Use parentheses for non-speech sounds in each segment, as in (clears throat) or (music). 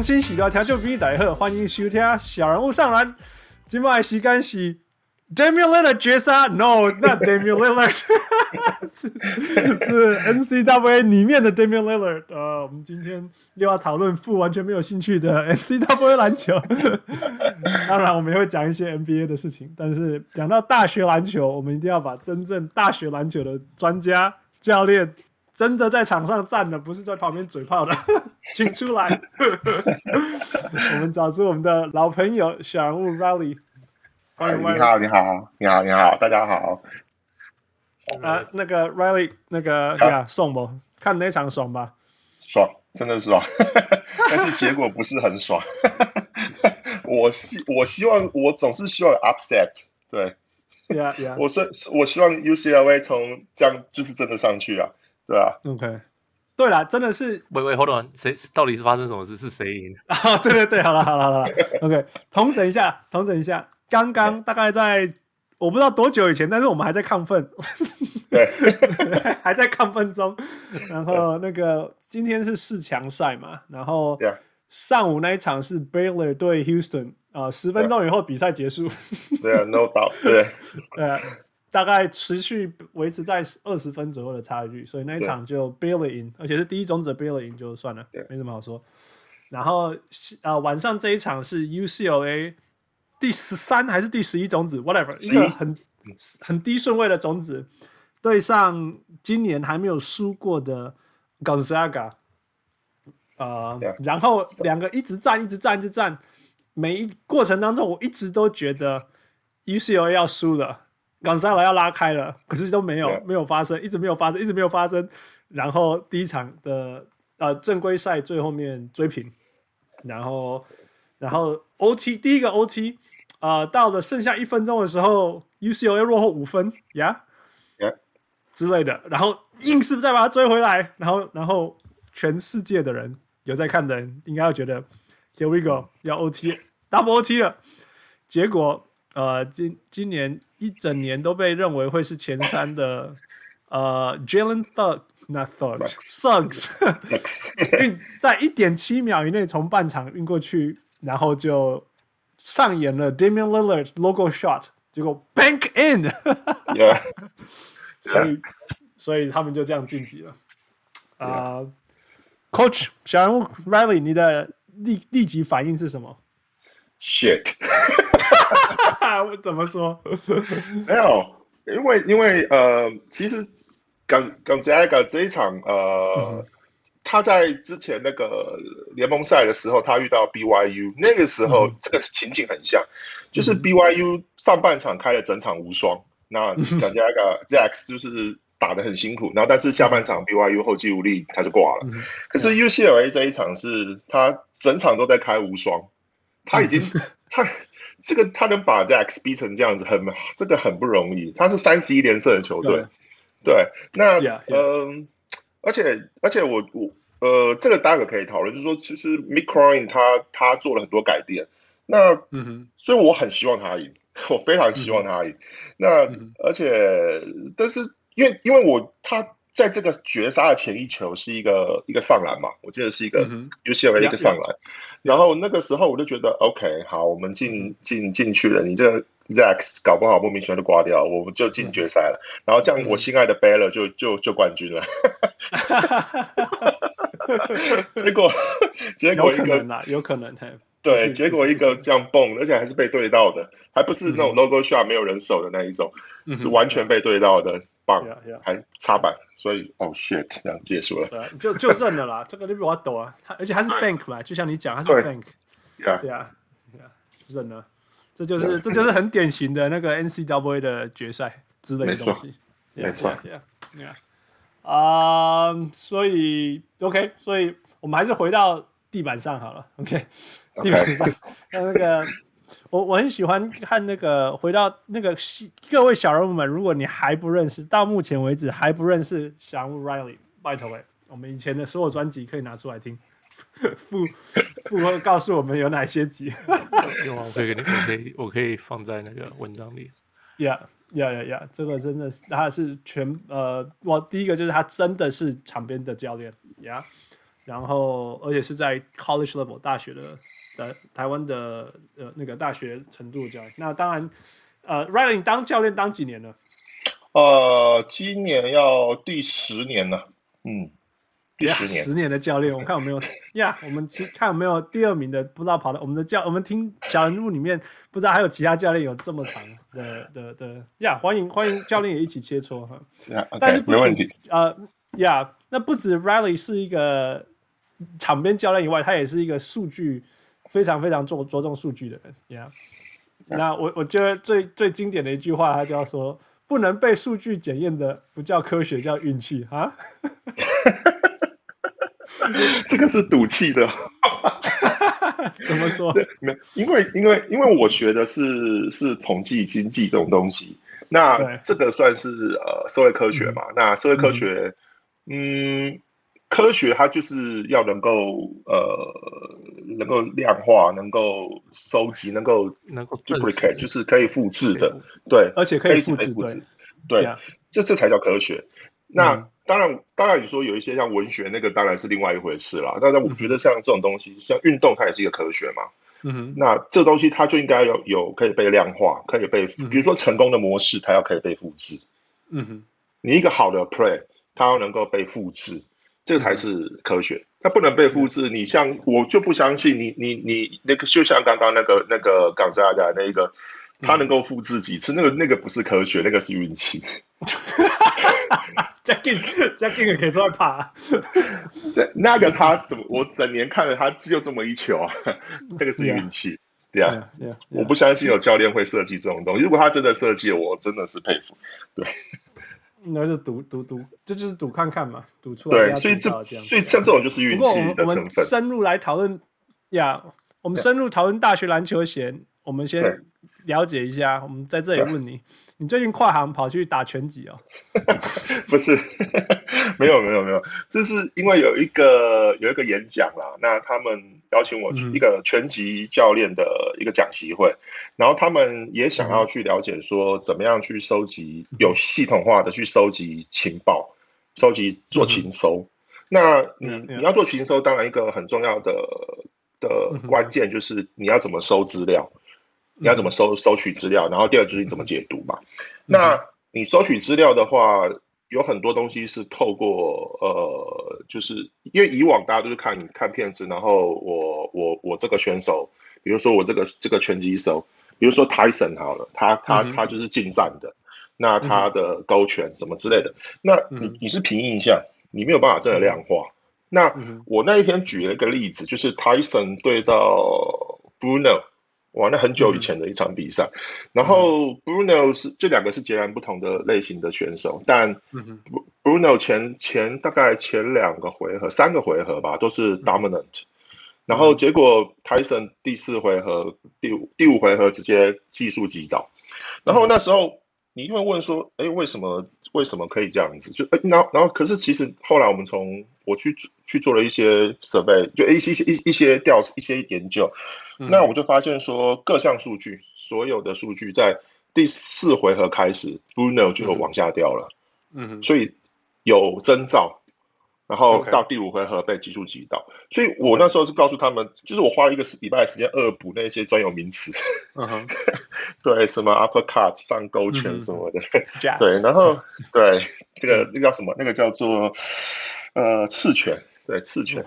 各位乡亲喜聊听就比你大好，欢迎收听小人物上篮。今麦时间是 Damian Lillard 绝杀，No，not Damian Lillard，(laughs) 是是 N C W A 里面的 Damian Lillard。呃，我们今天又要讨论负完全没有兴趣的 N C W A 篮球。(laughs) 当然，我们也会讲一些 NBA 的事情，但是讲到大学篮球，我们一定要把真正大学篮球的专家教练。真的在场上站的，不是在旁边嘴炮的，(laughs) 请出来。(laughs) 我们找出我们的老朋友小人物 Riley。欢迎，你好，你好，你好，你好，大家好。啊，那个 Riley，那个呀，送不？看那场爽吧？爽，真的爽。(laughs) 但是结果不是很爽。我希我希望我总是希望 upset，对。Yeah, yeah. 我说我希望 UCLA 从这样就是真的上去啊。对啊，OK，对啦，真的是，喂喂，Hold on，谁到底是发生什么事？是谁赢？啊，(laughs) 对对对，好了好了好了，OK，统整一下，统整一下，刚刚大概在我不知道多久以前，但是我们还在亢奋，对，(laughs) 还在亢奋中。然后那个今天是四强赛嘛，然后上午那一场是 Baylor 对 Houston 啊，十分钟以后比赛结束。对啊，No doubt，对，(laughs) 对啊。大概持续维持在二十分左右的差距，所以那一场就 Billy 赢，而且是第一种子 Billy 赢就算了，没什么好说。然后啊、呃，晚上这一场是 UCLA 第十三还是第十一种子，whatever，一个很很低顺位的种子，对上今年还没有输过的 Gonzaga，呃，然后两个一直战，一直战，一直战，每一过程当中，我一直都觉得 UCLA 要输了。刚才来要拉开了，可是都没有没有发生，一直没有发生，一直没有发生。然后第一场的呃正规赛最后面追平，然后然后 OT 第一个 OT 呃到了剩下一分钟的时候，UCLA 落后五分呀 yeah. 之类的，然后硬是再把它追回来，然后然后全世界的人有在看的人应该会觉得 Here we go 要 OT double OT 了，结果呃今今年。一整年都被认为会是前三的，呃，Jalen Suggs，not Thugs，Suggs，运在一点七秒以内从半场运过去，然后就上演了 Damian Lillard logo shot，结果 bank in，yeah. 所以所以他们就这样晋级了。啊、uh,，Coach 小人物 Riley，你的立立即反应是什么？Shit。(laughs) 我怎么说？(laughs) 没有，因为因为呃，其实刚刚加一个这一场呃、嗯，他在之前那个联盟赛的时候，他遇到 BYU，那个时候、嗯、这个情景很像，就是 BYU 上半场开了整场无双，嗯、那刚加一个 Jax 就是打得很辛苦，然后但是下半场 BYU 后继无力，他就挂了。嗯、可是 UCLA 这一场是他整场都在开无双，他已经、嗯、他。这个他能把 Zax 逼成这样子，很这个很不容易。他是三十一连胜的球队，对，那 yeah, yeah. 嗯，而且而且我我呃，这个大家可以讨论，就是说，其实 Mick Cronin 他他做了很多改变，那嗯哼，所以我很希望他赢，(laughs) 我非常希望他赢。嗯、那、嗯、而且，但是因为因为我他在这个绝杀的前一球是一个一个上篮嘛，我记得是一个 UCLA 的一个上篮。然后那个时候我就觉得，OK，好，我们进进进去了。你这个 Zax 搞不好莫名其妙就挂掉，我们就进决赛了。然后这样，我心爱的 Baylor 就就就冠军了。(laughs) 结果结果一个有可能啦，有可能对，结果一个这样蹦，而且还是被对到的，还不是那种 logo shot 没有人手的那一种，嗯、是完全被对到的。棒，还插板，所以哦、oh、shit，这样结束了，对就就认了啦。这个就比我抖啊，而且还是 bank 嘛，就像你讲，他是 bank，对啊，认了，这就是 (laughs) 这就是很典型的那个 N C W A 的决赛之类的东西，没错，对啊，啊，所以 OK，所以我们还是回到地板上好了，OK. 地板上 (laughs) 那那个。我我很喜欢看那个，回到那个各位小人物们，如果你还不认识，到目前为止还不认识小人物 Riley，拜托哎，我们以前的所有专辑可以拿出来听，(laughs) 附附会告诉我们有哪些集。(laughs) 有啊，我可以给你，我可以我可以放在那个文章里。呀呀呀呀，这个真的是他是全呃，我第一个就是他真的是场边的教练呀，然后而且是在 college level 大学的的台湾的呃那个大学程度教育。那当然，呃，Riley 你当教练当几年了？呃，今年要第十年了，嗯。十年，十年的教练，我看有没有呀？yeah, 我们看有没有第二名的，不知道跑到我们的教，我们听小人物里面，不知道还有其他教练有这么长的的的呀？Yeah, 欢迎欢迎教练也一起切磋哈。但是不止呃呀，那不止 Riley 是一个场边教练以外，他也是一个数据非常非常重着重数据的人呀。Yeah, 那我我觉得最最经典的一句话，他就要说：不能被数据检验的不叫科学，叫运气啊。(laughs) 这个是赌气的，(laughs) 怎么说？没，因为因为因为我学的是是统计经济这种东西，那这个算是呃社会科学嘛？嗯、那社会科学，嗯，嗯，科学它就是要能够呃能够量化，能够收集，能够能够 duplicate，就是可以复制的，对，而且可以复制，复制，对，对这这才叫科学。那、嗯当然，当然，你说有一些像文学那个，当然是另外一回事啦。但是我觉得像这种东西，像运动，它也是一个科学嘛。嗯哼。那这东西它就应该有有可以被量化，可以被，比如说成功的模式，它要可以被复制。嗯哼。你一个好的 play，它要能够被复制，这个才是科学。它不能被复制，你像我就不相信你，你你那个就像刚刚那个那个港加的那一个，他能够复制几次？那个那个不是科学，那个是运气。(laughs) Jackie，Jackie 也可以出来爬。(laughs) 对，那个他怎么？我整年看了他只有这么一球啊，那个是运气。对啊，我不相信有教练会设计这种东西。如果他真的设计了，我真的是佩服。对，那就赌赌赌，这就是赌看看嘛，赌出来。对，所以这所以像这种就是运气的成分。我们深入来讨论呀，我们深入讨论大学篮球前，我们先了解一下。我们在这里问你。你最近跨行跑去打拳击哦？(laughs) 不是，(laughs) 没有没有没有，这是因为有一个有一个演讲啦，那他们邀请我去一个拳击教练的一个讲习会，嗯、然后他们也想要去了解说怎么样去收集有系统化的去收集情报，收集做情搜。嗯、那你你要做情搜，当然一个很重要的的关键就是你要怎么收资料。你要怎么收收取资料？然后第二就是你怎么解读嘛？那你收取资料的话，有很多东西是透过呃，就是因为以往大家都是看看片子，然后我我我这个选手，比如说我这个这个拳击手，比如说 Tyson 好了，他他他就是近战的，那他的勾拳什么之类的，那你你是凭印象，你没有办法真的量化。那我那一天举了一个例子，就是 Tyson 对到 Bruno。哇，那很久以前的一场比赛，嗯、然后 Bruno 是这两个是截然不同的类型的选手，但 Bruno 前前大概前两个回合、三个回合吧，都是 dominant，、嗯、然后结果 Tyson 第四回合、第五第五回合直接技术击倒，然后那时候你就会问说，哎，为什么？为什么可以这样子？就呃，然后然后，可是其实后来我们从我去去做了一些 survey，就一些一一些调一些研究，嗯、那我就发现说，各项数据，所有的数据在第四回合开始，Bruno 就往下掉了，嗯哼，所以有征兆。然后到第五回合被技术击倒，所以我那时候是告诉他们，就是我花了一个礼拜的时间恶补那些专有名词，嗯哼，(laughs) 对，什么 uppercut 上勾拳什么的 (laughs) (laughs) 对，然后对这个那个叫什么？那个叫做呃刺拳，对刺拳，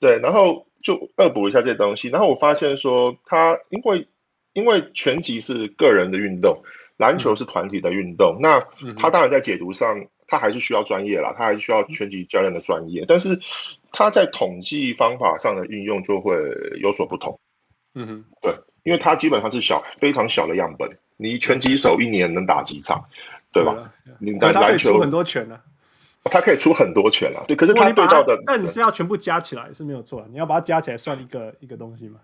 对，然后就恶补一下这些东西，然后我发现说，他因为因为拳击是个人的运动，篮球是团体的运动，那他当然在解读上。他还是需要专业啦，他还是需要拳击教练的专业，但是他在统计方法上的运用就会有所不同。嗯哼，对，因为他基本上是小非常小的样本，你拳击手一年能打几场，对吧？你在篮球很多拳呢，他可以出很多拳啊。对，可是他对照的，那你是要全部加起来是没有错，你要把它加起来算一个一个东西嘛？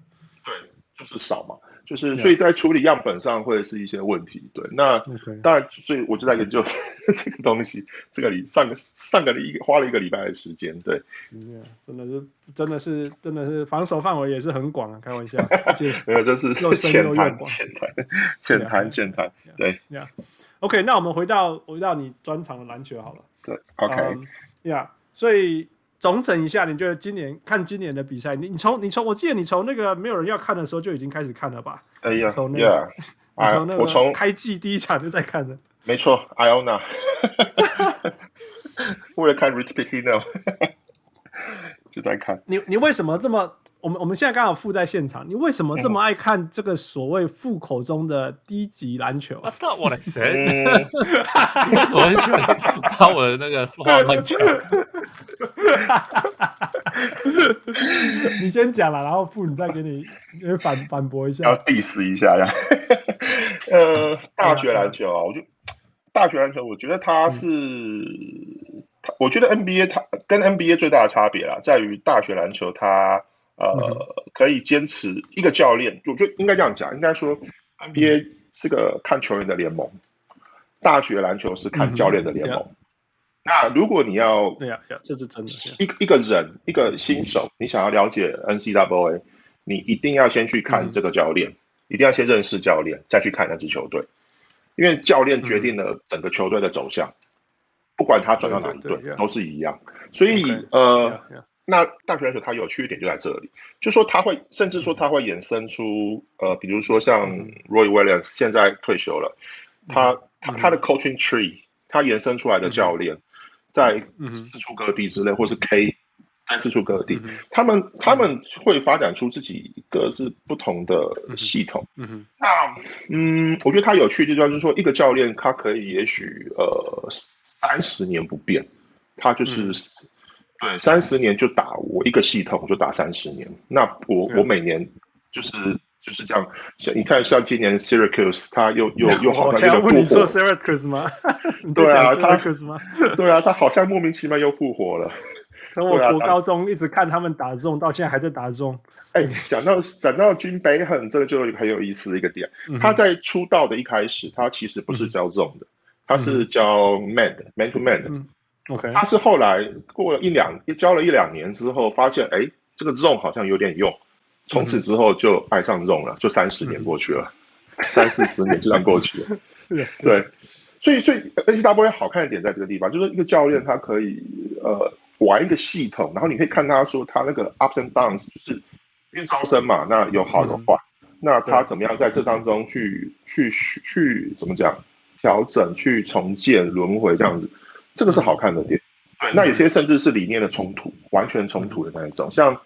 对，就是少嘛。就是，所以在处理样本上会是一些问题。对，那当然，所以我就在研究 (laughs) 这个东西。这个礼上个上个礼花了一个礼拜的时间。对，真的是，真的是，真的是防守范围也是很广啊，开玩笑。(laughs) 没有，就是 (laughs) 浅谈浅谈浅谈浅谈。对，OK，那我们回到回到你专长的篮球好了。对，OK，呀，所以总整一下，你觉得今年看今年的比赛，你你从你从我记得你从那个没有人要看的时候就已经开始看了吧？哎呀，从那个你从开季第一场就在看的。没错，Iona，(laughs) 为了看 Rich Pitino (laughs) 就在看。你你为什么这么？我们我们现在刚好附在现场，你为什么这么爱看这个所谓附口中的低级篮球？That's not what I said。我很喜欢把我的那个话乱讲。(laughs) 你先讲了，然后附你再给你反反驳一下，要 diss 一下呀。(laughs) 呃，大学篮球啊，我就大学篮球，我觉得它是，嗯、我觉得 NBA 它跟 NBA 最大的差别啦，在于大学篮球它。呃，可以坚持一个教练，我觉得应该这样讲，应该说 NBA 是个看球员的联盟，大学篮球是看教练的联盟。那如果你要，对呀，这是真的。一一个人，一个新手，你想要了解 NCAA，你一定要先去看这个教练，一定要先认识教练，再去看那支球队，因为教练决定了整个球队的走向，不管他转到哪一队，都是一样。所以，呃。那大学篮球它有趣一点就在这里，就说它会，甚至说它会衍生出，呃，比如说像 Roy Williams 现在退休了，他他他的 coaching tree，他延伸出来的教练，在四处各地之类，或是 K 在四处各地，他们他们会发展出自己各自不同的系统。那嗯，我觉得它有趣的地方就是说，一个教练他可以也许呃三十年不变，他就是。对，三十年就打我一个系统，就打三十年。那我我每年就是就是这样。像你看，像今年 Syracuse，他又又 (laughs) 又好像又复活。你说 Syracuse 吗？(laughs) 对啊，他 (laughs) 对啊，他好像莫名其妙又复活了。从我国高中一直看他们打 zone，到现在还在打 zone。哎，讲到讲到 Jim Boeheim，这个就很有意思的一个点。他在出道的一开始，他其实不是教 zone 的，他是教 man 的，man to man 的。Okay. 他是后来过了一两教了一两年之后，发现哎，这个 zone 好像有点用，从此之后就爱上 zone 了，就三十年过去了，嗯、三四十年就这样过去了。(laughs) 对，所以所以 NCAA 好看的点在这个地方，就是一个教练他可以呃玩一个系统，然后你可以看他说他那个 ups and downs，就是因为招生嘛，那有好有坏，嗯、那他怎么样在这当中去去去，去怎么讲调整、去重建、轮回这样子。这个是好看的点，对，那有些甚至是理念的冲突，完全冲突的那一种，像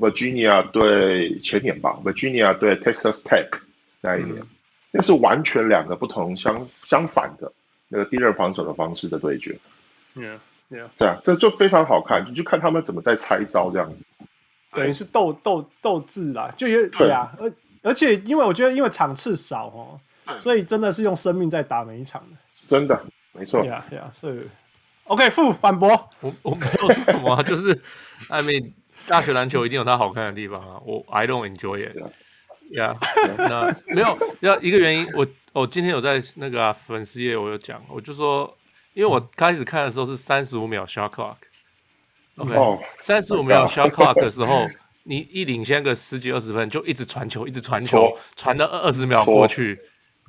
Virginia 对前年吧，Virginia 对 Texas Tech 那一年，那是完全两个不同相相反的那个第二防守的方式的对决。Yeah, yeah，这样这就非常好看，就就看他们怎么在拆招这样子，等于是斗斗斗智啦，就有对。啊，而而且因为我觉得因为场次少哦，所以真的是用生命在打每一场的，真的没错。Yeah, yeah，所以。OK，负反驳，我我没有说什么，啊 (laughs) 就是 I mean，大学篮球一定有它好看的地方啊。我 I don't enjoy it，yeah，那没有要一个原因，我我今天有在那个、啊、粉丝页我有讲，我就说，因为我开始看的时候是三十五秒 shot clock，OK，三十五秒 shot clock 的时候，你一领先个十几二十分，就一直传球，一直传球，传到二十秒过去。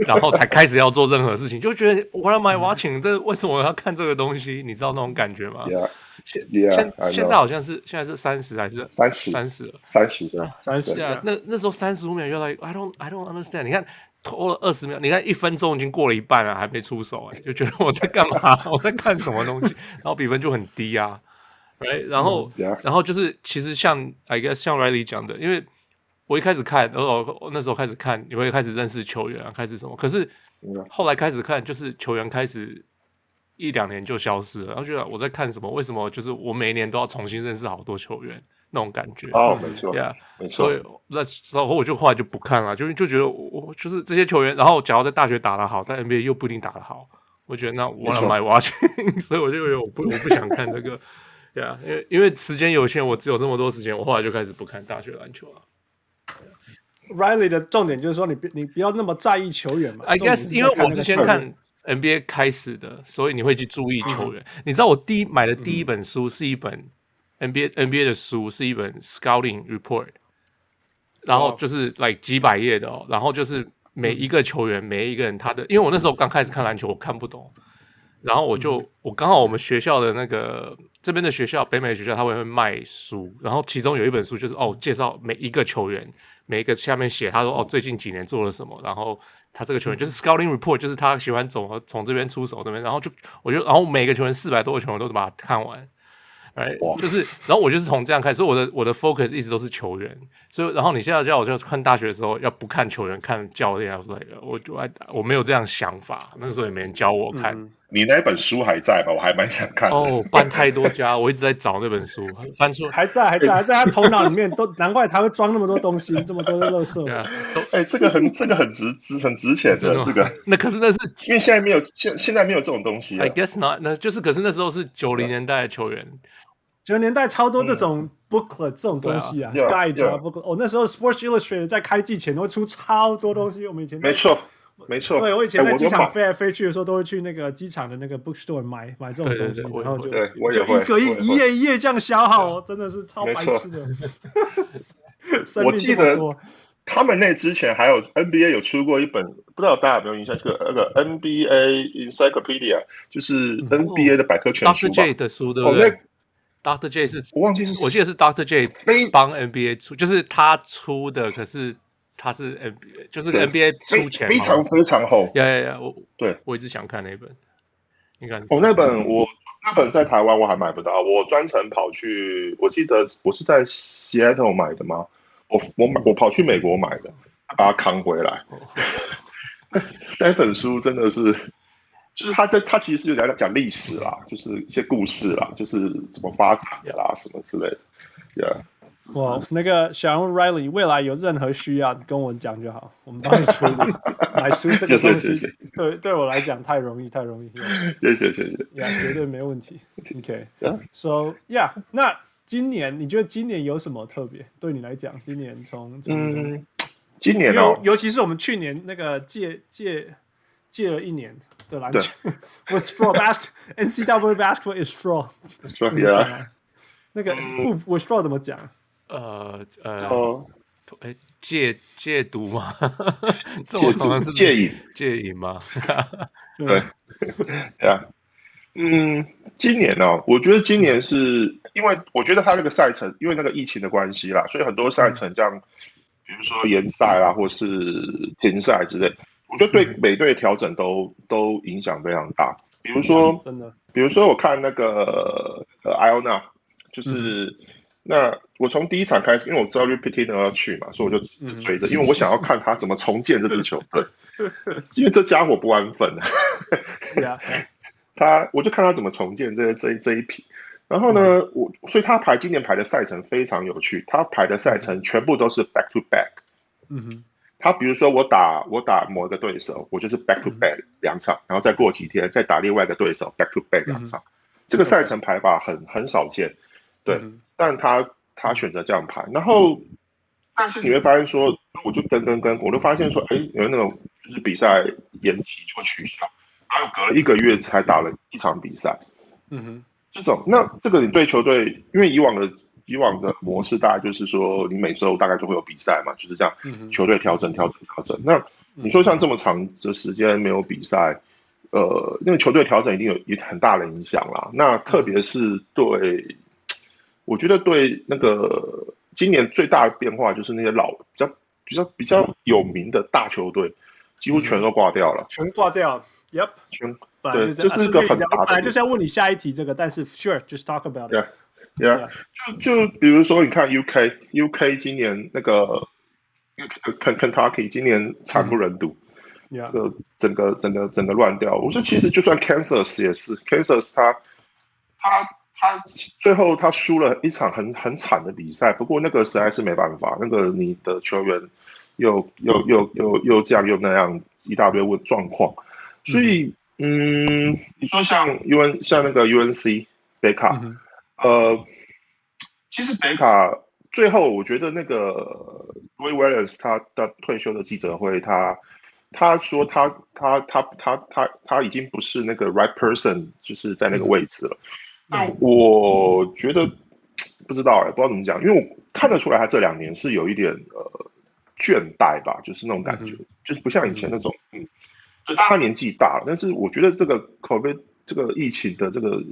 然后才开始要做任何事情，就觉得 What am I watching？这为什么我要看这个东西？你知道那种感觉吗？现现现在好像是现在是三十还是三十？三十三十三十啊！那那时候三十五秒又来，I don't I don't understand。你看拖了二十秒，你看一分钟已经过了一半了，还没出手哎，就觉得我在干嘛？我在看什么东西？然后比分就很低啊，right？然后然后就是其实像 I guess 像 Riley 讲的，因为。我一开始看，那时候开始看，你会开始认识球员啊，开始什么？可是后来开始看，就是球员开始一两年就消失了，然后觉得我在看什么？为什么就是我每一年都要重新认识好多球员那种感觉？哦，没错，呀 Yeah, 没错。所以那时候我就后来就不看了，就就觉得我就是这些球员，然后假如在大学打得好，但 NBA 又不一定打得好，我觉得那我来买 watching，(laughs) 所以我就觉得我不我不想看这个，对啊，因为因为时间有限，我只有这么多时间，我后来就开始不看大学篮球了。Riley 的重点就是说，你你不要那么在意球员嘛。I guess 因为我是先看 NBA 开始的，所以你会去注意球员。你知道我第一买的第一本书是一本 NBA NBA 的书，是一本 Scouting Report，然后就是 like 几百页的哦，然后就是每一个球员，每一个人他的，因为我那时候刚开始看篮球，我看不懂，然后我就、嗯、我刚好我们学校的那个这边的学校，北美的学校，他会会卖书，然后其中有一本书就是哦，介绍每一个球员，每一个下面写他说哦，最近几年做了什么，然后他这个球员就是 scouting report，就是他喜欢怎么从这边出手这边，然后就我就然后每个球员四百多个球员都把它看完。哎，就是，然后我就是从这样开始，所以我的我的 focus 一直都是球员，所以然后你现在叫我就看大学的时候要不看球员看教练啊之类的，我就我我没有这样想法，那个时候也没人教我看。嗯、你那本书还在吧？我还蛮想看。哦，搬太多家，(laughs) 我一直在找那本书，翻出还在还在 (laughs) 还在他头脑里面都难怪他会装那么多东西，这么多的垃圾。(laughs) 哎、欸，这个很这个很值值很值钱的，的这个。那可是那是因为现在没有现现在没有这种东西。I guess not，那就是可是那时候是九零年代的球员。九零年代超多这种 booklet、嗯、这种东西啊，guide 啊 booklet。哦，那时候 Sports Illustrated 在开季前都会出超多东西。我们以前没错，没错。对，我以前在机场飞来飞去的时候，都会去那个机场的那个 bookstore 买买这种东西，然后就就一个一一页一页这样消耗，真的是超白痴的。(laughs) 我记得他们那之前还有 NBA 有出过一本，不知道大家有没有印象？这个那个 NBA Encyclopedia 就是 NBA 的百科全书吧？的书对不对？Dr. J 是我忘记是，我记得是 Dr. J 帮 NBA 出，就是他出的，可是他是 NBA，就是 NBA 出钱，非常非常厚。呀呀呀！我对我一直想看那本，你看哦，那本我那本在台湾我还买不到，我专程跑去，我记得我是在 Seattle 买的吗？我我买我跑去美国买的，把它扛回来。(laughs) 那本书真的是。就是他在，他其实是有在讲历史啦，就是一些故事啦，就是怎么发展的啦，什么之类的。Yeah，(laughs) 哇，(laughs) 那个小人物 Riley，未来有任何需要跟我讲就好，我们帮你处理。(laughs) 买书这个东西，对对我来讲太容易，太容易。谢谢谢谢，呀，绝对没问题。OK，So yeah，那今年你觉得今年有什么特别？对你来讲，今年从嗯，今年哦，尤其是我们去年那个借借。借了一年的篮球，with straw basket，NCAA basketball is straw。那个副 with straw 怎么讲？呃呃，哎，戒戒毒吗？(laughs) 戒毒戒瘾戒瘾吗？(laughs) 对，对啊，嗯，今年呢，我觉得今年是因为我觉得他那个赛程，因为那个疫情的关系啦，所以很多赛程这样，比如说延赛啊，或是停赛之类。我觉得对每队的调整都都影响非常大。比如说，真的，比如说我看那个呃，Iona，就是、嗯、那我从第一场开始，因为我知道 Rick Pitino 要去嘛，所以我就追着，嗯、因为我想要看他怎么重建这支球队。(laughs) 因为这家伙不安分啊。(laughs) 他，我就看他怎么重建这这这一批。然后呢，嗯、我所以他排今年排的赛程非常有趣，他排的赛程全部都是 back to back。嗯哼。他比如说我打我打某一个对手，我就是 back to back 两场，然后再过几天再打另外一个对手 back to back 两场，这个赛程排法很很少见，对，但他他选择这样排，然后但是你会发现说，我就跟跟跟，我就发现说，哎，有那种就是比赛延期就取消，然后隔了一个月才打了一场比赛，嗯哼，这种那这个你对球队，因为以往的。以往的模式大概就是说，你每周大概就会有比赛嘛，就是这样，球队调整、调整、调整。那你说像这么长的时间没有比赛，呃，那个球队调整一定有一很大的影响啦。那特别是对，我觉得对那个今年最大的变化就是那些老比较比较比较有名的大球队，几乎全都挂掉了，全挂掉。Yep，全对，这是一个很大的。本来就是要问你下一题这个，但是 Sure，just talk about it。Yeah，就就比如说，你看 UK，UK 今年那个 Kentucky 今年惨不忍睹，就整个整个整个乱掉。我说其实就算 Kansas 也是，Kansas 他他他最后他输了一场很很惨的比赛。不过那个实在是没办法，那个你的球员又又又又又这样又那样一大堆问状况，所以嗯，你说像 UN 像那个 UNC 北卡。呃，其实北卡最后，我觉得那个 Roy Williams 他的退休的记者会，他他说他他他他他他已经不是那个 right person，就是在那个位置了。我觉得 (tsk) 不知道哎，不知道怎么讲，因为我看得出来他这两年是有一点呃倦怠吧，就是那种感觉，嗯、就是不像以前那种嗯，就他年纪大了，但是我觉得这个 COVID。这个疫情的这个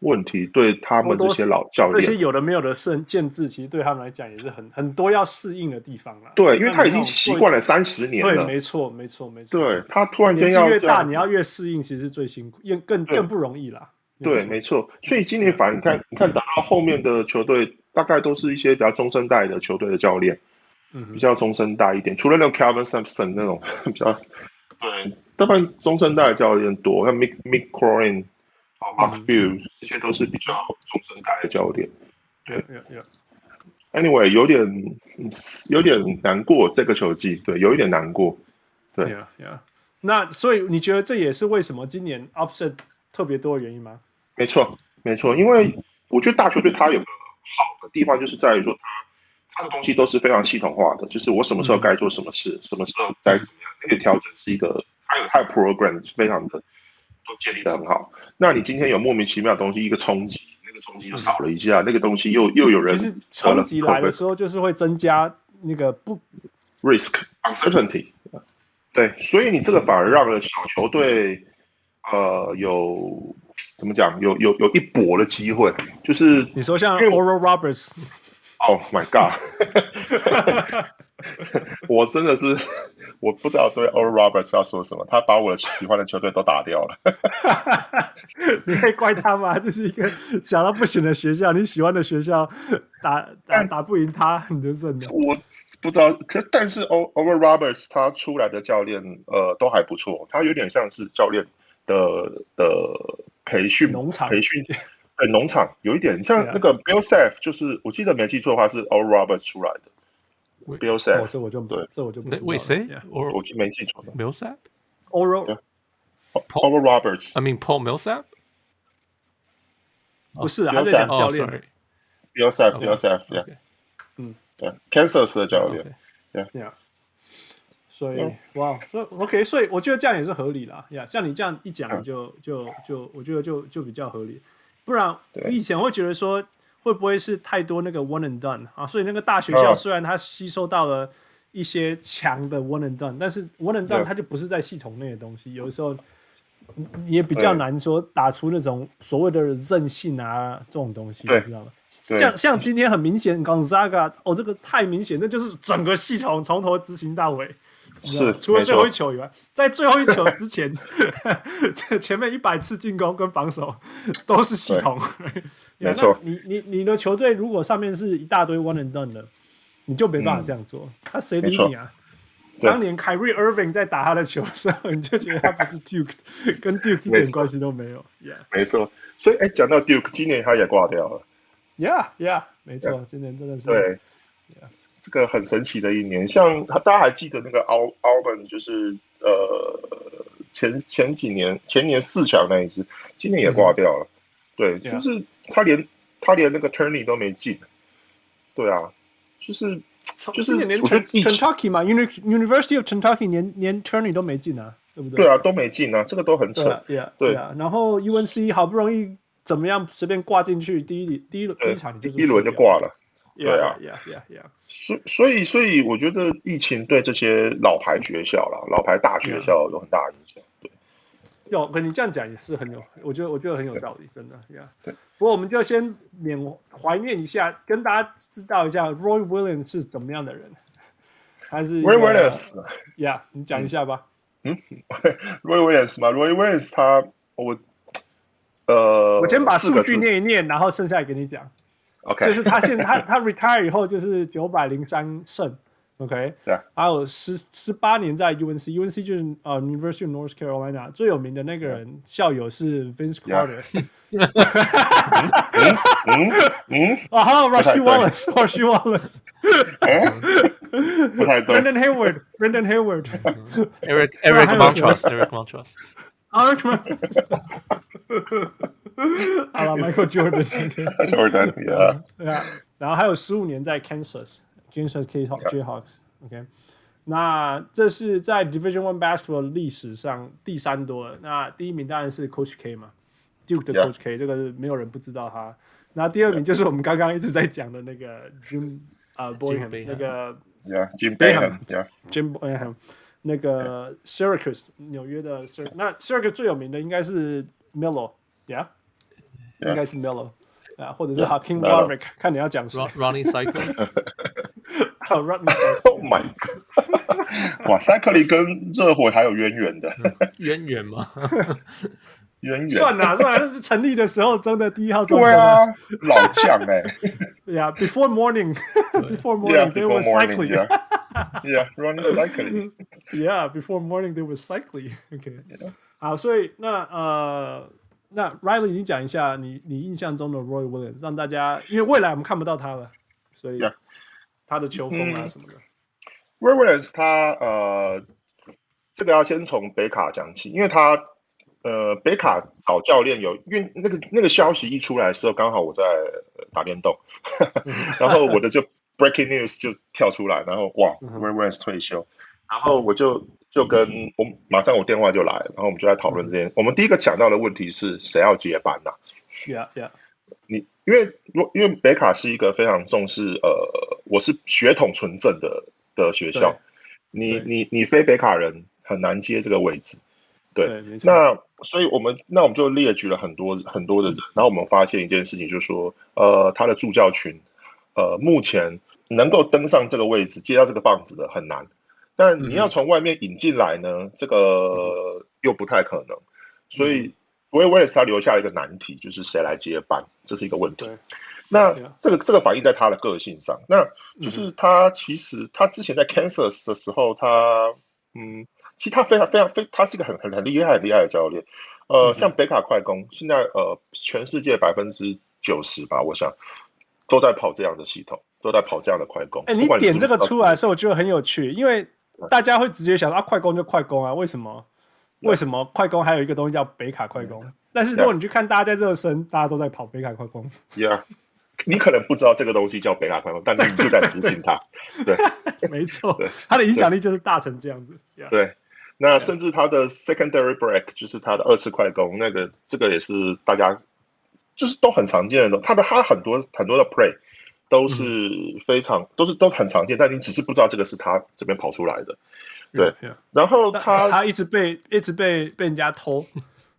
问题，对他们这些老教练，这些有的没有的限限制，其实对他们来讲也是很很多要适应的地方了。对，因为他已经习惯了三十年了。对，没错，没错，没错。对，他突然间要越大，你要越适应，其实是最辛苦，也更更不容易啦。对，没错。所以今年反而你看，你看打到后面的球队，大概都是一些比较中生代的球队的教练，嗯，比较中生代一点。除了那种 Calvin Sampson 那种 (laughs) 比较，对，大部分中生代的教练多，像 Mick Mick Cronin。Mark Few 这些都是比较中生代的教练，对。Anyway，有点有点难过这个球季，对，有一点难过，对。Yeah, yeah. 那所以你觉得这也是为什么今年 upset 特别多的原因吗？没错，没错，因为我觉得大球队它有个好的地方，就是在于说它它的东西都是非常系统化的，就是我什么时候该做什么事，嗯、什么时候该怎么样，那个调整是一个，还有它的 program 是非常的。都建立的很好。那你今天有莫名其妙的东西，一个冲击，那个冲击又少了一下，嗯、那个东西又又有人。其实冲击来的时候，就是会增加那个不 risk uncertainty。对，所以你这个反而让了小球队，呃，有怎么讲？有有有一搏的机会，就是你说像 Oral Roberts。Oh my god！(laughs) 我真的是。我不知道对 Oral Roberts 要说什么，他把我喜欢的球队都打掉了。(laughs) 你可以怪他吗？这是一个小到不行的学校，你喜欢的学校打打打不赢他，你就认了。我不知道，可但是 Oral Roberts 他出来的教练呃都还不错，他有点像是教练的的培训农场培训，对农场有一点像那个 Bill Self，就是我记得没记错的话是 Oral Roberts 出来的。Bill Self，这我就对，这我就不知道。为谁？我我没记错的。Millsap，Oral，Oral Roberts。I mean Paul Millsap。不是啊，他在讲教练。Bill Self，Bill Self，嗯，对，Kansas 的教练。对呀。所以，哇，所以 OK，所以我觉得这样也是合理啦。呀，像你这样一讲，就就就，我觉得就就比较合理。不然，我以前会觉得说。会不会是太多那个 one and done 啊？所以那个大学校虽然它吸收到了一些强的 one and done，但是 one and done 它就不是在系统内的东西。有的时候也比较难说打出那种所谓的韧性啊这种东西，你知道吗？像像今天很明显，Gonzaga 哦，这个太明显，那就是整个系统从头执行到尾。是，除了最后一球以外，在最后一球之前，(laughs) 前面一百次进攻跟防守都是系统。没错，你你你的球队如果上面是一大堆 one and done 的，你就没办法这样做。他谁理你啊？当年 Kyrie Irving 在打他的球的时候，你就觉得他不是 Duke，跟 Duke 一点关系都没有。Yeah，没错。所以，哎，讲到 Duke，今年他也挂掉了。Yeah，Yeah，没错，今年真的是。对。这个很神奇的一年，像大家还记得那个 Auburn，就是呃前前几年前年四强那一次，今年也挂掉了。嗯、对，就是他连他连那个 tourney 都没进。对啊，就是就是连 Kentucky 嘛，University of Kentucky 连连 tourney 都没进啊，对不对？对啊，都没进啊，这个都很扯。对啊，对啊。然后 UNC 好不容易怎么样随便挂进去，第一第一轮第一场就一轮就挂了。对啊，Yeah, yeah, yeah. 所所以所以，我觉得疫情对这些老牌学校啦，老牌大学校有很大的影响。对，有，跟你这样讲也是很有，我觉得我觉得很有道理，真的呀。对，不过我们就先缅怀念一下，跟大家知道一下 Roy Williams 是怎么样的人，还是 Roy Williams？呀，你讲一下吧。嗯，Roy Williams 吗？Roy Williams 他我呃，我先把数据念一念，然后剩下来给你讲。OK，就是他现在他他 retire 以后就是九百零三胜，OK，对，yeah. 还有十十八年在 UNC，UNC 就是呃 University of North Carolina 最有名的那个人 yeah. 校友是 Vince Carter，嗯嗯，啊还有 (laughs) Rasheed Wallace，Rasheed Wallace，不太对，Brendan Hayward，Brendan Hayward，Eric Eric Montross，Eric Montross。好了，Michael Jordan，Jordan，对啊，对啊，然后还有十五年在 Kansas，Kansas Jayhawks，OK，那这是在 Division One Basketball 历史上第三多的。那第一名当然是 Coach K 嘛，Duke 的 Coach K，这个没有人不知道他。那第二名就是我们刚刚一直在讲的那个 Jim 啊 b o y h a m 那个 Jim Boyhan。那个 Syracuse 纽约的 Syracuse，那 Syracuse 最有名的应该是 Melo，Yeah，应该是 Melo 啊，或者是 Hakeem Warwick，看你要讲什么。Running Cycling，好 Ronnie，Oh my God，哇，Cycling 跟热火还有渊源的渊源吗？渊源算了算了，是成立的时候真的第一号中对啊，老将哎。Yeah，before morning，before morning，they were cycling。Yeah, running cycling。Yeah，before morning they were cycling。OK，好，所以那呃，那 Riley，你讲一下你你印象中的 Roy Williams，让大家因为未来我们看不到他了，所以他的球风啊什么的。Roy Williams 他呃，这个要先从北卡讲起，因为他。呃，北卡找教练有，因为那个那个消息一出来的时候，刚好我在打电动，(laughs) 然后我的就 breaking news 就跳出来，然后哇，Roy Williams 退休，然后我就就跟我马上我电话就来了，然后我们就在讨论这件。我们第一个讲到的问题是谁要接班呐？Yeah, yeah。你因为因为北卡是一个非常重视呃，我是血统纯正的的学校，你你你非北卡人很难接这个位置。对，对那所以我们那我们就列举了很多很多的人，然后我们发现一件事情，就是说，呃，他的助教群，呃，目前能够登上这个位置，接到这个棒子的很难，但你要从外面引进来呢，嗯、这个又不太可能，所以我也为了他留下一个难题，就是谁来接班，这是一个问题。那这个这个反映在他的个性上，那就是他其实他之前在 Kansas 的时候，他嗯。其实他非常非常非，他是一个很很很厉害很厉害的教练。呃，像北卡快攻，现在呃，全世界百分之九十吧，我想都在跑这样的系统，都在跑这样的快攻。哎，你点这个出来的时候，我觉得很有趣，因为大家会直接想到啊，快攻就快攻啊，为什么？为什么快攻还有一个东西叫北卡快攻？但是如果你去看大家在热身，大家都在跑北卡快攻。Yeah，你可能不知道这个东西叫北卡快攻，但是你就在执行它。(laughs) 对，没错，它的影响力就是大成这样子。对。那甚至他的 secondary break 就是他的二次快攻，那个这个也是大家就是都很常见的。他的他很多很多的 play 都是非常、嗯、都是都很常见，但你只是不知道这个是他这边跑出来的。对，嗯、然后他他一直被一直被被人家偷，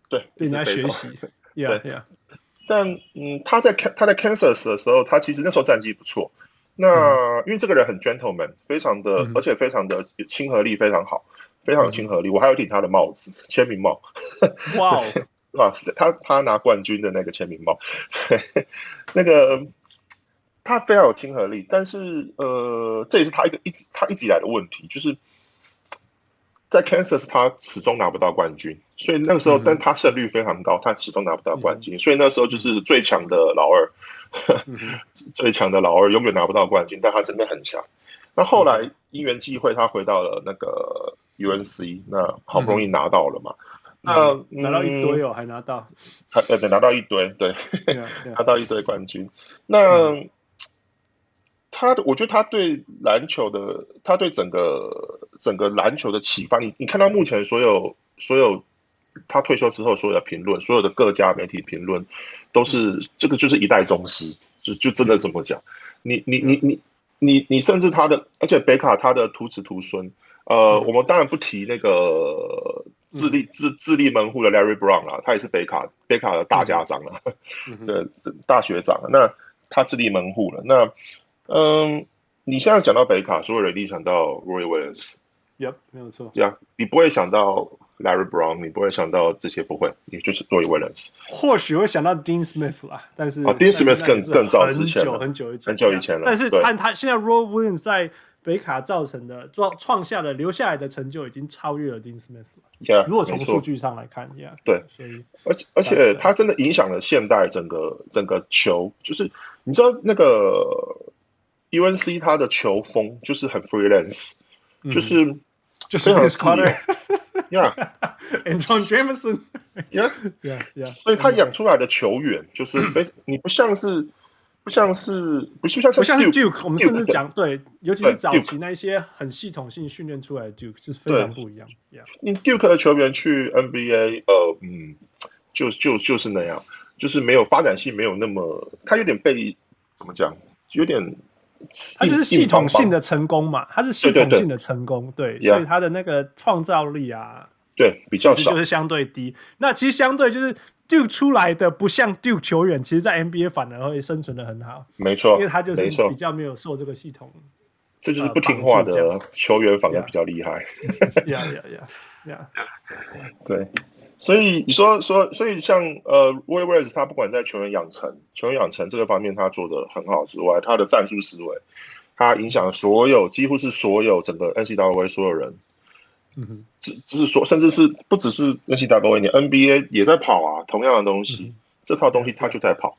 对，被人家学习。对，yeah, 对 yeah. 但嗯，他在他在 Kansas 的时候，他其实那时候战绩不错。那、嗯、因为这个人很 gentleman，非常的、嗯、而且非常的亲和力非常好。非常有亲和力，我还有顶他的帽子，签名帽。哇哇，他他拿冠军的那个签名帽，对，那个他非常有亲和力，但是呃，这也是他一个一直他一直以来的问题，就是在 Kansas 他始终拿不到冠军，所以那个时候，嗯、但他胜率非常高，他始终拿不到冠军，嗯、所以那时候就是最强的老二，嗯、(laughs) 最强的老二永远拿不到冠军，但他真的很强。那后来因缘际会，他回到了那个。UNC 那好不容易拿到了嘛？那、嗯、拿到一堆哦，还拿到，还对拿到一堆，对，yeah, (laughs) yeah. 拿到一堆冠军。那、嗯、他的，我觉得他对篮球的，他对整个整个篮球的启发，你你看到目前所有所有他退休之后所有的评论，所有的各家媒体评论都是、嗯、这个就是一代宗师，就就真的这么讲。你你你你你你甚至他的，而且北卡他的徒子徒孙。呃，我们当然不提那个自立自自立门户的 Larry Brown 了，他也是北卡北卡的大家长 (laughs) 了，对，大学长。那他自立门户了。那嗯，你现在讲到北卡，所有人一定想到 Roy Williams，Yep，没有错。Yeah，你不会想到 Larry Brown，你不会想到这些，不会，也就是 Roy Williams。或许会想到 Dean Smith 啦，但是啊，Dean Smith 更更早之前，很久很久很久以前了。但是看他现在 Roy Williams 在。北卡造成的创创下的留下来的成就已经超越了 Dean Smith 了。Yeah, 如果从数据上来看，Yeah, 对，所以而且而且他真的影响了现代整个整个球，就是你知道那个 UNC 他的球风就是很 freelance，、嗯、就是就是非常自由，Yeah，and (laughs) John Jameson，Yeah，Yeah，Yeah，所以他养出来的球员就是非 (clears throat) 你不像是。不像是不是像是 Duke, 不像是 Duke，我们甚至讲对，尤其是早期那一些很系统性训练出来的 Duke 是非常不一样。你 Duke 的球员去 NBA，呃，嗯，就就就是那样，就是没有发展性，没有那么，他有点被怎么讲，有点，他就是系统性的成功嘛，他是系统性的成功，对，对，对，对，所以他的那个创造力啊，对，比较少，就是相对低。那其实相对就是。Duke 出来的不像 Duke 球员，其实，在 NBA 反而会生存的很好。没错，因为他就是比较没有受这个系统，这就是不听话的球员反而比较厉害。呀呀呀呀！对，所以你说说，所以像呃，Roy Williams 他不管在球员养成、球员养成这个方面，他做的很好之外，他的战术思维，他影响所有，几乎是所有整个 NCAA 所有人。嗯，只只是说，甚至是不只是 NCAA，你 NBA 也在跑啊，同样的东西，嗯、这套东西它就在跑。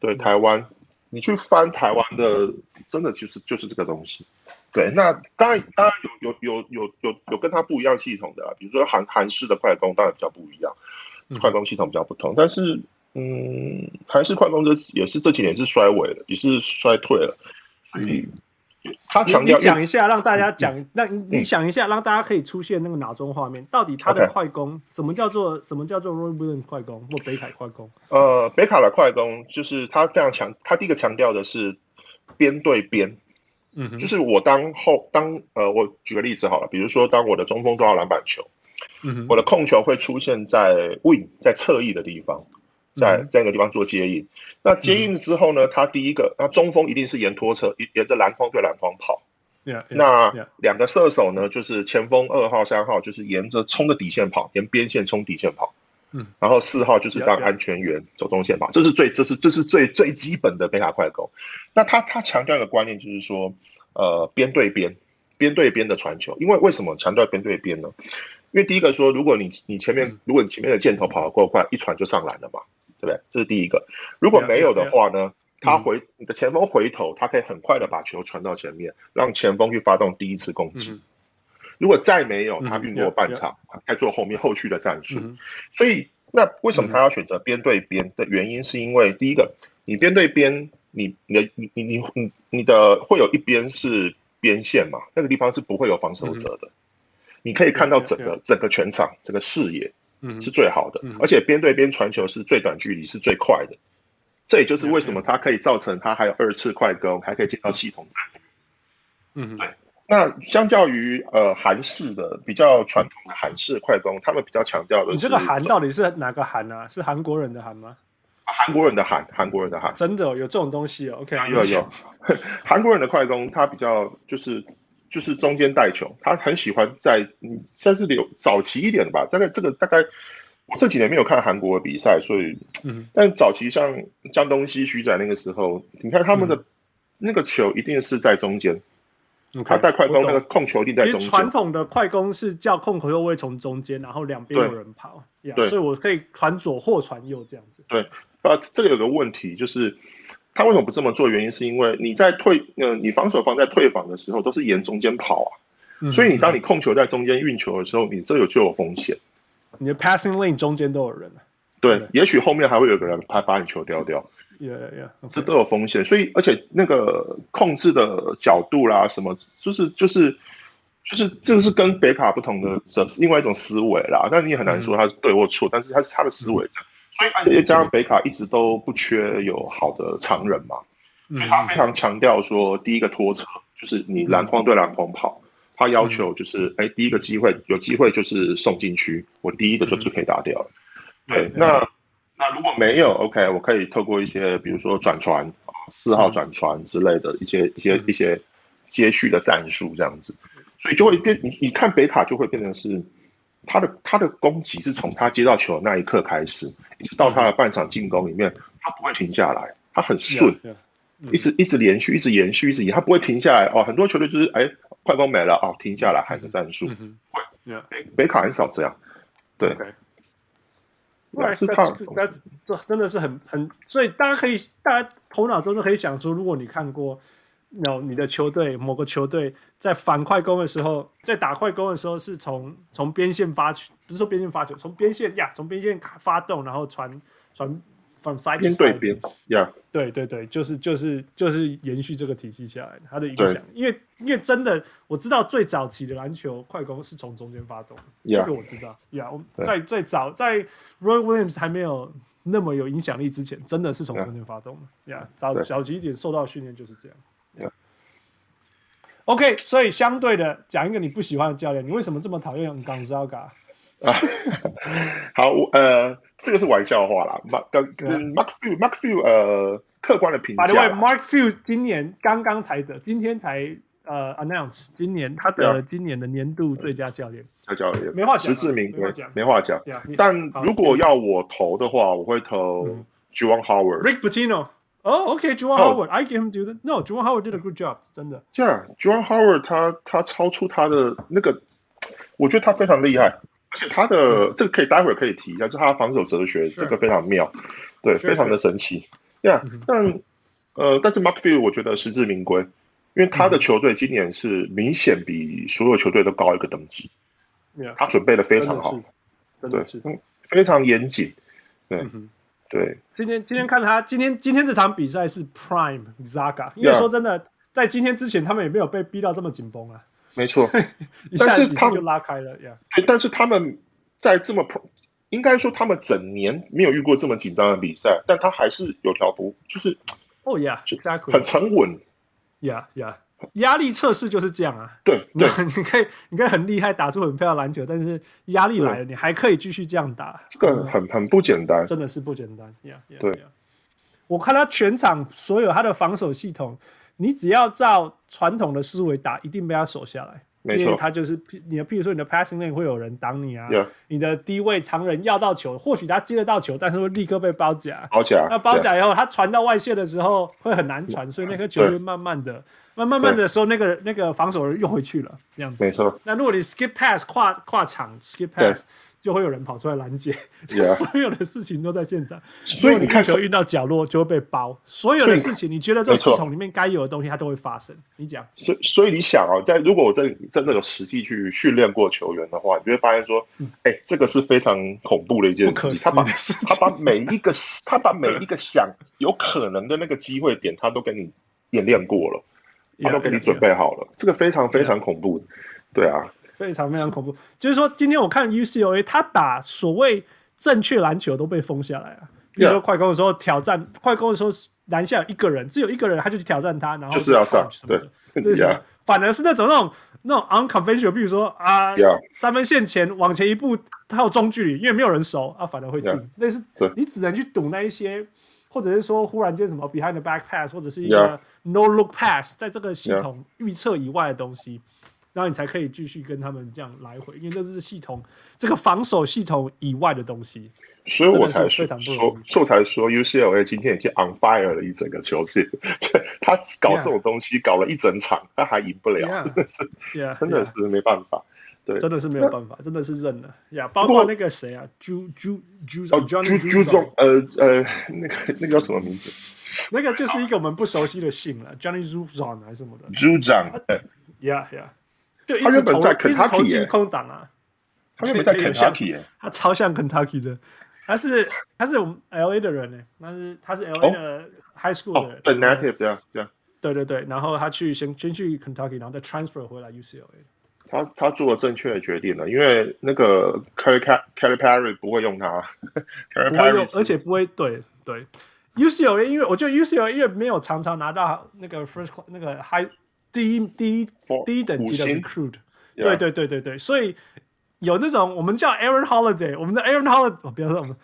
对台湾，你去翻台湾的，真的就是就是这个东西。对，那当然当然有有有有有有跟它不一样系统的啊，比如说韩韩式的快攻，当然比较不一样，快攻系统比较不同。但是，嗯，韩式快攻这也是这几年是衰尾了，也是衰退了，所以。他强调，你讲一下，让大家讲。那你想一下，让大家可以出现那个脑中画面，到底他的快攻，什么叫做什么叫做 Roy Williams 快攻或北卡快攻？呃，北卡的快攻就是他非常强，他第一个强调的是边对边，嗯，就是我当后当呃，我举个例子好了，比如说当我的中锋抓到篮板球，嗯，我的控球会出现在 wing 在侧翼的地方。在在那个地方做接应，那接应之后呢，他第一个，那中锋一定是沿拖车，沿着篮筐对篮筐跑。Yeah, yeah, 那两个射手呢，就是前锋二号、三号，就是沿着冲的底线跑，沿边线冲底线跑。嗯，然后四号就是当安全员.走中线跑，这是最这是这是最最基本的贝塔快攻。那他他强调一个观念，就是说，呃，边对边，边对边的传球。因为为什么强调边对边呢？因为第一个说，如果你你前面、嗯、如果你前面的箭头跑得够快，一传就上篮了嘛。对不对？这是第一个。如果没有的话呢，他回你的前锋回头，他可以很快的把球传到前面，让前锋去发动第一次攻击。如果再没有，他运过半场，再做后面后续的战术。所以，那为什么他要选择边对边的原因，是因为第一个，你边对边，你你的你你你你你的会有一边是边线嘛，那个地方是不会有防守者的，你可以看到整个整个全场整个视野。嗯，是最好的，而且边对边传球是最短距离，是最快的。这也就是为什么它可以造成它还有二次快攻，还可以进到系统战。嗯，对。那相较于呃韩式的比较传统的韩式快攻，他们比较强调的是，你这个韩到底是哪个韩啊？是韩国人的韩吗？韩国人的韩，韩国人的韩，真的有这种东西哦。OK，有有。(laughs) 韩国人的快攻，他比较就是。就是中间带球，他很喜欢在嗯，算是有早期一点的吧。大概这个大概我这几年没有看韩国的比赛，所以嗯，但早期像江东熙、徐仔那个时候，你看他们的那个球一定是在中间。嗯、他带快攻那个控球一定在中间。传统的快攻是叫控球后卫从中间，然后两边有人跑，对，yeah, 所以我可以传左或传右这样子。对，啊，这个有个问题就是。他为什么不这么做？原因是因为你在退，呃，你防守方在退防的时候都是沿中间跑啊，嗯、所以你当你控球在中间运球的时候，你这有就有风险。你的 passing lane 中间都有人，对，对也许后面还会有个人他把你球丢掉，yeah, yeah, okay. 这都有风险。所以而且那个控制的角度啦，什么就是就是就是这个是跟北卡不同的另外一种思维啦。但你也很难说他是对或错，嗯、但是他是他的思维这样。所以，而且加上北卡一直都不缺有好的长人嘛，所以他非常强调说，第一个拖车就是你篮筐对篮筐跑，他要求就是，哎，第一个机会有机会就是送进去，我第一个就就可以打掉了。对，那那如果没有，OK，我可以透过一些比如说转传啊，四号转传之类的一些一些一些接续的战术这样子，所以就会变，你你看北卡就会变成是。他的他的攻击是从他接到球的那一刻开始，一直到他的半场进攻里面，他不会停下来，他很顺，一直一直连续，一直延续，一直延，他不会停下来。哦，很多球队就是哎，快攻没了哦，停下来喊个战术，会，北北卡很少这样，对，是他，这真的是很很，所以大家可以，大家头脑中都可以想出，如果你看过。有你的球队，某个球队在反快攻的时候，在打快攻的时候，是从从边线发球，不是说边线发球，从边线呀，从边线发动，然后传传 from side to side 边对边呀，对对对，就是就是就是延续这个体系下来的，它的影响。因为因为真的，我知道最早期的篮球快攻是从中间发动这个我知道。呀，我在最早在 Roy Williams 还没有那么有影响力之前，真的是从中间发动的。呀，早早期一点受到训练就是这样。OK，所以相对的讲一个你不喜欢的教练，你为什么这么讨厌 Gonzaga？啊，(laughs) 好，呃，这个是玩笑话啦。Mark 跟跟 Mark Few Mark Few 呃，客观的评价。By the way，Mark Few 今年刚刚才得，今天才呃 announce，今年他得了今年的年度最佳教练。教练没话讲，实至名归，没话讲。但如果要我投的话，我会投 Juwan Howard。Rick Pitino。哦，OK，Juwan Howard，I give him do that no，Juwan Howard did a good job，真的。Yeah，Juwan Howard 他他超出他的那个，我觉得他非常厉害。而且他的这个可以待会儿可以提一下，就他的防守哲学，这个非常妙，对，非常的神奇。呀，但呃，但是 Mark Few 我觉得实至名归，因为他的球队今年是明显比所有球队都高一个等级。他准备的非常好，对，非常严谨。对，对。今天今天看他今天今天这场比赛是 Prime Zaga，因为说真的，在今天之前他们也没有被逼到这么紧绷啊。没错，(laughs) 但是他们就拉开了呀。对，但是他们在这么，应该说他们整年没有遇过这么紧张的比赛，但他还是有条不，就是哦，yeah，exactly，很沉稳。Yeah，yeah，压力测试就是这样啊。对，对，(laughs) 你可以，你可以很厉害，打出很漂亮篮球，但是压力来了，你还可以继续这样打，这个很很不简单，真的是不简单。Yeah，对，我看他全场所有他的防守系统。你只要照传统的思维打，一定被他守下来。没错，因为他就是你的，譬如说你的 passing lane 会有人挡你啊。你的低位常人要到球，或许他接得到球，但是会立刻被包夹。包夹。那包夹以后，他传到外线的时候会很难传，所以那颗球就慢慢的、慢慢慢的时候，那个那个防守人又回去了，这样子。没错。那如果你 skip pass 跨跨场 skip pass。就会有人跑出来拦截.所有的事情都在现场。所以你看，球运到角落就会被包。所有的事情，你觉得这个系统里面该有的东西，它都会发生。你讲，所以所以你想啊，在如果我真真的有实际去训练过球员的话，你就会发现说，哎、欸，这个是非常恐怖的一件事情。他把他把每一个他把每一个想有可能的那个机会点，他都给你演练过了，他都给你准备好了。Yeah, yeah, yeah. 这个非常非常恐怖。对啊。非常非常恐怖，就是说，今天我看 UCLA，他打所谓正确篮球都被封下来了。比如说快攻的时候挑战，快攻的时候篮下有一个人，只有一个人，他就去挑战他，然后就是要上，对，对什么？反而是那种那种那种 unconventional，比如说啊.三分线前往前一步，他有中距离，因为没有人守啊，反而会进。那.是你只能去赌那一些，或者是说忽然间什么 behind the back pass，或者是一个 no look pass，在这个系统预测以外的东西。Yeah. 然后你才可以继续跟他们这样来回，因为这是系统这个防守系统以外的东西，所以我才说，所以才说 UCLA 今天已经 on fire 了一整个球季，他搞这种东西搞了一整场，他还赢不了，真的是，yeah, 真的是没办法，yeah, 对，真的是没有办法，真的是认了呀。包括那个谁啊，Ju Ju Ju 哦 Ju Ju 中，呃呃，那个那个叫什么名字？那个就是一个我们不熟悉的姓了，Johnny Juzang 还是什么的，Juzang，对，Yeah 就他原本在肯塔基进空档啊，他原本在肯塔基，他超像肯塔基的，他是他是我们 L A 的人呢，他是他是 L A 的 High School 的人，对，native 对啊对啊，对对对，然后他去先先去 Kentucky，，然后再 transfer 回来 U C L A，他他做了正确的决定了，因为那个 Kelly Kelly Perry 不会用他，(laughs) 不会用，而且不会对对。U C L A，因为我觉得 U C L A 因为没有常常拿到那个 first 那个 high。第一第一第一等级的 recruit，对对对对对，所以有那种我们叫 Aaron Holiday，我们的 Aaron Holiday，哦，不要说我们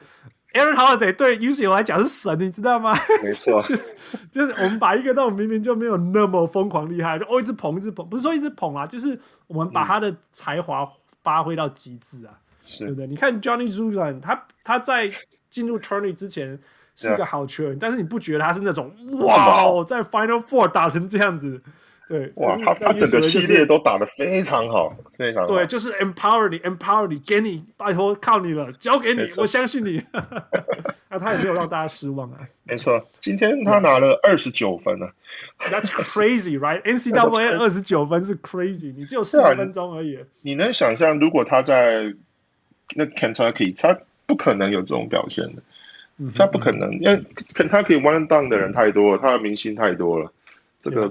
Aaron Holiday 对 UCLA 来讲是神，你知道吗？没错，(laughs) 就是就是我们把一个那种明明就没有那么疯狂厉害，就哦一直捧一直捧，不是说一直捧啊，就是我们把他的才华发挥到极致啊，对不对？你看 Johnny Juzang，他他在进入 Tourney 之前是个好球员，但是你不觉得他是那种哇，在 Final Four 打成这样子？对，哇，他他整个系列都打得非常好，非常好。对，就是 empower 你，empower 你，给你，拜托靠你了，交给你，我相信你。(laughs) 那他也没有让大家失望啊。没错，今天他拿了二十九分呢。That's crazy, right? (laughs) NCAA 二十九分是 crazy，你只有四十分钟而已。你能想象，如果他在那 Kentucky，他不可能有这种表现的，他不可能，因为 Kentucky one done 的人太多了，他的明星太多了。这个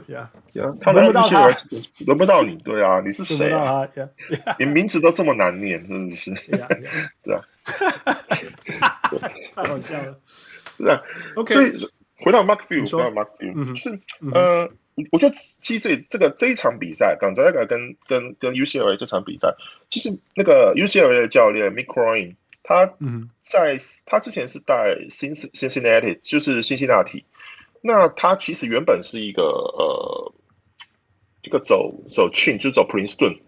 他轮不到他，轮不到你，对啊，你是谁 (laughs) (laughs) 啊？你名字都这么难念，真的是，对啊，(laughs) 太好笑了，是啊，OK。所以回到 Mark Few，回到 Mark Few，就是呃，我觉得其实这这个这一场比赛，刚才那个跟跟跟 UCLA 这场比赛，其实那个 UCLA 的教练 Mick Cronin 他在他之前是带 Cincinnati，就是辛辛那提。那他其实原本是一个呃，一个走走 Chin，就走 Princeton，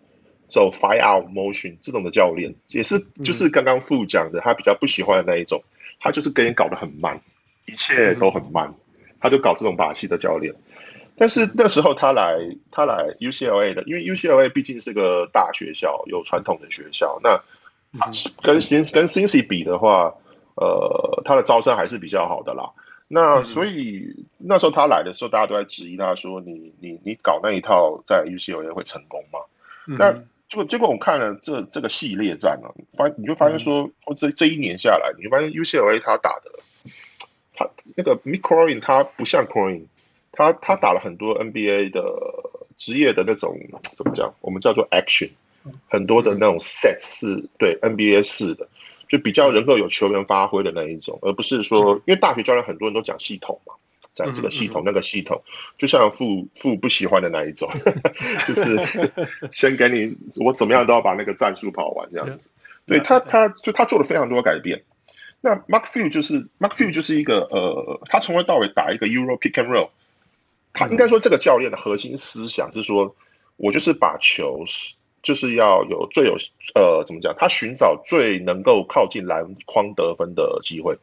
走 Five Out Motion 这种的教练，也是就是刚刚副讲的，他比较不喜欢的那一种，他就是跟人搞得很慢，一切都很慢，他就搞这种把戏的教练。但是那时候他来他来 UCLA 的，因为 UCLA 毕竟是个大学校，有传统的学校，那跟 Cin 跟 Cincy 比的话，呃，他的招生还是比较好的啦。那所以那时候他来的时候，大家都在质疑他说：“你你你搞那一套在 UCLA 会成功吗？”那结果结果我看了这这个系列战啊，发你就发现说，这这一年下来，你就发现 UCLA 他打的，他那个 Mick Cronin 他不像 Cronin，他他打了很多 NBA 的职业的那种怎么讲？我们叫做 action，很多的那种 set 是对 NBA 式的。就比较能够有球员发挥的那一种，而不是说，因为大学教练很多人都讲系统嘛，在这个系统那个系统，就像傅傅不喜欢的那一种，(laughs) 就是先给你我怎么样都要把那个战术跑完这样子。对他，他就他做了非常多改变。那 Mark Few 就是 Mark Few 就是一个呃，他从头到尾打一个 Euro Pick and Roll，他应该说这个教练的核心思想是说，我就是把球。就是要有最有呃，怎么讲？他寻找最能够靠近篮筐得分的机会，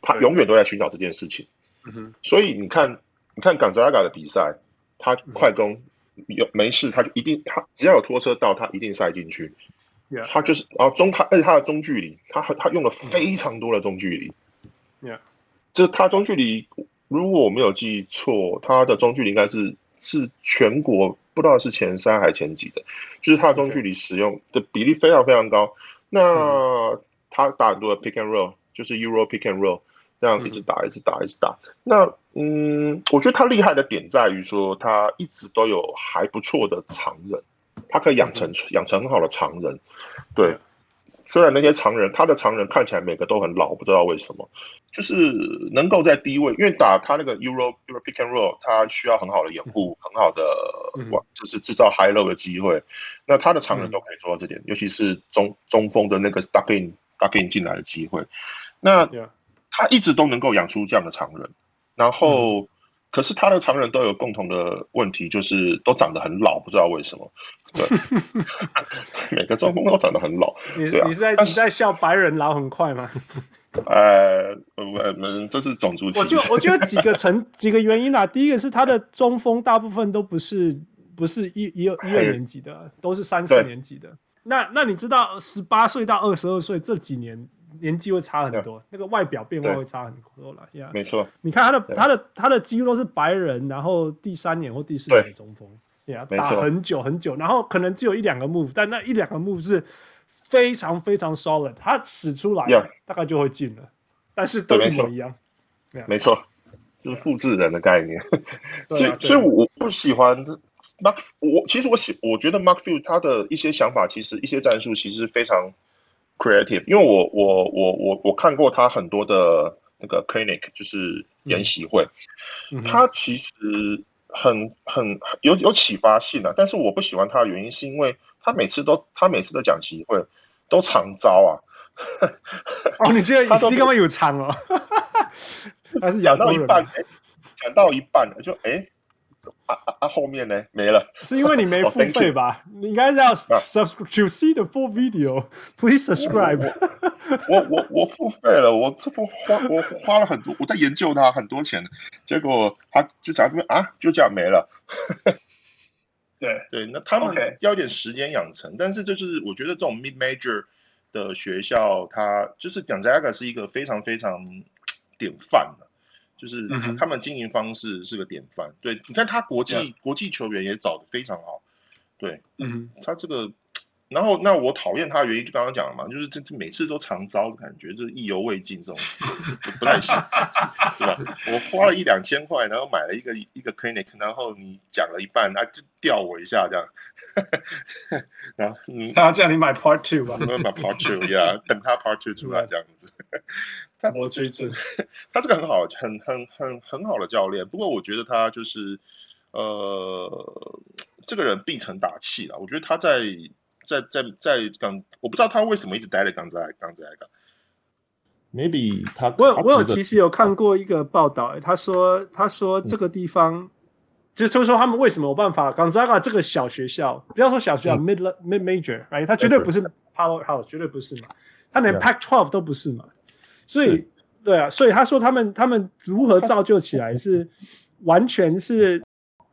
他永远都在寻找这件事情。嗯哼，所以你看，你看冈泽拉嘎的比赛，他快攻有没事，他就一定他只要有拖车到，他一定塞进去。他就是然后中他而且他的中距离，他他用了非常多的中距离。Yeah，这他中距离，如果我没有记错，他的中距离应该是是全国。不知道是前三还是前几的，就是他的中距离使用的比例非常非常高。那他打很多的 pick and roll，就是 Euro pick and roll，这样一直打，一直打，一直打。那嗯，我觉得他厉害的点在于说，他一直都有还不错的常人，他可以养成养成很好的常人，对。虽然那些常人，他的常人看起来每个都很老，不知道为什么，就是能够在低位，因为打他那个 Euro Euro Pick and Roll，他需要很好的掩护，嗯、很好的，就是制造 High Low 的机会。那他的常人都可以做到这点，嗯、尤其是中中锋的那个 Duck In Duck In 进来的机会。那他一直都能够养出这样的常人，然后。嗯可是他的常人都有共同的问题，就是都长得很老，不知道为什么。对，(laughs) 每个中锋都长得很老。你是你是在你在笑白人老很快吗？呃，(laughs) 我们这是种族歧视。我就我觉得几个成 (laughs) 几个原因啊。第一个是他的中锋大部分都不是不是一一二一二年级的，都是三四年级的。那那你知道十八岁到二十二岁这几年？年纪会差很多，那个外表变化会差很多了。呀，没错。你看他的他的他的几乎都是白人，然后第三年或第四年的中锋，呀，打很久很久，然后可能只有一两个 move，但那一两个 move 是非常非常 solid，他使出来大概就会进了，但是都一模一样。没错，就是复制人的概念。所以所以我不喜欢 Mark，我其实我喜我觉得 Mark Few 他的一些想法，其实一些战术其实非常。Creative，因为我我我我我看过他很多的那个 clinic，就是研习会，嗯、他其实很很有有启发性啊。但是我不喜欢他的原因，是因为他每次都他每次的讲习会都常招啊。哦，你觉得 (laughs) 他你干嘛有长哦？(laughs) 还是讲到一半，讲到一半就哎。诶啊啊啊！后面呢？没了，是因为你没 (laughs) 付费吧？你应该要 subscribe to see the full video. Please subscribe. (laughs) 我我我付费了，我这不花我花了很多，我在研究它很多钱，结果他就讲这边啊，就这样没了。(laughs) 对对，那他们要一点时间养成，但是就是我觉得这种 mid major 的学校，它就是 Gonzaga 是一个非常非常 (tsk) 典范的。就是他们经营方式是个典范，对，你看他国际国际球员也找的非常好，对，嗯，他这个。然后，那我讨厌他的原因就刚刚讲了嘛，就是这这每次都常招的感觉，就是意犹未尽这种，不，不太行，(laughs) 是吧？我花了一两千块，然后买了一个一个 clinic，然后你讲了一半，那就吊我一下这样，(laughs) 然后嗯，他叫你买 part two 吧，我买 part two 呀，等他 part two 出来这样子。他我追追，(laughs) 他是个很好、很很很很好的教练，不过我觉得他就是呃，这个人必成大器了，我觉得他在。在在在港，我不知道他为什么一直待在港在港在刚，maybe 他我有我有其实有看过一个报道，欸，他说他说这个地方，嗯、就是就是说他们为什么有办法，Gonzaga 这个小学校，不要说小学校，嗯，mid mid major，right，他绝对不是 powerhouse，绝对不是嘛，他连 pack twelve 都不是嘛，所以对啊，所以他说他们他们如何造就起来是完全是，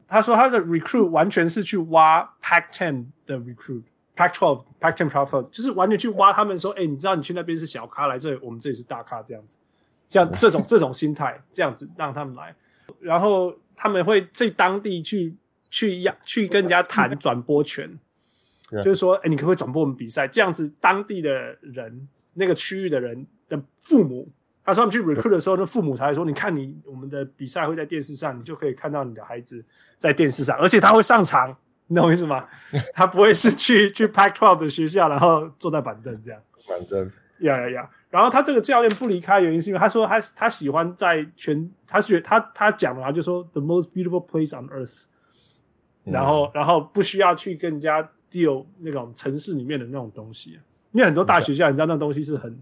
他说他的 recruit 完全是去挖 Pac-10 的 recruit。Pac-12、Pac-10、Pac-12，就是完全去挖他们说，哎、欸，你知道你去那边是小咖，来这里我们这里是大咖，这样子，像这种这种心态，这样子让他们来，然后他们会在当地去去要去跟人家谈转播权，就是说，哎、欸，你可不可以转播我们比赛？这样子当地的人，那个区域的人的父母，他说他们去 recruit 的时候，那父母才会说，你看你我们的比赛会在电视上，你就可以看到你的孩子在电视上，而且他会上场。你懂我意思吗？(laughs) 他不会是去去 Pac-12 的学校，然后坐在板凳这样。板凳，呀呀呀！然后他这个教练不离开原因是因为他说他他喜欢在全他学他他讲的话就说 the most beautiful place on earth，然后、嗯、然后不需要去跟人家 deal 那种城市里面的那种东西，因为很多大学校你知道那东西是很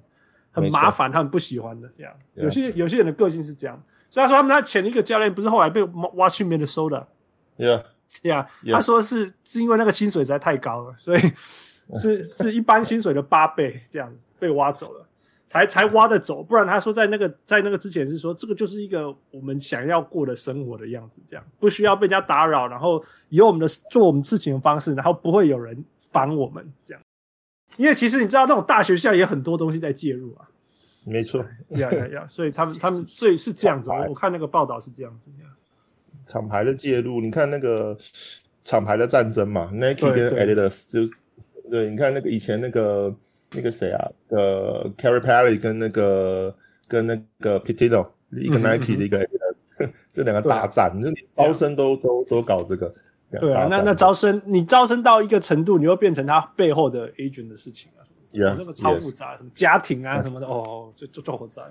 很麻烦，他们不喜欢的这样。有些有些人的个性是这样，所以他说他们他前一个教练不是后来被挖去 Minnesota，yeah。(laughs) 呀、yeah, yeah. 他说是是因为那个薪水实在太高了，所以 (laughs) 是是一般薪水的八倍这样子被挖走了，才才挖得走。不然他说在那个在那个之前是说这个就是一个我们想要过的生活的样子，这样不需要被人家打扰，然后有我们的做我们事情的方式，然后不会有人烦我们这样。因为其实你知道那种大学校也很多东西在介入啊，没错，呀呀呀，所以他们他们所以是这样子，(laughs) 我看那个报道是这样子。厂牌的介入，你看那个厂牌的战争嘛，Nike 跟 Adidas 就对，你看那个以前那个那个谁啊，呃 c a r r y Payton 跟那个跟那个 Pitino，一个 Nike 的一个 Adidas，、嗯、这两个大战，你招生都都都搞这个。对啊，那那招生，你招生到一个程度，你又变成他背后的 agent 的事情啊，那个超复杂.什么家庭啊什么的，哦，就就就好在。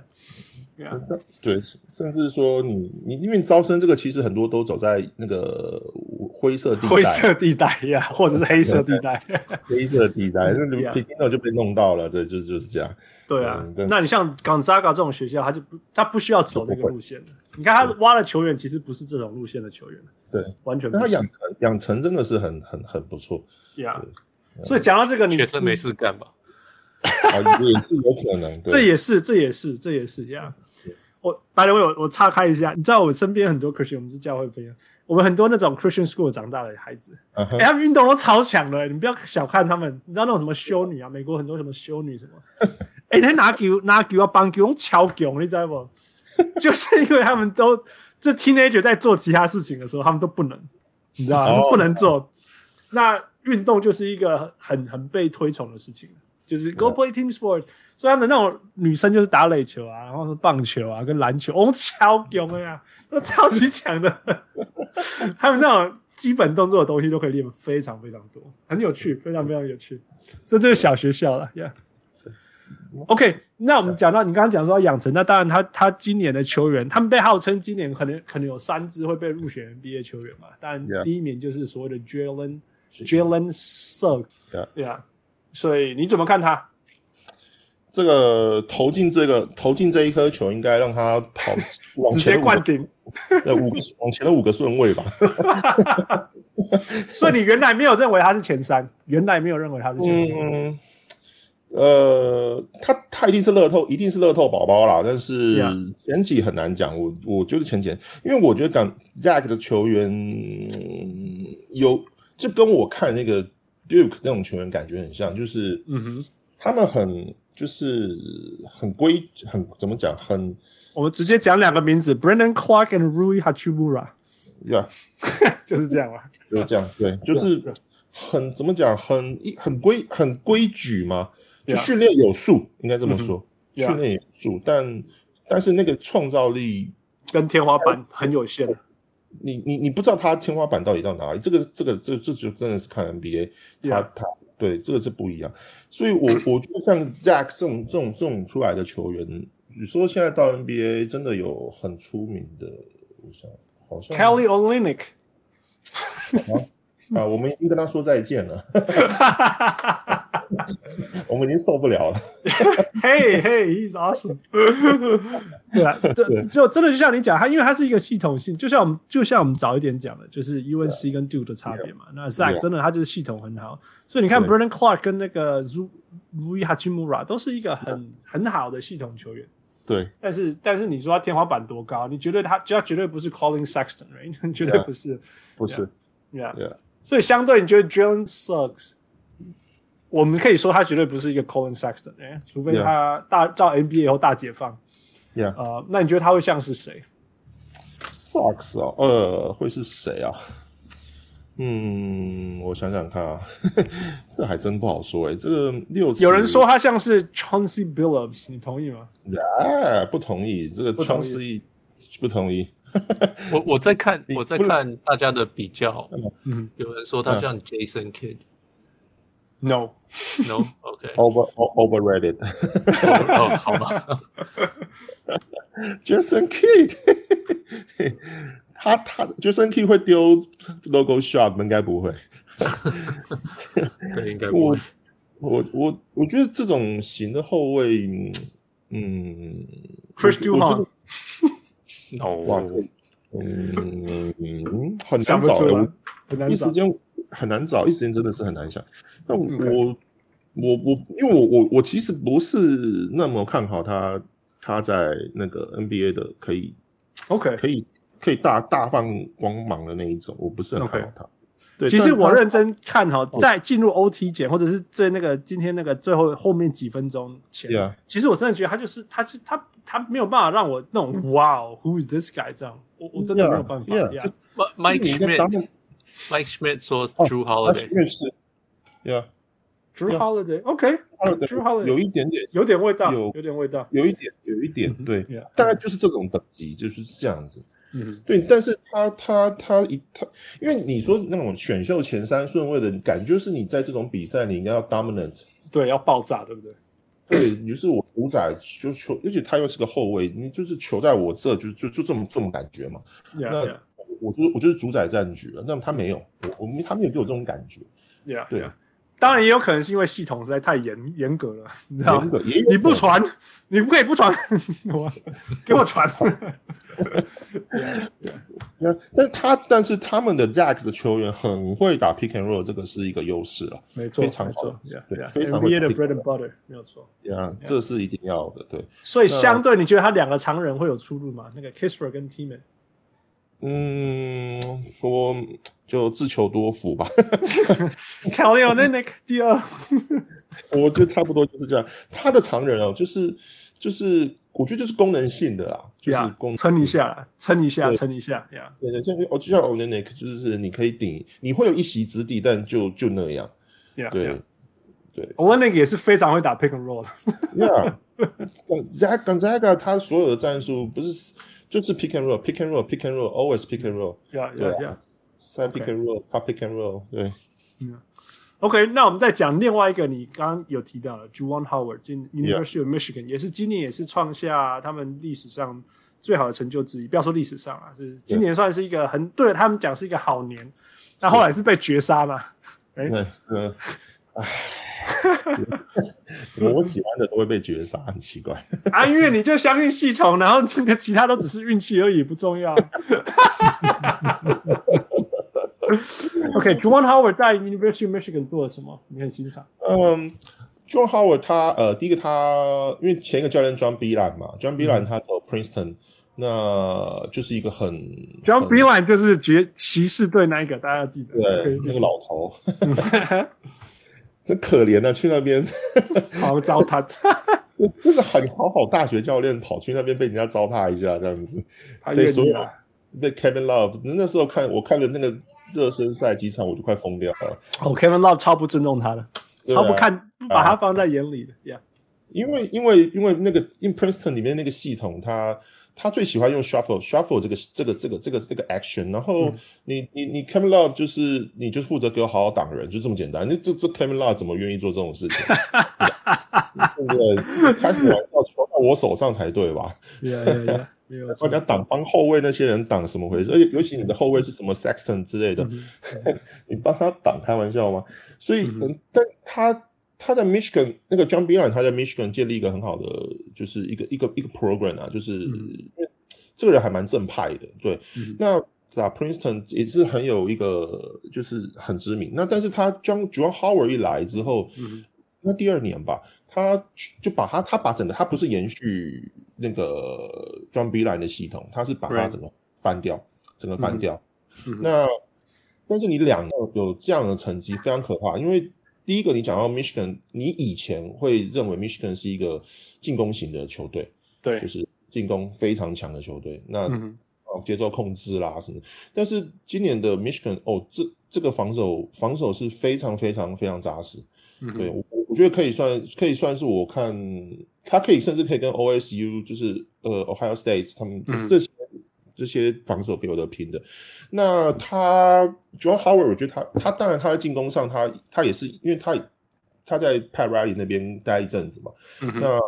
(laughs) 对，甚至说你你因为招生这个其实很多都走在那个灰色地带，灰色地带呀，或者是黑色地带，(laughs) 黑色地带，那你听到就被弄到了，这就就是这样。对啊，嗯、那你像 Gonzaga 这种学校，他就不他不需要走这个路线。你看他挖的球员，其实不是这种路线的球员，对，完全不是。他养成养成真的是很很很不错。对啊，所以讲到这个，你学生没事干吧？啊，(laughs) 也是有可能，这也是这也是这也是这样。我，by the way，我我岔开一下，你知道我身边很多 Christian，我们是教会朋友，我们很多那种 Christian school 长大的孩子，哎、uh -huh. 欸，他们运动都超强的，你不要小看他们，你知道那种什么修女啊，美国很多什么修女什么，(laughs) 哎、欸，他拿球拿球啊，棒球用超强，你知道不？(laughs) 就是因为他们都就 teenager 在做其他事情的时候，他们都不能，你知道吗？不能做，oh. 那运动就是一个很很被推崇的事情。就是 Go play team sport，、yeah. 所以他们那种女生就是打垒球啊，然后是棒球啊，跟篮球，哦，超强的呀，都超级强的。(laughs) 他们那种基本动作的东西都可以练非常非常多，很有趣，非常非常有趣。这就是小学校了，Yeah。OK，那我们讲到你刚刚讲说要养成，那当然他他今年的球员，他们被号称今年可能可能有三支会被入选 NBA 球员嘛，当然第一名就是所谓的 Jalen Jalen Suggs，Yeah。所以你怎么看他？这个投进这个投进这一颗球，应该让他跑往前直接灌顶，呃，五个往前的五个顺位吧。所以你原来没有认为他是前三，原来没有认为他是前三。嗯，呃，他他一定是乐透，一定是乐透宝宝啦。但是前几很难讲，我我觉得前几，因为我觉得讲 Zack 的球员、嗯、有，就跟我看那个。Duke 那种球员感觉很像，就是，嗯哼，他们很就是很规，很怎么讲，很，我们直接讲两个名字，Brandon Clark and Rui Hachimura，Yeah，(laughs) 就是这样啊，就是这样，对，就是很怎么讲，很一很规很规矩嘛，就训练有素，应该这么说，训练有素，但但是那个创造力跟天花板很有限。你你你不知道他天花板到底到哪里？这个这个这这就真的是看 NBA，他.他对这个是不一样。所以我我觉得像 Zack 这种这种这种出来的球员，你说现在到 NBA 真的有很出名的，我想好像 Kelly Olynyk 啊，啊，我们已经跟他说再见了。(laughs) (laughs) 我们已经受不了了。(laughs) Hey, hey, he's awesome (laughs) 对啊，对，就真的就像你讲，他因为他是一个系统性，就像我们就像我们早一点讲的，就是 UNC 跟 Duke 的差别嘛。那 Zach 真的他就是系统很好，所以你看 Brandon Clark 跟那个 Rui Hachimura 都是一个很很好的系统球员。对，但是但是你说他天花板多高？你绝对他，他绝对不是 Collin Sexton，right？绝对不是，不是，Yeah，所以相对你觉得 Jalen Suggs，我们可以说他绝对不是一个 Collin Sexton，哎，除非他大到 NBA 以后大解放，Yeah，呃，那你觉得他会像是谁？Socks 啊，呃，会是谁啊？嗯，我想想看啊，(laughs) 这还真不好说哎、欸。这个六有人说他像是 Chauncey Billups，你同意吗？啊，不同意。这个 Chauncey 不同意。我我在看我在看大家的比较，嗯，有人说他像 Jason Kidd。No No OK Over Overrated。哦，好吧。Jason Kidd。他他 Jason Kidd 会丢 logo shot 应该不会，对，应该不会。我我我我觉得这种型的后卫，嗯，Chris Duhon，哇，嗯，很难找，一时间很难找，一时间真的是很难想。那我我我我，因为我我我其实不是那么看好他，他在那个 NBA 的可以，OK，可以。可以大大放光芒的那一种，我不是很看好他。Okay. 对，其实我认真看哈，在进入 OT 前，或者是最那个今天那个最后后面几分钟前，Yeah. 其实我真的觉得他就是他，他他，他没有办法让我那种哇，Who is this guy 这样，我我真的没有办法。Mike Schmidt，Mike Schmidt 说 Jrue Holiday. 是，Yeah，Jrue Holiday，OK，Jrue Holiday. 有一点点，有点味道，有有点味道，有一点，有一点，对，大概就是这种等级，就是这样子。嗯，对，但是他他他一他，因为你说那种选秀前三顺位的感觉，就是你在这种比赛你应该要 dominant，对，要爆炸，对不对？对，于是我主宰就球，而且他又是个后卫，你就是球在我这，就就就这么这么感觉嘛。Yeah, 那 yeah. 我就我就是主宰战局了，那么他没有，我我他没有给我这种感觉。Yeah, 对啊。当然也有可能是因为系统实在太严严格了，你知道吗？你不传，你不可以不传，我给我传。(laughs) 那但他但是他们的 Zack 的球员很会打 Pick and Roll，这个是一个优势了，没错，非常好，对，非常会 NBA 的 Bread and Butter 没有错，呀，这是一定要的，对。所以相对你觉得他两个常人会有出入吗？那个 Kispert 跟 Tillman 嗯，我就自求多福吧。(laughs) Kelly Olynyk 第二，(laughs) 我觉得差不多就是这样。他的常人哦，就是就是，我觉得就是功能性的啦，就是功撑一下，撑一下，撑一下，呀。对对，这个我就像 Olynyk 就是你可以顶，你会有一席之地，但就就那样。对对，Olynyk 也是非常会打 pick and roll 的。Yeah，Zack (laughs) Zack 他所有的战术不是。就是 pick and roll，pick and roll，pick and roll，always pick and roll。Yeah, yeah, yeah. Side pick and roll，top pick and roll。对。嗯。OK，那我们再讲另外一个，你刚刚有提到的 Juwan Howard，今 University of Michigan 也是今年也是创下他们历史上最好的成就之一。不要说历史上啊，是今年算是一个很对他们讲是一个好年。那后来是被绝杀嘛？哎，嗯，唉。(laughs) 怎么我喜欢的都会被绝杀，很奇怪 (laughs) 啊！因为你就相信系统，然后这个其他都只是运气而已，不重要。OK，John、(laughs) okay, Howard 在 University of Michigan 做了什么？你很欣赏。嗯，John Howard 他呃，第一个他因为前一个教练 John Beilein 嘛，John Beilein 他走 Princeton，、嗯、那就是一个很 John Beilein 就是爵骑士队那一个，大家要记得，对，那个老头。真可怜啊，去那边 (laughs) 好糟蹋，真 (laughs) 的很好好大学教练跑去那边被人家糟蹋一下这样子，被所有被 Kevin Love 那时候看我看了那个热身赛几场我就快疯掉了。哦，Kevin Love 超不尊重他的，超不看不把他放在眼里的呀。因为因为因为那个 In Princeton 里面那个系统他。他最喜欢用 shuffle shuffle 这个这个这个这个这个 action，然后你你你 Kevin Love 就是你就负责给我好好挡人，就这么简单。那这这 Kevin Love 怎么愿意做这种事情？(laughs) 对不对？开什么玩笑，球到我手上才对吧？对呀对呀，没有错。人家挡帮后卫那些人挡什么回事？而且尤其你的后卫是什么 Sexton 之类的，(laughs) 你帮他挡，开玩笑吗？所以，但他他在 Michigan 那个 John Beilein 他在 Michigan 建立一个很好的，就是一个一个一个 program 啊，就是、嗯、这个人还蛮正派的，对。嗯、那啊 Princeton 也是很有一个，就是很知名。那但是他 John Juwan Howard 一来之后，嗯、那第二年吧，他就把他他把整个他不是延续那个 John Beilein 的系统，他是把它整个翻掉，整个翻掉。嗯、那但是你两个有这样的成绩非常可怕，因为第一个你讲到 Michigan，你以前会认为 Michigan 是一个进攻型的球队，对，就是进攻非常强的球队，那、嗯、节奏控制啦什么。但是今年的 Michigan 哦，这这个防守防守是非常非常非常扎实，嗯、对我我觉得可以算可以算是我看他可以甚至可以跟 OSU 就是呃 Ohio State 他们这些。嗯这些防守给我的拼的，那他 Juwan Howard，我觉得他他当然他在进攻上他他也是因为他他在 Pat Riley 那边待一阵子嘛，嗯、那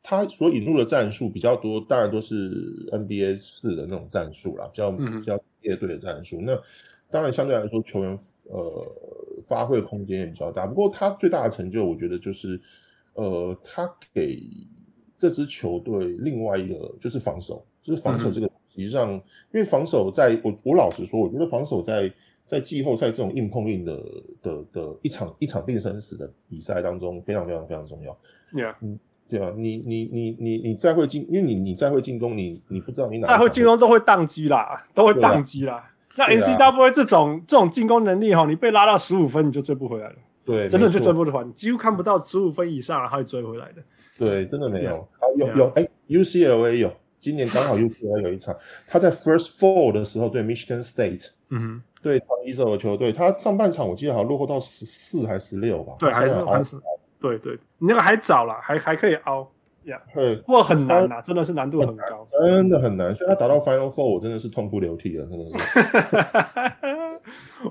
他所引入的战术比较多，当然都是 NBA 式的那种战术啦，比较、嗯、比较业队的战术。那当然相对来说球员呃发挥的空间也比较大，不过他最大的成就，我觉得就是呃他给这支球队另外一个就是防守，就是防守这个。嗯实际上，因为防守在我我老实说，我觉得防守在在季后赛这种硬碰硬的的的一场一场定生死的比赛当中，非常非常非常重要。Yeah，嗯，对啊，你你你你你再会进，因为你你再会进攻，你你不知道你哪再会进攻都会宕机啦，都会宕机啦。啊、那 N C W 这种、啊、这种进攻能力哈，你被拉到十五分，你就追不回来了。对，真的就追不回来，你几乎看不到十五分以上，然后会追回来的。对，真的没有。啊、有有哎、欸、，UCLA 有。今年刚好 UCLA 有一场，他在 First Four 的时候对 Michigan State，嗯哼，对同一手的球队，他上半场我记得好像落后到十四还是十六吧，对，还是还是，对对，你那个还早了，还还可以凹。Yeah, 对，不过很难呐，真的是难度很高，真的很难。所以他打到 Final Four，我真的是痛哭流涕了，真的是。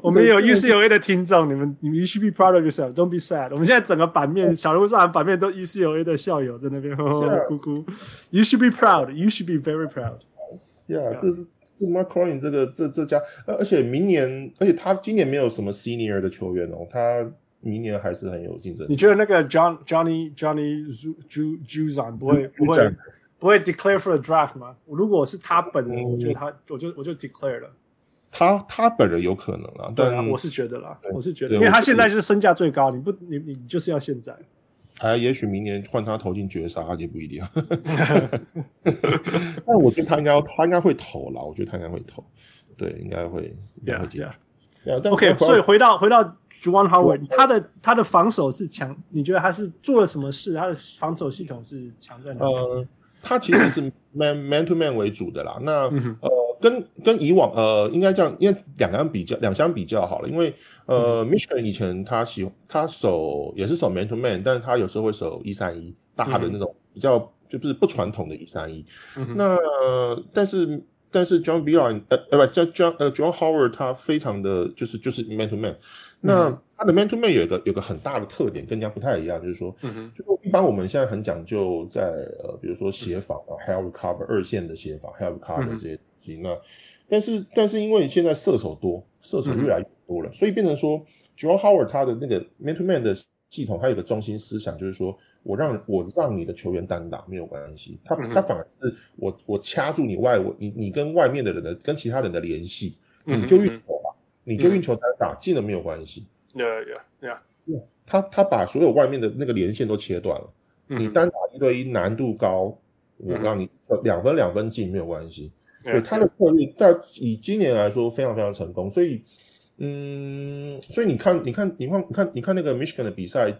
我们有 UCLA 的听众，你们你们 You should be proud of yourself, don't be sad。我们现在整个版面，小路上版面都 UCLA 的校友在那边呵呵哭哭。You should be proud, you should be very proud. Yeah，这是这 Mark Cronin 这个这这家，而且明年，而且他今年没有什么 Senior 的球员哦，他。明年还是很有竞争力。你觉得那个 John Johnny Johnny Juzang 不会不会不会 declare for the draft 吗？如果是他本人，我觉得他，我就我就 declare 了。他他本人有可能啊，但我是觉得啦，我是觉得，因为他现在就是身价最高，你不你你就是要现在。哎，也许明年换他投进绝杀也不一定。(laughs) 但我觉得他应该他应该会投啦，我觉得他应该会投，对，应该会应该会进。OK，所以回到回到。Juwan Howard，他的他的防守是强，你觉得他是做了什么事？他的防守系统是强在哪里？呃，他其实是 man (coughs) man to man 为主的啦。那呃，跟跟以往呃，应该这样，因为两相比较，两相比较好了。因为呃，Michigan 以前他喜欢他守也是守 man to man，但是他有时候会守一三一大的那种比较就是不传统的一三一。那但是但是 John Beilein 呃呃不叫 John 呃 John Howard 他非常的就是就是 man to man。那他的 man to man 有一个有个很大的特点，跟人家不太一样，就是说，就一般我们现在很讲究在呃，比如说协防啊，help recover 二线的协防，help recover 这些东西。嗯、那但是但是因为现在射手多，射手越来越多了，嗯、所以变成说 John Howard 他的那个 man to man 的系统，他有个中心思想，就是说我让我让你的球员单打没有关系，他他反而是我我掐住你外我你你跟外面的人的跟其他人的联系，你就运球吧。嗯你就运球单打进了没有关系。对对对，他他把所有外面的那个连线都切断了。嗯、你单打一对一难度高，我让你两分两分进没有关系。嗯、对他的策略，但以今年来说非常非常成功。所以，嗯，所以你看，你看，你看，你看，你看那个 Michigan 的比赛，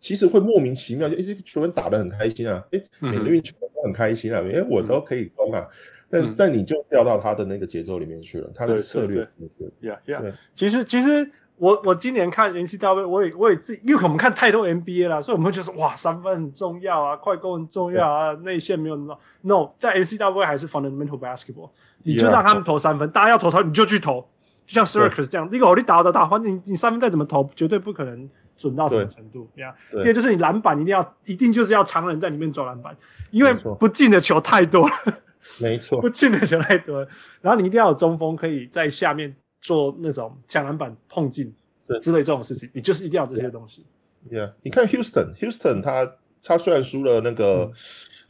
其实会莫名其妙，就哎，这个球员打得很开心啊，哎，每个运球都很开心啊，哎，我都可以攻啊。但、嗯、但你就掉到他的那个节奏里面去了，他的策略，Yeah Yeah。其实其实我我今年看 NCAA，我也我也自己，因为我们看太多 NBA 了，所以我们会觉得哇，三分很重要啊，快攻很重要啊，内线没有那么 No，在 NCAA 还是 fundamental basketball，你就让他们投三分.大家要投他你就去投，就像 Syracuse 这样，那个我你打得打，反正你你三分再怎么投，绝对不可能准到什么程度，Yeah。第二就是你篮板一定要一定就是要常人在里面抓篮板，因为不进的球太多了。没错，(laughs) 不进的球太多了，然后你一定要有中锋可以在下面做那种抢篮板、碰进之类这种事情，你就是一定要这些东西。Yeah，你看 Houston，Houston 他他虽然输了那个、嗯、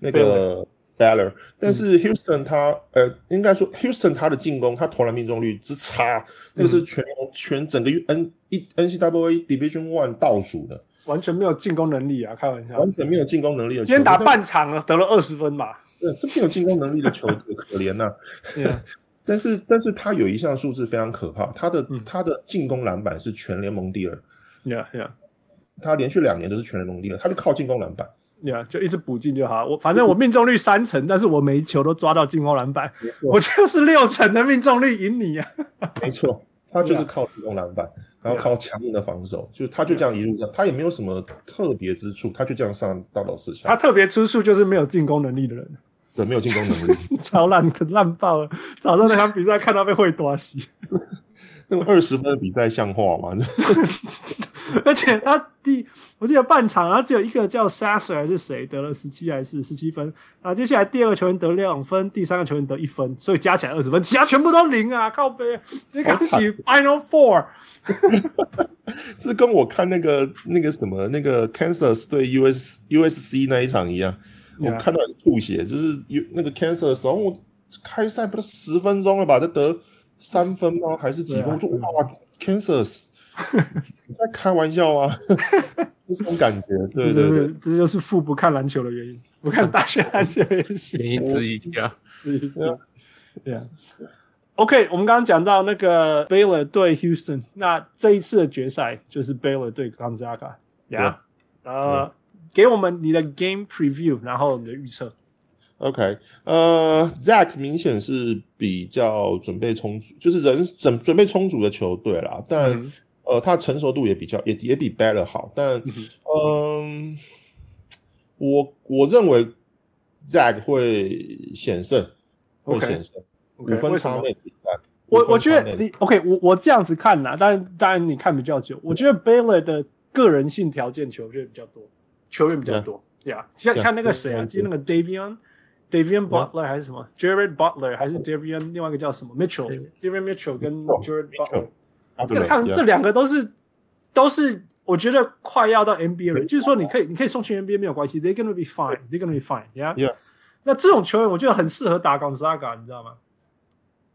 那个 Baller，但是 Houston 他、嗯、呃应该说 Houston 他的进攻他投篮命中率之差，那个是全、嗯、全整个 N 一 NCAA Division One 倒数的，完全没有进攻能力啊！开玩笑，完全没有进攻能力的。今天打半场了，得了二十分吧？对，这没有进攻能力的球队可怜呐、啊。(laughs) Yeah. 但是但是他有一项数字非常可怕，他的、嗯、他的进攻篮板是全联盟第二。Yeah, yeah. 他连续两年都是全联盟第二，他就靠进攻篮板。Yeah，就一直补进就好。我反正我命中率三成，但是我每一球都抓到进攻篮板，我就是六成的命中率赢你啊。没错，他就是靠主动篮板.然后靠强硬的防守，就他就这样一路上，他也没有什么特别之处，他就这样上到了四强。他特别之处就是没有进攻能力的人。对，没有进攻能力，(laughs) 超烂烂爆了。早上那场比赛看到被会多西，(laughs) 那个二十分的比赛像话吗？(laughs) 而且他第，我记得半场，然后只有一个叫 Sasser 还是谁得了十七还是十七分，然后接下来第二个球员得两分，第三个球员得一分，所以加起来二十分，其他全部都零啊！靠背，这个起 Final Four，(laughs) 这跟我看那个那个什么那个 Kansas 对 US USC 那一场一样。我看到是吐血，就是有那个 Kansas 的时候，我开赛不是十分钟了吧，才得三分吗？还是几分？我说哇，Kansas，你 (laughs) 在开玩笑啊？(laughs) 就这种感觉，对对对，这，就是父不看篮球的原因，(laughs) 不看大学篮球的原因。原因之一啊，之一，对啊。OK，我们刚刚讲到那个 Baylor 对 Houston，那这一次的决赛就是 Baylor 对 Gonzaga，呀，呃。给我们你的 game preview，然后你的预测。OK，呃，Zach 明显是比较准备充足，就是人准准备充足的球队啦。但、嗯、呃，它成熟度也比较也也比 Baylor 好。但嗯、呃，我我认为 Zach 会险胜，会险胜。五.分差内比赛。我我觉得你 OK，我我这样子看呐，当然当然你看比较久。我觉得 Baylor 的个人性条件球员比较多。球员比较多，呀、yeah. yeah.，像看那个谁啊，记、yeah. 得那个 Davion，Davion Butler 还是什么、yeah.，Jared Butler 还是 Davion，另外一个叫什么 Mitchell，Davion Mitchell 跟 Jared Butler，这个看这两个都是都是我觉得快要到 NBA 了，就是说你可以你可以送去 NBA 没有关系，They're gonna be fine，They're gonna be fine，yeah，, yeah. 那这种球员我觉得很适合打 Gonzaga，你知道吗？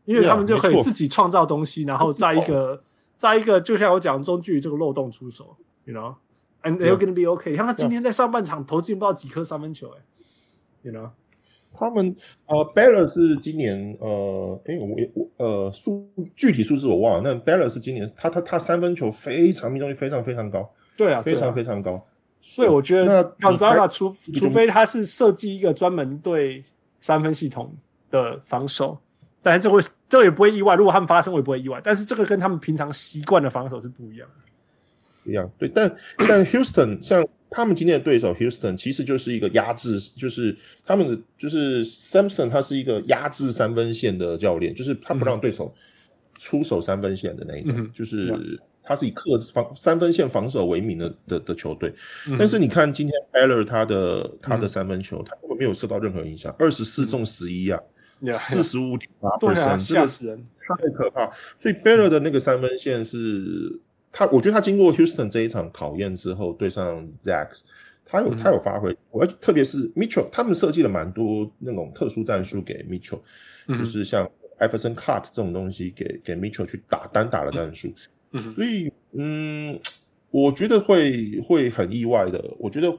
因为他们就可以自己创造东西，然后在一个在一个就像我讲中距离这个漏洞出手，you know。And they're gonna be okay。像他今天在上半场投进不知道几颗三分球，哎，you know，他们呃，Baylor 是今年呃，哎，我我呃数具体数字我忘了。那 Baylor 是今年他他他三分球非常命中率非常非常高，对啊，非常非常高。所以我觉得 Gonzaga 除除非他是设计一个专门对三分系统的防守，但是这会这也不会意外。如果他们发生，我也不会意外。但是这个跟他们平常习惯的防守是不一样的。一样对，但但 Houston 像他们今天的对手 Houston 其实就是一个压制，就是他们的就是 Sampson 他是一个压制三分线的教练，就是他不让对手出手三分线的那一种，嗯、就是他是以克制防三分线防守为名的的的球队。但是你看今天 Baylor 他的他的三分球，他根本没有受到任何影响，二十四中十一啊，四十五点八 percent，吓死人，太可怕。所以 Baylor 的那个三分线是。他我觉得他经过 Houston 这一场考验之后，对上 Zags，他有他有发挥，而、嗯、特别是 Mitchell，他们设计了蛮多那种特殊战术给 Mitchell，、嗯、就是像 Iverson Cut 这种东西给给 Mitchell 去打单打的战术、嗯，所以嗯，我觉得会会很意外的，我觉得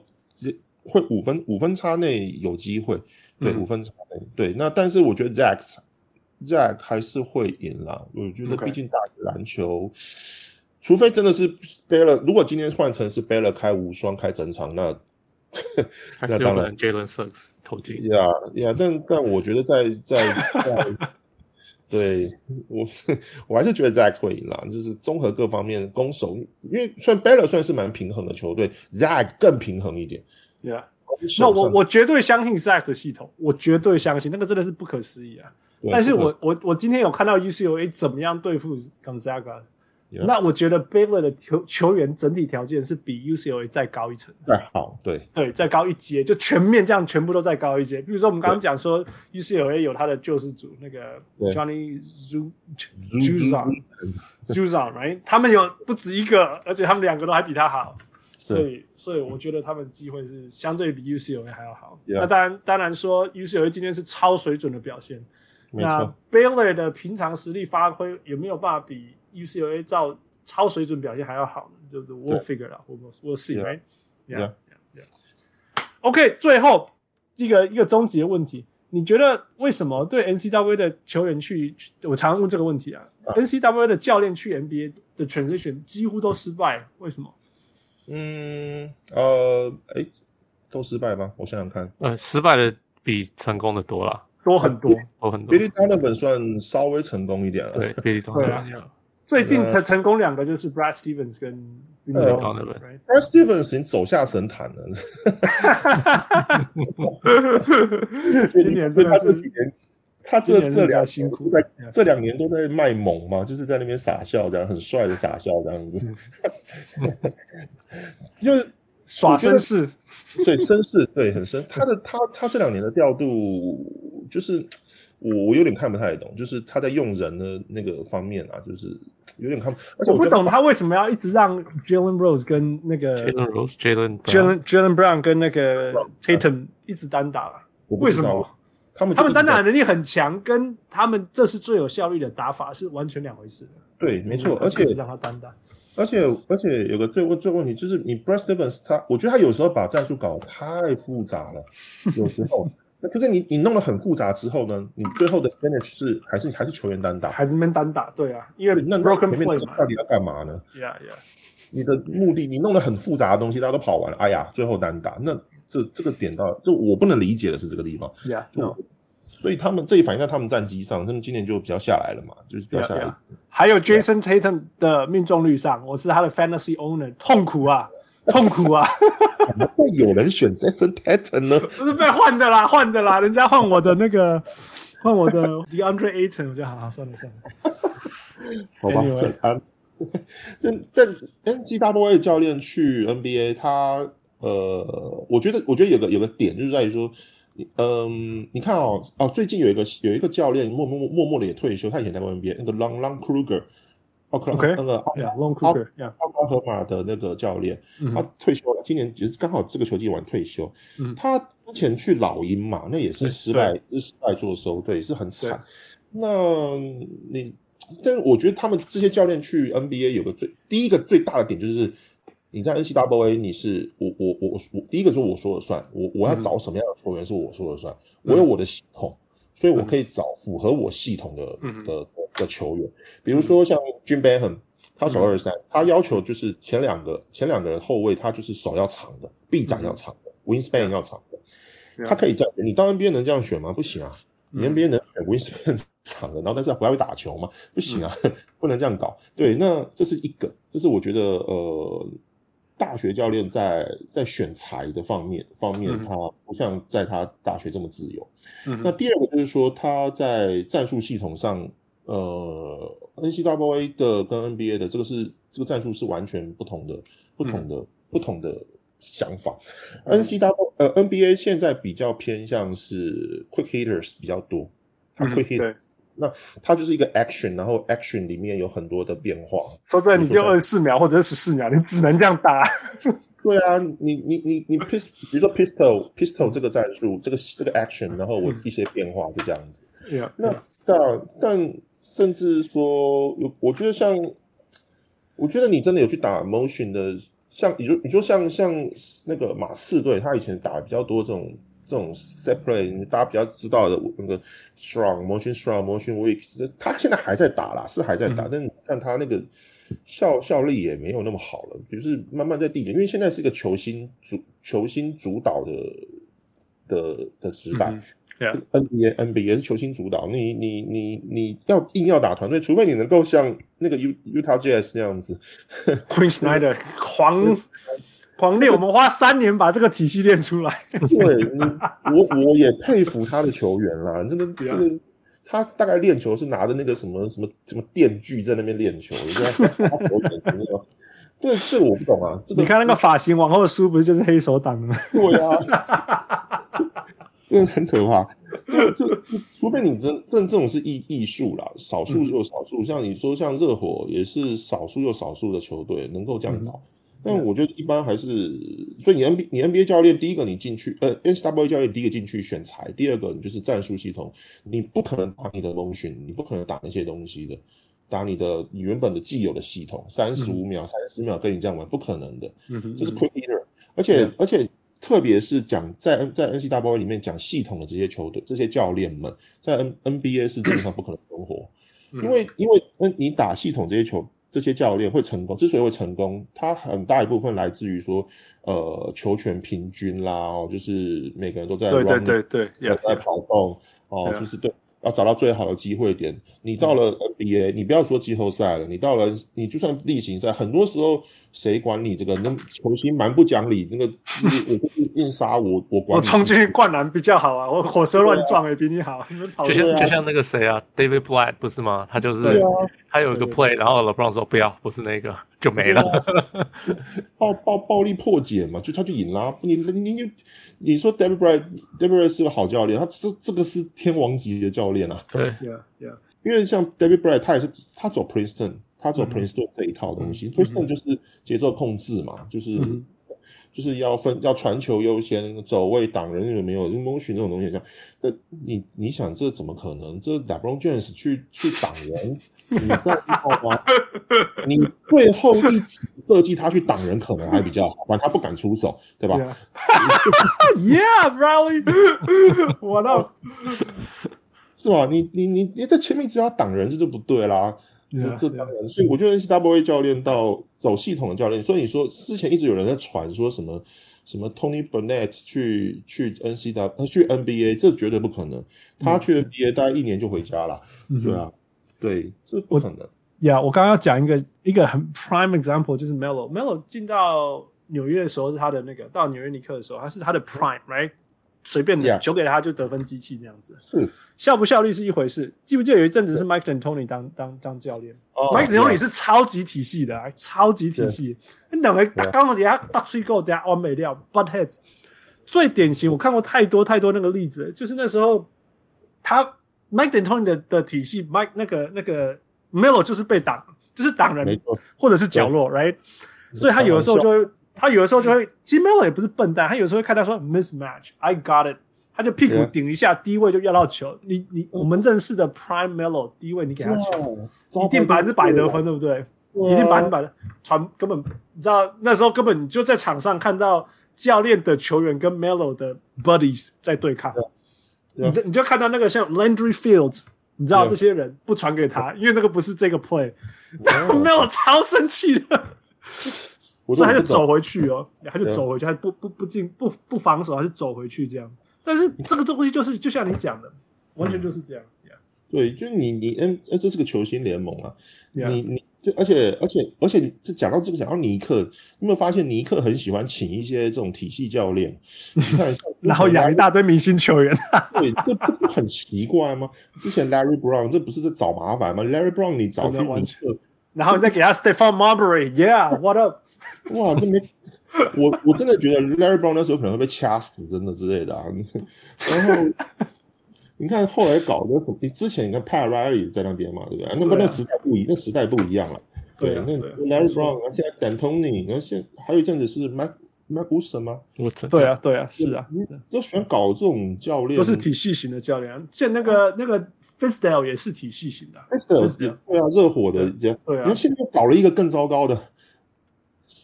会五分五分差内有机会，对、嗯、五分差内对，那但是我觉得 Zags Zags 还是会赢啦，我觉得毕竟打篮球。Okay. 除非真的是 Baylor，如果今天换成是 Baylor 开无双开整场，那 (laughs) 那当然 Jalen Suggs 投进。呀呀，但但我觉得在在在，(laughs) 对我 (laughs) 我还是觉得 Zach 会赢啦，就是综合各方面攻守，因为虽然 Baylor 算是蛮平衡的球队，Zach 更平衡一点。呀，那我我绝对相信 Zach 的系统，我绝对相信那个真的是不可思议啊！但是我我我今天有看到 UCLA 怎么样对付 Gonzaga。Yeah. 那我觉得 Baylor 的球球员整体条件是比 UCLA 再高一层，再好，对对，再高一阶，就全面这样全部都再高一阶。比如说我们刚刚讲说 UCLA 有他的救世主那个 Johnny Juzang，Juzang，right？他们有不止一个，而且他们两个都还比他好。所以所以我觉得他们机会是相对比 UCLA 还要好。Yeah. 那当然当然说 UCLA 今天是超水准的表现，那 Baylor 的平常实力发挥有没有办法比 UCLA 照超水准表现还要好呢？就是 We'll figure out，We'll We'll see，right？Yeah，yeah，yeah。OK，最后一个一个终极的问题。你觉得为什么对 NCWA 的球员去，我常常问这个问题啊，啊？NCAA 的教练去 NBA 的 transition 几乎都失败，为什么？嗯，呃，哎，都失败吗？我想想看，呃，失败的比成功的多了，多很多，多很多。Billy Donovan 算稍微成功一点了，对，(laughs) Billy Donovan。最近成成功两个就是 Brad Stevens 跟 Billy Donovan。Brad Stevens 已经走下神坛了。(laughs) 今年真的是，他这这两辛苦，在这两年都在卖萌嘛，就是在那边傻笑，这样很帅的傻笑这样子，(laughs) 就是耍绅士，(laughs) 对，绅士，对，很绅。他的他他这两年的调度就是。我我有点看不太懂，就是他在用人的那个方面啊，就是有点看不，而且我，我不懂他为什么要一直让 Jalen Rose 跟那个 Jalen Rose Jalen Jalen Jalen Brown 跟那个 Tatum 一直单打，为什么？他们他们单打能力很强，跟他们这是最有效率的打法是完全两回事的。对，没错，而且让他单打，而且而且有个最问最问题就是你 Brad Stevens 他，我觉得他有时候把战术搞得太复杂了，有时候。可是你你弄得很复杂之后呢？你最后的 finish 是还是还是球员单打？还是没单打？对啊，因为那 broken 到底要干嘛呢？Yeah, yeah。(laughs) 你的目的，你弄得很复杂的东西，大家都跑完了，哎呀，最后单打，那这这个点到，就我不能理解的是这个地方。Yeah, no. 所以他们这一反映在他们战绩上，他们今年就比较下来了嘛，就是比较下来。Yeah, yeah. 还有 Jason Tatum 的命中率上，我是他的 fantasy owner，痛苦啊。痛苦啊！怎么会有人选 Jason Tatum 呢？(laughs) 不是被换的啦，换的啦，人家换我的那个，换我的 DeAndre Ayton，我就好好算了算了。好吧，安。(laughs) 但但 NCAA 教练去 NBA，他呃，我觉得我觉得有个有个点就是在于说，嗯，你看哦哦，最近有一个有一个教练默默默默的也退休，他以前在过 NBA，那个 Long Long Kruger。OK，那个奥奥奥克马的那个教练，他退休了，今年也是刚好这个球季完退休。他之前去老鹰嘛，那也是失败，是失败做收，对，是很惨。那你，但是我觉得他们这些教练去 NBA 有个最第一个最大的点就是，你在 NCAA 你是我我我我第一个说我说了算，我我要找什么样的球员是我说了算，我有我的系统，所以我可以找符合我系统的的。的球员，比如说像 Jim Boeheim，他守二十三，他要求就是前两个前两个后卫，他就是手要长的，臂展要长的，wingspan 要长的，他可以这样。你当 NBA 能这样选吗？不行啊，你 NBA 能选 wingspan (laughs) 长的，然后但是不要会打球吗？不行啊，(laughs) 不能这样搞。对，那这是一个，这是我觉得呃，大学教练在在选材的方面方面，他不像在他大学这么自由。那第二个就是说他在战术系统上。呃，N C W A 的跟 NBA 的这个是这个战术是完全不同的，不同的、嗯、不同的想法。NCWA，呃 NBA 现在比较偏向是 quick hitters 比较多，他 quick hit，、嗯、那它就是一个 action，然后 action 里面有很多的变化。说真的，你就二十四秒或者是十四秒，你只能这样打。(laughs) 对啊，你你你你 pistol，比如说 pistol pistol 这个战术，这个这个 action，然后我一些变化就这样子。对啊、嗯，那但但。甚至说有，我觉得像，我觉得你真的有去打 motion 的，像你就你就像像那个马刺队，他以前打比较多这种这种 play，大家比较知道的那个 strong motion strong motion weak，他现在还在打啦，是还在打，嗯、但是看他那个效效力也没有那么好了，就是慢慢在递减，因为现在是一个球星主球星主导的的的时代。嗯 Yeah. NBA NBA 是球星主导，你你你你要硬要打团队，除非你能够像那个 U Utah Jazz 那样子，(laughs) Queen Snyder 狂狂练，我们花三年把这个体系练出来。对，我我也佩服他的球员啦，真的这个他大概练球是拿着那个什么什么什么电锯在那边练球，(laughs) 对，这个我不懂啊。这个你看那个发型往后梳，不是就是黑手党吗？对啊。(laughs) 真的很可怕，就就除非你真真这种是艺艺术啦，少数又少数，像你说像热火也是少数又少数的球队能够这样搞，但我觉得一般还是，所以你 N B 你 N B A 教练第一个你进去，呃 N C W A 教练第一个进去选材，第二个你就是战术系统，你不可能打你的 motion，你不可能打那些东西的，打你的你原本的既有的系统，三十五秒、三十秒跟你这样玩，不可能的，这是 quick eater，而且、嗯、而且特别是讲在在 N C W A 里面讲系统的这些球队这些教练们，在 N N B A 是基本上不可能存活，因为因为嗯你打系统这些球。这些教练会成功，之所以会成功，他很大一部分来自于说，呃，球权平均啦，哦，就是每个人都在对对对对，在跑动，哦，就是对。要找到最好的机会点。你到了 NBA，你不要说季后赛了，你到了，你就算例行赛，很多时候谁管你这个？那球星蛮不讲理，那个我硬杀我，我管。我冲进去灌篮比较好啊，我火车乱撞也比你好。就像就像那个谁啊，David Blatt 不是吗？他就是他有一个 play，然后 LeBron 说不要，不是那个就没了。(laughs) 暴暴暴力破解嘛，就他就赢了。你你你你说 David Blatt，David Blatt 是个好教练，他这这个是天王级的教练。啊，对，yeah yeah，因为像 David Blatt 他也是他走 Princeton，他走 Princeton 这一套东西，Princeton 就是节奏控制嘛，就是就是要分要传球优先，走位挡人有没有 motion 这种东西，像那你你想这怎么可能？这 LeBron James 去去挡人，你知道吗？你最后一次设计他去挡人可能还比较好，反正他不敢出手，对吧？Yeah，Riley，What (laughs) (laughs) up？是吧？你你你你在前面只要挡人，这就不对啦。Yeah, 这这当然所以我觉得 NCAA 教练到走系统的教练，所以你说之前一直有人在传说什么什么 Tony Burnett 去去 NCAA 去 NBA，这绝对不可能。他去 NBA 大概一年就回家了。Mm -hmm. 对啊，对，这不可能。呀，我刚刚要讲一个一个很 prime example，就是 Melo。Melo 进到纽约的时候是他的那个，到纽约尼克的时候，他是他的 prime，right？随便的球给他就得分机器这样子，是效不效率是一回事。记不记得有一阵子是 Mike D'Antoni 当当当教练？Mike D'Antoni 是超级体系的，超级体系。你两个刚刚底下大水沟底下完美料 butt heads 最典型，我看过太多太多那个例子，就是那时候他 Mike D'Antoni 的的体系，Mike 那个那个 Melo 就是被挡，就是挡人或者是角落，right？所以他有的时候就会。他有的时候就会，其实 Melo 也不是笨蛋，他有时候会看到说 mismatch，I got it，他就屁股顶一下，低位就要到球。你你我们认识的 Prime Melo 低位你给他球，一定百分之百得分，对不对？一定百分之百的传，根本你知道那时候根本你就在场上看到教练的球员跟 Melo 的 buddies 在对抗，你这你就看到那个像 Landry Fields，你知道这些人不传给他，因为那个不是这个 play，但 Melo 超生气的。所以他就走回去哦，(laughs) 他就走回去，他不不不进不不防守，他就走回去这样。但是这个东西就是就像你讲的，完全就是这样。对，就你你嗯，这是个球星联盟啊，你你就而且而且而且这讲到这个讲到尼克，你有没有发现尼克很喜欢请一些这种体系教练？你看，(laughs) 然后养一大堆明星球员。(laughs) 对，这这不很奇怪吗？之前 Larry Brown 这不是在找麻烦吗？Larry Brown 你找去尼克，然后你再给他 Stephon Marbury，Yeah，What up？哇，这没 (laughs) 我我真的觉得 Larry Brown 那时候可能会被掐死，真的之类的啊。(laughs) 然后你看后来搞的，你之前你看 Pat Riley 在那边嘛，对不对？那个那时代不一，那时代不一样了。对，那 Larry Brown，然后现在 D'Antoni，然后现还有一阵子是 Mac Mac Wilson 吗？对啊，对啊，是啊，都喜欢搞这种教练，都是体系型的教练。像那个那个 Fizdale 也是体系型的，Fisdale 对啊，热火的这样。对啊，然后现在又搞了一个更糟糕的。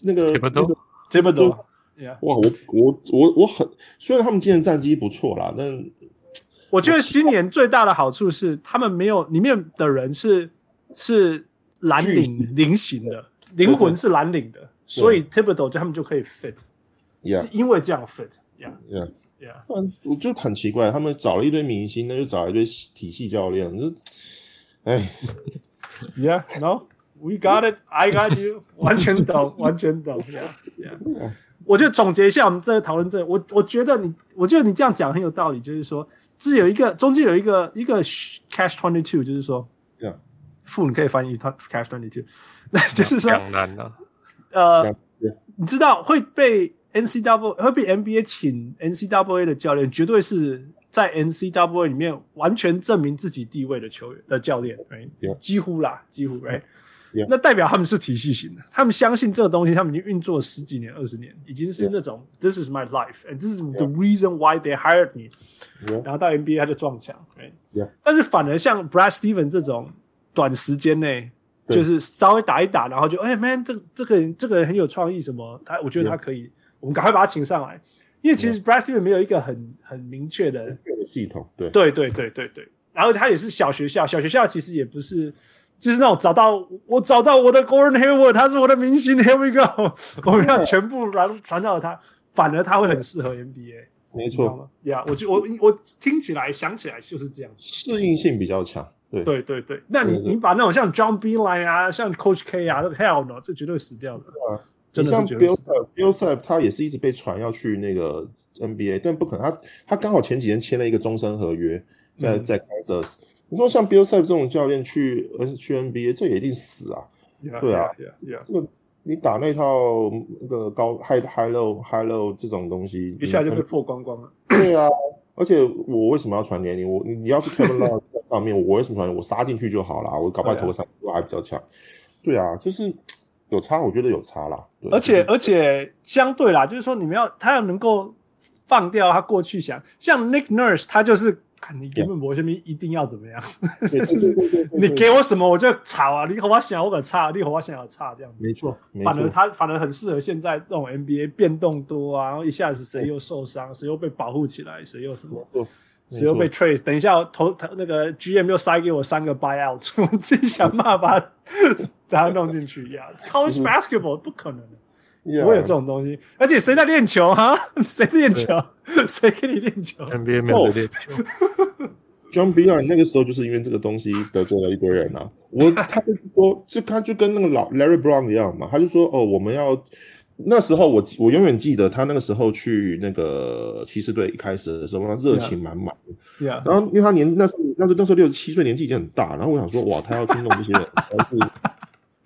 那个这么多，这么多，哇！我我我我很，虽然他们今年战绩不错啦，但我觉得今年最大的好处是他们没有里面的人是是蓝领菱形的灵魂是蓝领的，所以 Thibodeau 就他们就可以 fit，yeah. 是因为这样 fit，yeah yeah yeah。我就很奇怪，他们找了一堆明星，那就找一堆体系教练，这哎，yeah no。We got it, I got you，(laughs) 完全懂，完全懂。Yeah, yeah. 我就总结一下，我们这讨论这，我我觉得你，我觉得你这样讲很有道理，就是说，这有一个中间有一个一个 catch twenty two，就是说，父你可以翻译 catch twenty two，那 (laughs) 就是说，呃，yeah, yeah. 你知道会被 NCAA 会被 NBA 请 N C W A 的教练，绝对是在 N C W A 里面完全证明自己地位的球员的教练，right? 几乎啦，几乎，right? 那代表他们是体系型的，他们相信这个东西，他们已经运作了十几年、二十年，已经是那种. This is my life and this is the reason why they hired me。然后到 NBA 他就撞墙，right? 但是反而像 Brad Stevens 这种短时间内就是稍微打一打，然后就哎、man，这个这个人这个人很有创意，什么他我觉得他可以.我们赶快把他请上来，因为其实 Brad Stevens 没有一个很很明确的系统，对。对对对对对，然后他也是小学校，小学校其实也不是。就是那种找到我找到我的 Gordon Hayward，他是我的明星，Here we go，(laughs) 我们要全部传传到他，反而他会很适合 NBA，没错，呀，我就我我听起来想起来就是这样，适应性比较强，对。对对对，那你你把那种像 John Beilein 啊，像 Coach K 啊，这个 Hell no，这绝对死掉了，啊，真的像 Bill，Bill 他也是一直被传要去那个 NBA，但不可能，他他刚好前几天签了一个终身合约，在在 Kansas。你说像 Bill 这种教练去去 NBA，这也一定死啊对啊.这个你打那套那个高 high high low high low 这种东西，一下就被破光光了。对啊，而且我为什么要传给你？我你要是 Kevin Love 在上面，我为什么传？我杀进去就好了，我搞不好投个三分还比较强。对啊，就是有差，我觉得有差啦。而且而且相对啦，就是说你们要他要能够放掉他过去想，像 Nick Nurse，他就是。看你根本我这边一定要怎么样，(laughs) 就是你给我什么我就吵啊！你和我想我可差，你和我想要差这样子。没错，反而他反而很适合现在这种 NBA 变动多啊，然后一下子谁又受伤，谁又被保护起来，谁又什么，谁又被 trade。等一下投他那个 GM 又塞给我三个 buyout，(laughs) 我自己想办法把他弄进去呀。(laughs) College basketball 不可能的。不会有这种东西，而且谁在练球哈？(laughs) 谁练球？谁给你练球？NBA 没有练球。John Beilein 那个时候就是因为这个东西得罪了一堆人啊。我他就说，就他就跟那个老 Larry Brown 一样嘛，他就说哦，我们要那时候我我永远记得他那个时候去那个骑士队一开始的时候，他热情满满的。Yeah. 然后因为他年那时候那时候那时候六十七岁，年纪已经很大。然后我想说，哇，他要听懂这些人，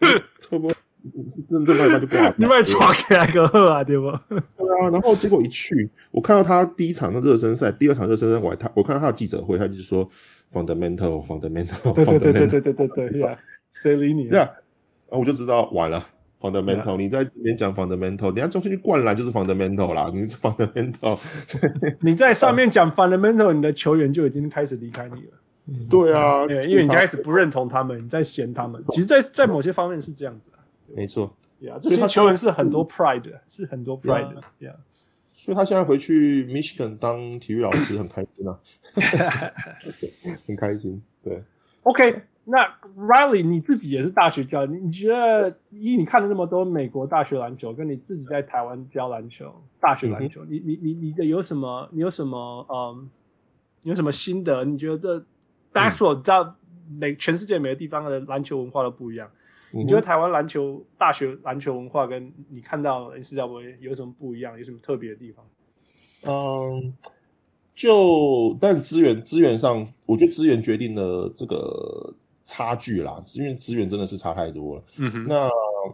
(laughs) 差不多。认真他就挂，你把传给来个贺啊，对不？(laughs) 对啊，然后结果一去，我看到他第一场的热身赛，第二场热身赛，我还他我看到他的记者会，他就是说 fundamental，fundamental，对对对对对对对对呀，谁理你？对啊，然后我就知道完了，fundamental，你在这边讲 fundamental，你要中间去灌篮就是 fundamental 啦，你是 fundamental，(laughs) 你在上面讲 fundamental，你的球员就已经开始离开你了。对啊，因为你开始不认同他们，你在嫌他们。其实，在在某些方面是这样子啊。没错，呀，这些球员是很多 pride，是很多 pride，呀，所以他现在回去 Michigan 当体育老师很开心啊，(laughs) (laughs) 很开心。对，OK，那 Riley 你自己也是大学教你，你觉得以你看了那么多美国大学篮球，跟你自己在台湾教篮球，大学篮球，你你你你的有什么？你有什么？嗯，你有什么心得？你觉得这大家所知道每全世界每个地方的篮球文化都不一样。你觉得台湾篮球大学篮球文化跟你看到 NCAA 有什么不一样？有什么特别的地方？嗯，就但资源资源上，我觉得资源决定了这个差距啦。因为资源真的是差太多了。嗯哼。那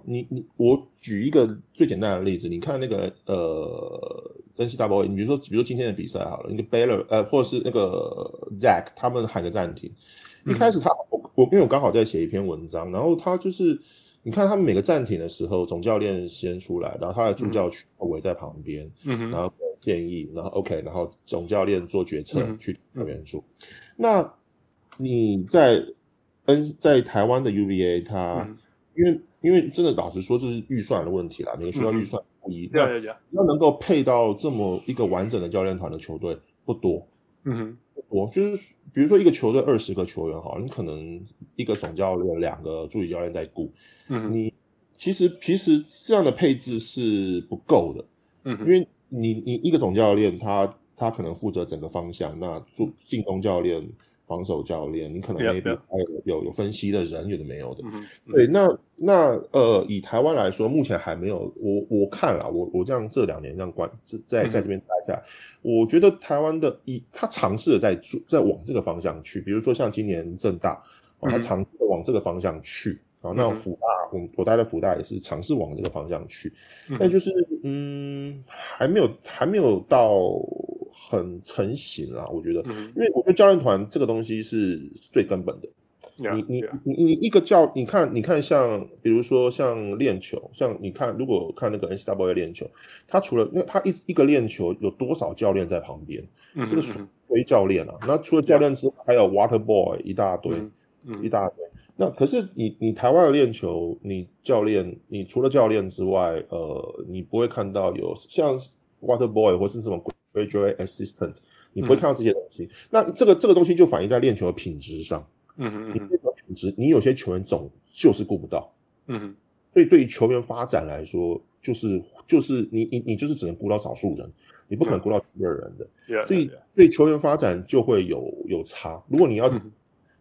你你我举一个最简单的例子，你看那个呃 NCAA，你比如说比如说今天的比赛好了，那个 Baylor 呃或者是那个 Zach 他们喊个暂停。一开始他我我因为我刚好在写一篇文章，然后他就是你看他们每个暂停的时候，总教练先出来，然后他的助教群围在旁边，嗯哼，然后建议，然后 OK，然后总教练做决策去调援助。那你在 N 在台湾的 UVA，他因为因为真的老实说，这是预算的问题啦，每个学校预算不一，那要能够配到这么一个完整的教练团的球队不多，嗯哼。我就是，比如说一个球队二十个球员哈，你可能一个总教练、两个助理教练在顾，嗯哼，你其实其实这样的配置是不够的，嗯哼，因为你你一个总教练他他可能负责整个方向，那助进攻教练、防守教练，你可能 maybe 还有有有分析的人，有的没有的，嗯，对，那那呃，以台湾来说，目前还没有，我我看了，我我这样这两年这样观在在这边待下来。我觉得台湾的以，他尝试着在做，在往这个方向去。比如说像今年正大，他尝试往这个方向去。然后那福大，我我待的福大也是尝试往这个方向去。但就是嗯，还没有还没有到很成型啦。我觉得，因为我觉得教练团这个东西是最根本的。你你你你一个教，你看你看像比如说像练球，像你看如果看那个 NCAA 练球，他除了那他一一个练球有多少教练在旁边？嗯、这个属于教练啊。那除了教练之外，还有 water boy 一大堆，嗯、一大堆。那可是你你台湾的练球，你教练你除了教练之外，呃，你不会看到有像 water boy 或是什么 graduate assistant，你不会看到这些东西。嗯、那这个这个东西就反映在练球的品质上。嗯嗯，你这种品质，你有些球员总就是顾不到，嗯哼，所以对于球员发展来说，就是就是你你你就是只能顾到少数人，你不可能顾到第二人的，嗯、所以.所以球员发展就会有有差。如果你要、嗯、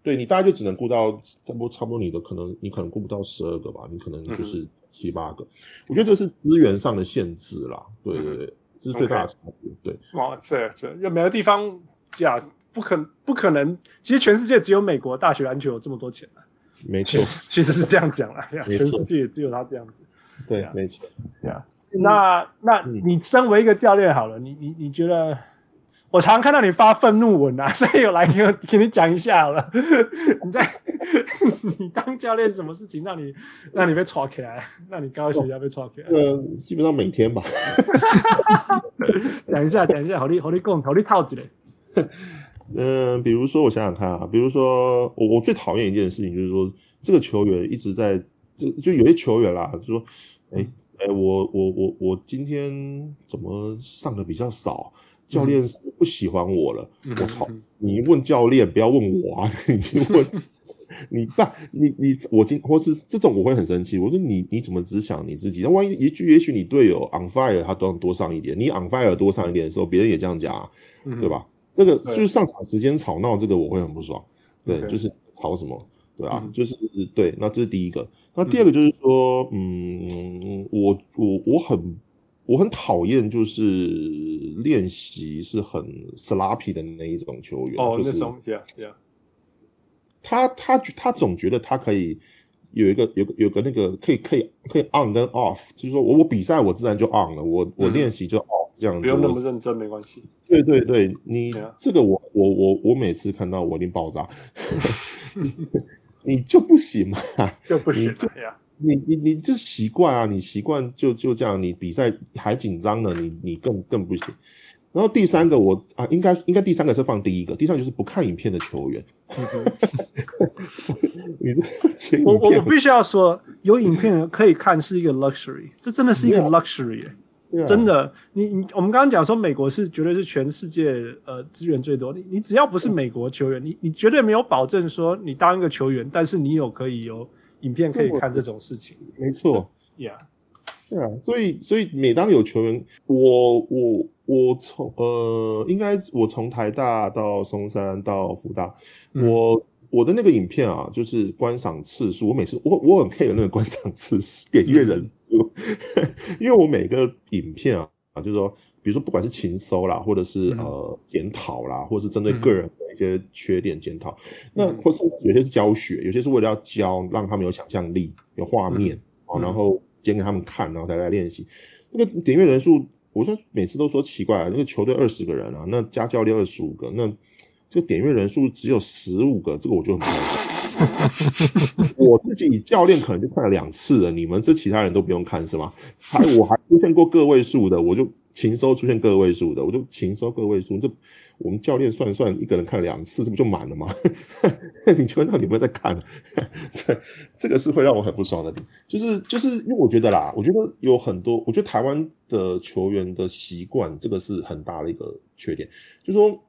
对你大概就只能顾到差不多差不多你的可能你可能顾不到十二个吧，你可能就是七八个。嗯、我觉得这是资源上的限制啦，对对对，这是最大的差别。对，哇，对对，有没有地方呀？不可不可能，其实全世界只有美国大学篮球有这么多钱啊。没错，其实是这样讲了，全世界也只有他这样子。对，没错。对啊，那那你身为一个教练好了，你你你觉得，我常常看到你发愤怒文啊，(laughs) 所以我来给我给你讲一下好了。(laughs) 你在 (laughs) 你当教练什么事情让你让你被抓起来，让你高血压被抓起来？呃，基本上每天吧。讲一下，讲一下，好你好你讲，好你套子嘞。嗯，比如说我想想看啊，比如说我我最讨厌一件事情就是说，这个球员一直在就就有些球员啦，就说，哎哎，我我我我今天怎么上的比较少，教练是不喜欢我了。嗯、我操！你问教练，不要问我啊！(laughs) 你问你爸，你你我今或是这种我会很生气。我说你你怎么只想你自己？那万一一句，也许你队友 on fire，他多多上一点，你 on fire 多上一点的时候，别人也这样讲啊，对吧？这个就是上场时间吵闹，这个我会很不爽。对，对就是吵什么，对啊，嗯、就是对。那这是第一个。那第二个就是说，嗯，嗯我我我很我很讨厌，就是练习是很 sloppy 的那一种球员。哦，就是、那种，yeah, yeah. 他他他总觉得他可以有一个有个有个那个可以可以可以 on 跟 off，就是说我我比赛我自然就 on 了，我我练习就 off。这样不用那么认真，没关系。对对对，你这个我我我我每次看到我一定爆炸，(laughs) 你就不行嘛，就不行。你你你这习惯啊，你习惯就就这样，你比赛还紧张呢，你你更更不行。然后第三个我啊，应该应该第三个是放第一个，第三个就是不看影片的球员。你我我我必须要说，有影片可以看是一个 luxury，这真的是一个 luxury。Yeah. 真的，你你我们刚刚讲说美国是绝对是全世界呃资源最多，你你只要不是美国球员，你你绝对没有保证说你当一个球员，但是你有可以有影片可以看这种事情。没错，Yeah，对啊，所以所以每当有球员，我我我从呃，应该我从台大到松山到福大，嗯、我我的那个影片啊，就是观赏次数，我每次我我很 care 那个观赏次数，点阅人。数。(laughs) 因为我每个影片啊啊，就是说，比如说不管是情搜啦，或者是呃检讨啦，或者是针对个人的一些缺点检讨，那或是有些是教学，有些是为了要教，让他们有想象力、有画面啊，然后剪给他们看，然后再来练习。那个点阅人数，我说每次都说奇怪啊，那个球队二十个人啊，那加教练二十五个，那这个点阅人数只有十五个，这个我就很不高兴。(laughs) 我自己教练可能就看了两次了，你们这其他人都不用看是吗？还我还出现过个位数的，我就情搜出现个位数的，我就情搜个位数。这我们教练算算，一个人看两次，这不就满了吗？(laughs) 你觉得你们在看？对，(laughs) 这个是会让我很不爽的，就是就是因为我觉得啦，我觉得有很多，我觉得台湾的球员的习惯，这个是很大的一个缺点，就是说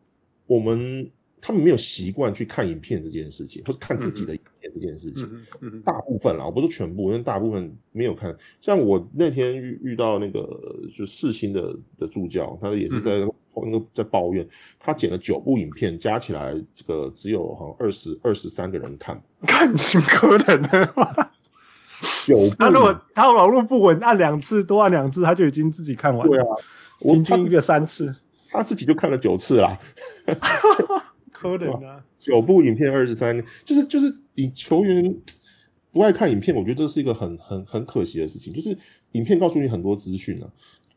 我们。他们没有习惯去看影片这件事情，或者看自己的这件事情。嗯大部分啦，我不是全部，因为大部分没有看。像我那天遇遇到那个就世新的的助教，他也是在那个在抱怨，他剪了九部影片，加起来这个只有好像二十二十三个人看，看情可能的吗？(laughs) 九部，他如果他网络不稳，按两次多按两次，他就已经自己看完了。对啊，平均一个三次，他自己就看了九次啦。(laughs) 可能啊，(laughs) 九部影片二十三，就是就是你球员不爱看影片，我觉得这是一个很很很可惜的事情。就是影片告诉你很多资讯啊，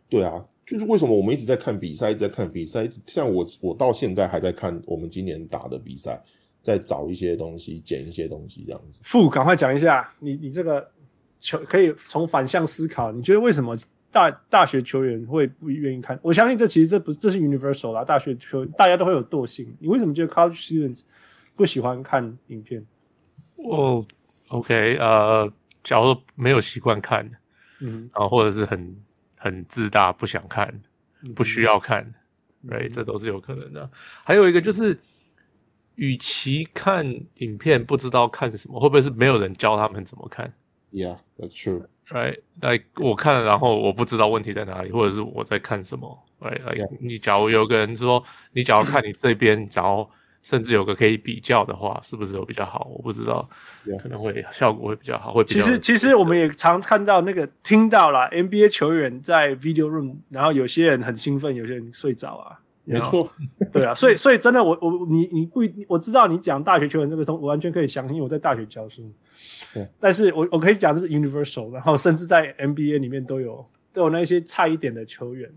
对啊，就是为什么我们一直在看比赛，一直在看比赛，一直像我我到现在还在看我们今年打的比赛，在找一些东西，剪一些东西这样子。傅，赶快讲一下，你你这个球可以从反向思考，你觉得为什么大大学球员会不愿意看？我相信这其实这不这是 universal 啦，大学球大家都会有惰性。你为什么觉得 college students 不喜欢看影片？哦、oh,，OK，呃、uh,，假如说没有习惯看，嗯，然后或者是很很自大，不想看，不需要看，对?这都是有可能的。还有一个就是。与其看影片不知道看什么，会不会是没有人教他们怎么看？Yeah, that's true. Right? Like 我看了，然后我不知道问题在哪里，或者是我在看什么？Right? Like yeah. 你假如有个人说，你假如看你这边，然后甚至有个可以比较的话，是不是有比较好？我不知道可能会效果会比较好。会比较其实其实我们也常看到那个听到了 NBA 球员在 video room，然后有些人很兴奋，有些人睡着啊。没错，对啊，所以所以真的我，我我你你不我知道你讲大学球员这个东，我完全可以相信，因为我在大学教书。对，但是我我可以讲这是 universal，然后甚至在 NBA 里面都有都有那些差一点的球员，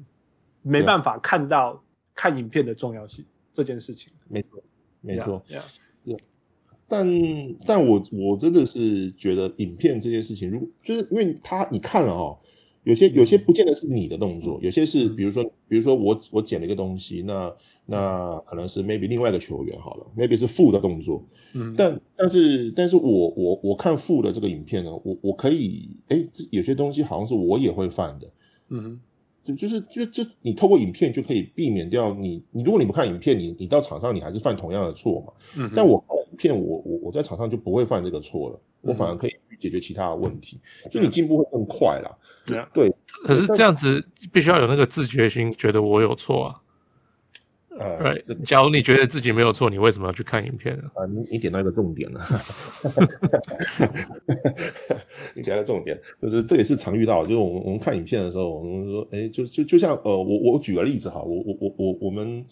没办法看到看影片的重要性这件事情。没错，没错，但但我我真的是觉得影片这件事情，如果就是因为他你看了哦。有些有些不见得是你的动作，有些是比如说比如说我我捡了一个东西，那那可能是 maybe 另外一个球员好了，maybe 是负的动作，嗯，但但是但是我我我看负的这个影片呢，我我可以哎，有些东西好像是我也会犯的，嗯，就就是就就你透过影片就可以避免掉你你如果你不看影片，你你到场上你还是犯同样的错嘛，嗯，但我看影片我我我在场上就不会犯这个错了，我反而可以去解决其他的问题，就你进步会更快啦。对啊，对，可是这样子必须要有那个自觉心，觉得我有错啊。呃，right，假如你觉得自己没有错，你为什么要去看影片呢？啊，你你点到一个重点了，(laughs) 你点到重点，就是这也是常遇到，就是我们我们看影片的时候，我们说，哎，就就就像呃，我我举个例子哈，我我我我我们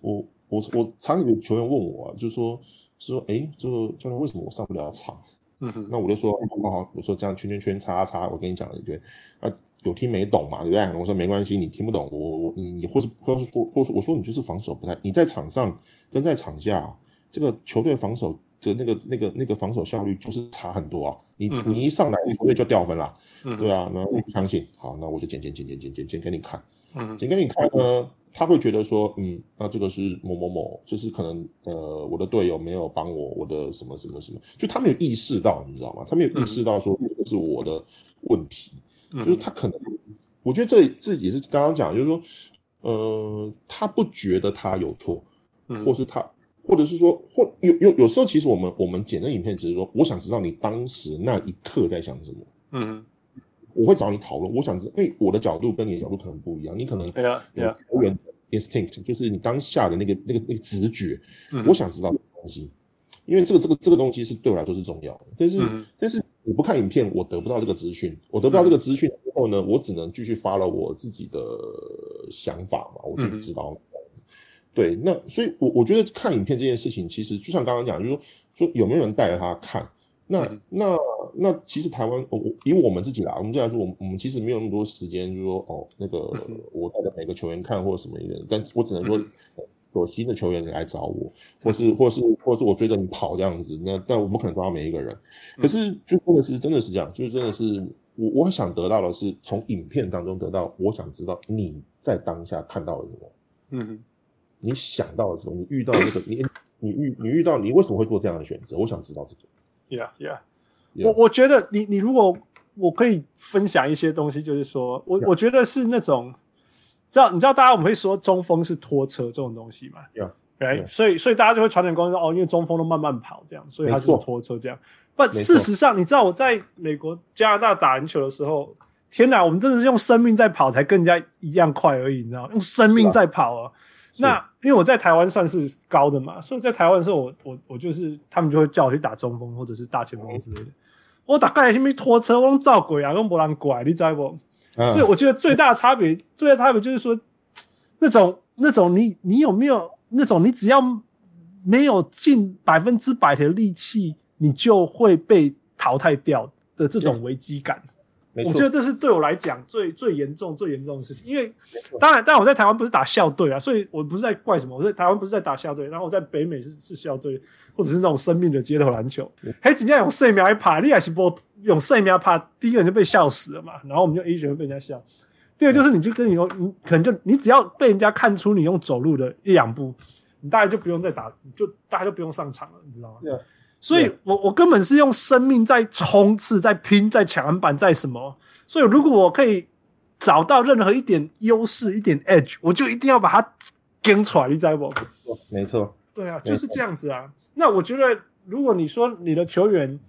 我我我常有球员问我，就说说，哎，就教练为什么我上不了场？嗯哼，那我就说，好好，我说这样圈圈圈叉叉，我跟你讲了一堆，啊，有听没懂嘛，对不对？我说没关系，你听不懂，我我你你或是或是或或是我说你就是防守不太，你在场上跟在场下，这个球队防守的那个那个那个防守效率就是差很多啊，你你一上来球队就掉分了，对啊，那我不相信，好，那我就剪剪剪剪剪剪剪给你看，嗯，剪给你看呢。他会觉得说，嗯，那这个是某某某，就是可能，呃，我的队友没有帮我，我的什么什么什么，就他没有意识到，你知道吗？他没有意识到说这个是我的问题，嗯、就是他可能，我觉得这这也是刚刚讲，就是说，呃，他不觉得他有错，嗯，或是他，或者是说，或有有有时候，其实我们我们剪的影片只是说，我想知道你当时那一刻在想什么，嗯。我会找你讨论，我想知道，因为我的角度跟你的角度可能不一样，你可能有球员 instinct，就是你当下的那个那个那个直觉，我想知道这个东西，因为这个这个这个东西是对我来说是重要的，但是但是我不看影片，我得不到这个资讯，我得不到这个资讯之后呢，我只能继续 follow 我自己的想法嘛，我就知道对，那所以我我觉得看影片这件事情，其实就像刚刚讲，就是说说有没有人带着他看。那那那其实台湾，我以我们自己啦，我们这样说，我们我们其实没有那么多时间，就是说哦，那个我带着每个球员看或者什么一点，但我只能说有新的球员来找我，或是或是或是我追着你跑这样子。那但我不可能抓到每一个人，可是就真的是真的是这样，就是真的是我我想得到的是从影片当中得到，我想知道你在当下看到了什么，嗯，你想到的时候，你遇到那个你 (coughs) 你遇你遇到你为什么会做这样的选择？我想知道这个。Yeah, yeah. yeah. 我我觉得你你如果我可以分享一些东西，就是说我我觉得是那种，知道你知道大家我们会说中锋是拖车这种东西嘛.所以所以大家就会传点光说哦，因为中锋都慢慢跑这样，所以他是拖车这样。不，事实上你知道我在美国加拿大打篮球的时候，天哪，我们真的是用生命在跑，才跟人家一样快而已，你知道，用生命在跑啊。那因为我在台湾算是高的嘛，所以在台湾的时候我，我我我就是他们就会叫我去打中锋或者是大前锋之类的。嗯、我大概是没拖车，我用照鬼啊，用波浪拐，你知道不？所以我觉得最大的差别，最大的差别就是说，那种那种你你有没有那种你只要没有尽百分之百的力气，你就会被淘汰掉的这种危机感。我觉得这是对我来讲最最严重、最严重的事情。因为当然，但我在台湾不是打校队啊，所以我不是在怪什么。我在台湾不是在打校队，然后我在北美是是校队，或者是那种生命的街头篮球。还人家用生命来爬，你还是波用生命爬，第一个人就被笑死了嘛。然后我们就 A 选被人家笑。第二个就是你就跟你说，你可能就你只要被人家看出你用走路的一两步，你大概就不用再打，就大家就不用上场了，你知道吗？所以我我根本是用生命在冲刺，在拼，在抢篮板，在什么？所以如果我可以找到任何一点优势、一点 edge，我就一定要把它跟出来，你知道不？没错，对啊，就是这样子啊。那我觉得，如果你说你的球员，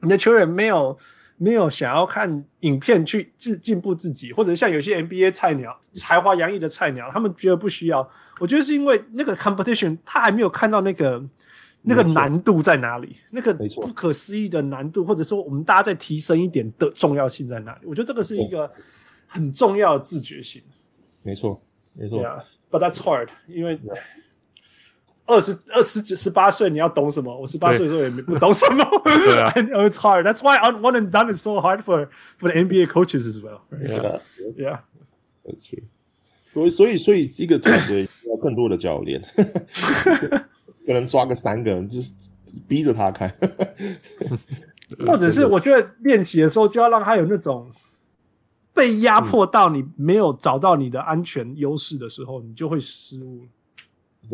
你的球员没有没有想要看影片去进进步自己，或者像有些 NBA 菜鸟、才华洋溢的菜鸟，他们觉得不需要。我觉得是因为那个 competition，他还没有看到那个。那个难度在哪里？那个不可思议的难度，或者说我们大家再提升一点的重要性在哪里？我觉得这个是一个很重要的自觉性。没错，没错。Yeah，but that's hard，因为二十二十九十八岁你要懂什么？我十八岁的时候也没不懂什么。(laughs) 对啊，(laughs) it's hard. That's why one and done is so hard for for the NBA coaches as well. Yeah, yeah, that's true. 所以，所以，所以，一个团队 (coughs) 要更多的教练。(laughs) 可能抓个三个人，就是逼着他看，(laughs) 或者是我觉得练习的时候就要让他有那种被压迫到你没有找到你的安全优势的时候，你就会失误，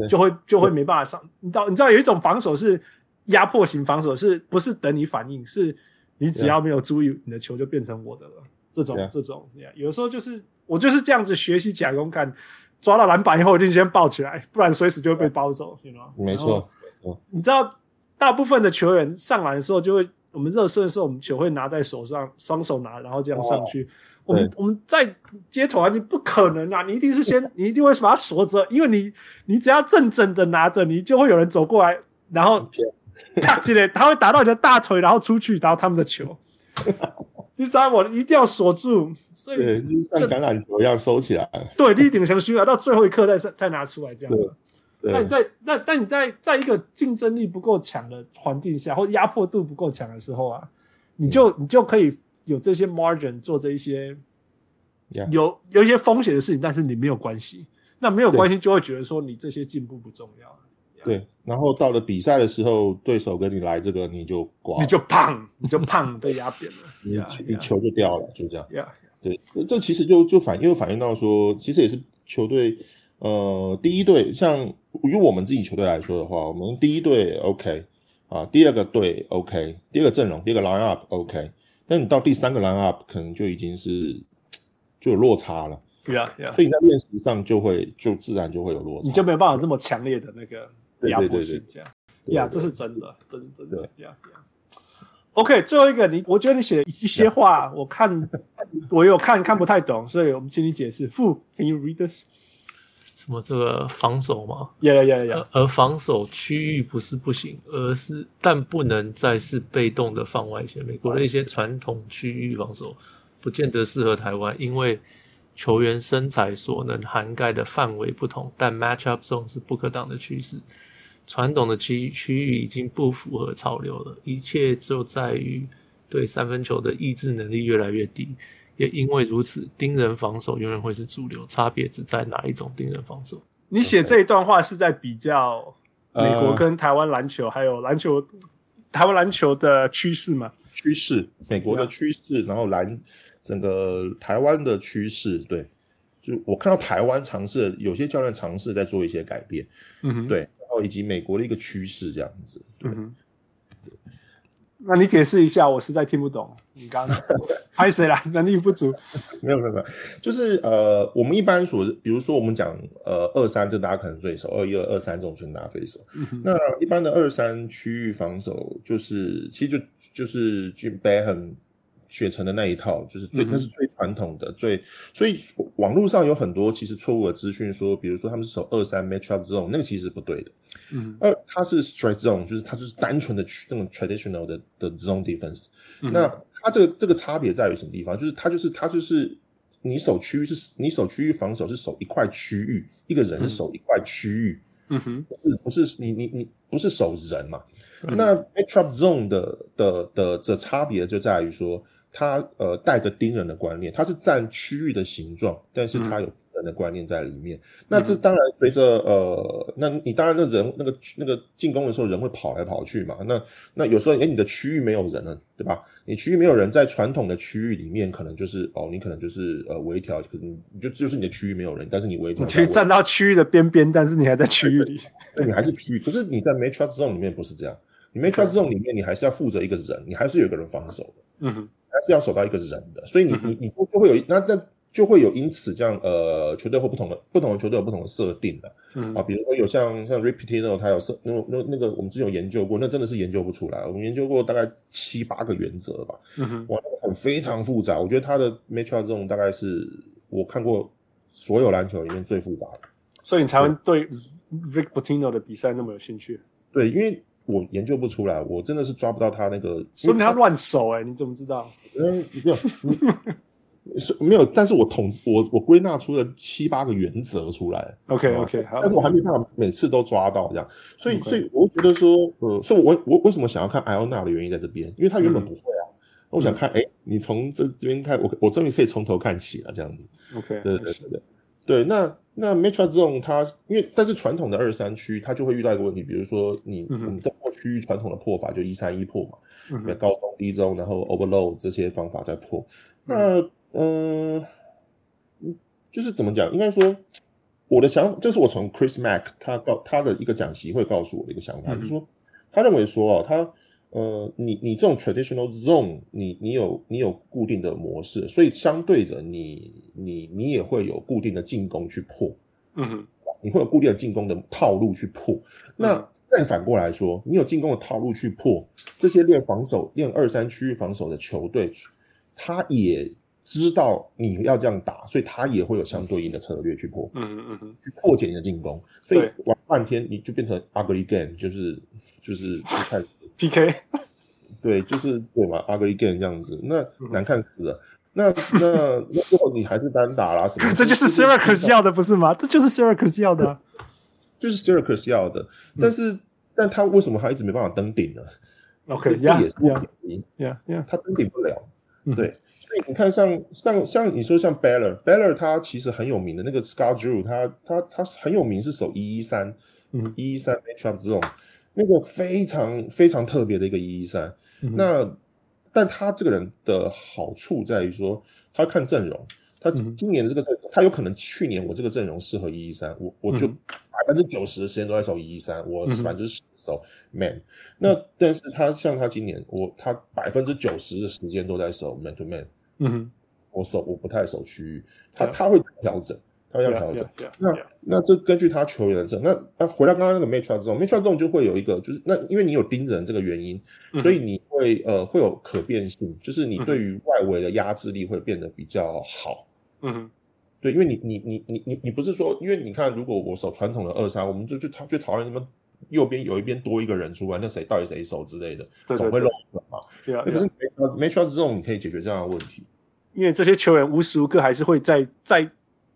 就会就会没办法上。你知道，你知道有一种防守是压迫型防守，是不是等你反应？是你只要没有注意，你的球就变成我的了。这种这种，有时候就是我就是这样子学习起来勇敢。抓到篮板以后，一定先抱起来，(laughs) 不然随时就会被包走。你知道吗？没错，你知道，大部分的球员上篮的时候，就会我们热身的时候，我们球会拿在手上，双手拿，然后这样上去。我们我们在街头啊，你不可能啊，你一定是先，你一定会把它锁着，因为你你只要正正的拿着，你就会有人走过来，然后 (laughs) 啪起来，他会打到你的大腿，然后出去，然后他们的球。你知道我一定要锁住，所以像橄榄球一样收起来。对，立顶成需要到最后一刻再再拿出来这样。的。那你在那但你在在一个竞争力不够强的环境下，或压迫度不够强的时候啊，你就、嗯、你就可以有这些 margin 做这一些有有一些风险的事情，但是你没有关系，那没有关系就会觉得说你这些进步不重要。对，然后到了比赛的时候，对手跟你来这个，你就挂，你就胖，你就胖，(laughs) 被压扁了，你你球就掉了，就这样。Yeah, yeah. 对，这其实就就反又反映到说，其实也是球队，呃，第一队像以我们自己球队来说的话，我们第一队 OK 啊，第二个队 OK，第二个阵容，第二个 line up OK，但你到第三个 line up 可能就已经是就有落差了。Yeah, yeah. 所以你在练习上就会就自然就会有落差，你就没有办法这么强烈的那个。压迫性这样，呀，这是真的，真的真的，呀呀。OK，最后一个，你我觉得你写一些话，我看我有看看不太懂，所以我们请你解释。傅，Can you read this？什么这个防守吗？Yeah yeah yeah。而防守区域不是不行，而是但不能再是被动的放外线。美国的一些传统区域防守不见得适合台湾，因为球员身材所能涵盖的范围不同，但 matchup zone 是不可挡的趋势。传统的区区域已经不符合潮流了，一切就在于对三分球的抑制能力越来越低。也因为如此，盯人防守永远会是主流，差别只在哪一种盯人防守。你写这一段话是在比较美国跟台湾篮球，还有篮球台湾篮球的趋势吗？趋势，美国的趋势，然后篮整个台湾的趋势，对，就我看到台湾尝试有些教练尝试在做一些改变，嗯哼，对。以及美国的一个趋势这样子，嗯哼，那你解释一下，我实在听不懂。你刚刚拍谁啦？(laughs) 能力不足？没有没有没有，就是呃，我们一般所，比如说我们讲呃二三，这大家可能最熟，二一二二三这种全大最熟。嗯、那一般的二三区域防守，就是其实就就是 Jim Boeheim 学成的那一套就是最，那是最传统的，最所以网络上有很多其实错误的资讯，说比如说他们是守二三 matchup zone，那个其实是不对的。嗯，二它是 strike zone，就是它就是单纯的那种 traditional 的的 zone defense。嗯、那它这个这个差别在于什么地方？就是它就是它就是你守区域是，你守区域防守是守一块区域，一个人是守一块区域。嗯哼，不是不是你你你不是守人嘛？嗯、那 matchup zone 的的的的差别就在于说。它呃带着盯人的观念，它是占区域的形状，但是它有人的观念在里面。嗯、那这当然随着呃，那你当然那人那个那个进攻的时候，人会跑来跑去嘛。那那有时候哎，你的区域没有人了，对吧？你区域没有人，在传统的区域里面，可能就是哦，你可能就是呃微调，可能你就就是你的区域没有人，但是你微调，你可以站到区域的边边，但是你还在区域里，对，你还是区域。可是你在 Matrix Zone 里面不是这样，你 Matrix Zone 里面你还是要负责一个人，你还是有一个人防守的。嗯哼。还是要守到一个人的，所以你你你就会有那那就会有因此这样呃球队或不同的不同的球队有不同的设定的，嗯。啊，比如说有像像 Rick Pitino 他有设那那那个我们之前有研究过，那真的是研究不出来，我们研究过大概七八个原则吧，嗯哼，哇，那个很非常复杂，我觉得他的 Matchup 这种大概是我看过所有篮球里面最复杂的，所以你才会对 Rick Pitino 的比赛那么有兴趣，对，因为。我研究不出来，我真的是抓不到他那个。说明他乱手哎，你怎么知道？嗯，没有，是没有。但是我统我我归纳出了七八个原则出来。OK OK，但是我还没办法每次都抓到这样，所以.所以我觉得说，呃，所以我我为什么想要看艾欧娜的原因在这边，因为他原本不会啊。嗯、我想看，哎、欸，你从这这边看，我我终于可以从头看起了这样子。OK，对对对对。对，那那 Metro Zone 它因为但是传统的二三区它就会遇到一个问题，比如说你、嗯、哼我们在破区域传统的破法就一三一破嘛，嗯、哼高中低中然后 overload 这些方法在破，那嗯、呃，就是怎么讲？应该说我的想法，这是我从 Chris Mack 他告他的一个讲席会告诉我的一个想法，嗯、就是说他认为说哦他。呃，你你这种 traditional zone，你你有你有固定的模式，所以相对着你你你也会有固定的进攻去破，嗯哼，你会有固定的进攻的套路去破。那再反过来说，你有进攻的套路去破，这些练防守练二三区域防守的球队，他也知道你要这样打，所以他也会有相对应的策略去破，嗯嗯嗯，去破解你的进攻。所以玩半天你就变成 ugly game，就是就是不太。(laughs) P.K. (laughs) 对，就是对嘛，ugly game 这样子，那难看死了。那那那最后你还是单打啦什么？(laughs) 这就是 Syracuse 要的不是吗？这就是 Syracuse 要的、啊，就是 Syracuse 要的。但是，嗯、但他为什么他一直没办法登顶呢？OK，这也是原因。Yeah, yeah. 他登顶不了。对，所以你看像，像像像你说像 Beller，Beller 他其实很有名的那个 Scar Drew，他他他很有名是守一一三，嗯，一一三 matchup 这种。那个非常非常特别的一个一一三，那但他这个人的好处在于说，他看阵容，他今年的这个阵，嗯、哼他有可能去年我这个阵容适合一一三，我我就百分之九十的时间都在守一一三，我百分之十守 man，、那但是他像他今年我他百分之九十的时间都在守 man to man，嗯哼，我守我不太守区域，他他会调整。他要调整，那那这根据他球员的这，那那回到刚刚那个 Matchup Zone，Matchup Zone 就会有一个，就是那因为你有盯人这个原因，所以你会呃会有可变性，就是你对于外围的压制力会变得比较好。嗯哼，对，因为你你你你你你不是说，因为你看，如果我守传统的二三，我们就就讨就讨厌什么右边有一边多一个人出来，那谁到底谁守之类的，总会漏嘛。对啊，可是 Matchup Zone 你可以解决这样的问题，因为这些球员无时无刻还是会在在。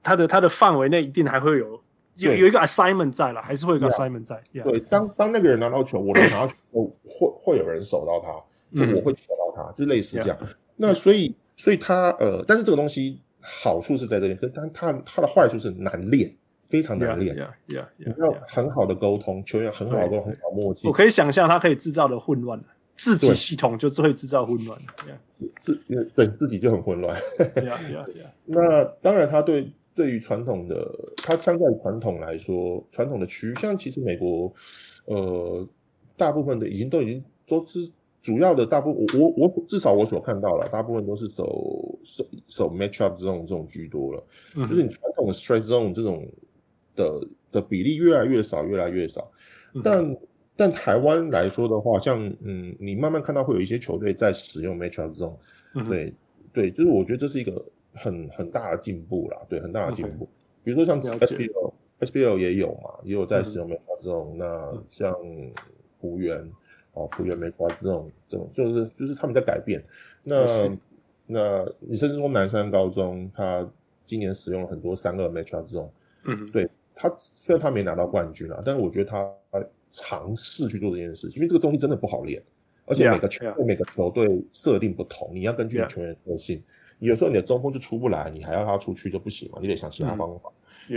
他的他的范围内一定还会有有有一个 assignment 在了，还是会有一个 assignment 在。对，当当那个人拿到球，我能拿到球，会会有人守到他，就我会守到他，就类似这样。那所以所以他呃，但是这个东西好处是在这边，可是但他他的坏处是难练，非常难练。你要很好的沟通，球员很好的沟通，很好默契。我可以想象他可以制造的混乱，自己系统就会制造混乱。自对自己就很混乱。那当然他对。对于传统的，它相对于传统来说，传统的区域，像其实美国，呃，大部分的已经都已经都是主要的大部分，我我我至少我所看到了，大部分都是走走走 matchup 这种这种居多了，嗯、就是你传统的 straight zone 这种的的比例越来越少，越来越少。嗯、但但台湾来说的话，像嗯，你慢慢看到会有一些球队在使用种，嗯、哼对对，就是我觉得这是一个。很很大的进步啦，对，很大的进步。比如说像 SBL，SBL 也有嘛，也有在使用 Matchup Zone。那像湖源哦，湖源 Matchup Zone 这种，这种就是就是他们在改变。那那你甚至说南山高中，他今年使用了很多三个 match 这种。嗯，对他虽然他没拿到冠军啊，但是我觉得他尝试去做这件事情，因为这个东西真的不好练。而且每个球队每个球队设定不同，你要根据球员特性。有时候你的中锋就出不来，你还要他出去就不行嘛，你得想其他方法。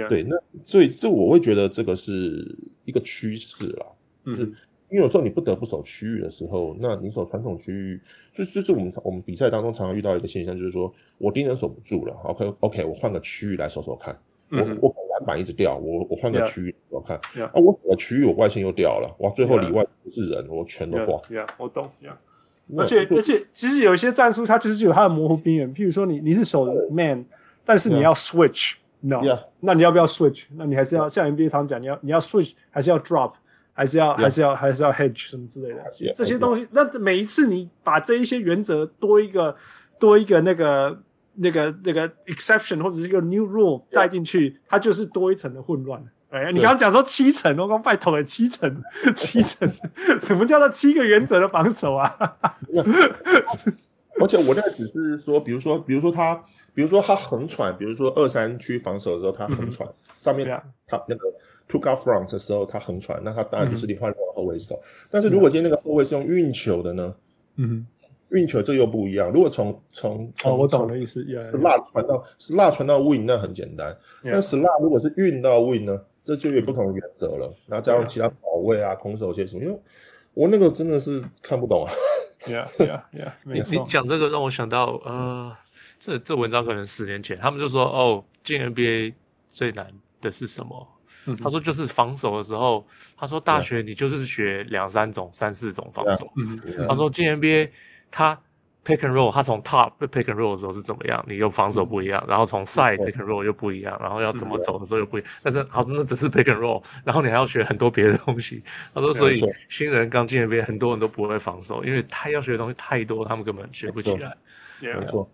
对，那所以这我会觉得这个是一个趋势啦，就是因为有时候你不得不守区域的时候，那你守传统区域，就就是我们我们比赛当中常常遇到一个现象，就是说我盯人守不住了，OK OK，我换个区域来守守看，我我篮板一直掉，我我换个区域我看，啊，我守的区域我外线又掉了，哇，最后里外不是人，我全都挂。Yeah，我懂。而且而且，其实有一些战术它就是有它的模糊边缘，譬如说你你是守 man，但是你要 switch，no，那你要不要 switch？那你还是要像 NBA 常讲，你要你要 switch，还是要 drop，还是要还是要还是要 hedge 什么之类的，这些东西。那每一次你把这一些原则多一个多一个那个那个那个 exception 或者是一个 new rule 带进去，它就是多一层的混乱。哎，你刚刚讲说七成，我刚拜托了七成，七成，(laughs) (laughs) 什么叫做七个原则的防守啊？(laughs) 而且我那个只是说，比如说，比如说他，比如说他横传，比如说二三区防守的时候他横传，嗯、上面他那个 took off front 的时候他横传，那他当然就是你换换后卫手。但是如果今天那个后卫是用运球的呢？嗯，运球这又不一样。如果从从哦，我懂了意思，slot 传到 slot 传到 win 那很简单，那 slot 如果是运到 win 呢？这就有不同的原则了，然后加上其他保卫啊、空手些什么，因为我那个真的是看不懂啊。Yeah, yeah, yeah。你你讲这个让我想到，呃，这这文章可能十年前他们就说，哦，进 NBA 最难的是什么？嗯、他说就是防守的时候，他说大学你就是学两三种、三四种防守。他说进 NBA 他。Pick and roll，他从 top pick and roll 的时候是怎么样？你又防守不一样，然后从 side pick and roll 又不一样，然后要怎么走的时候又不一样。但是好，那只是 pick and roll，然后你还要学很多别的东西。他说，所以新人刚进 NBA，很多人都不会防守，因为他要学的东西太多，他们根本学不起来。没错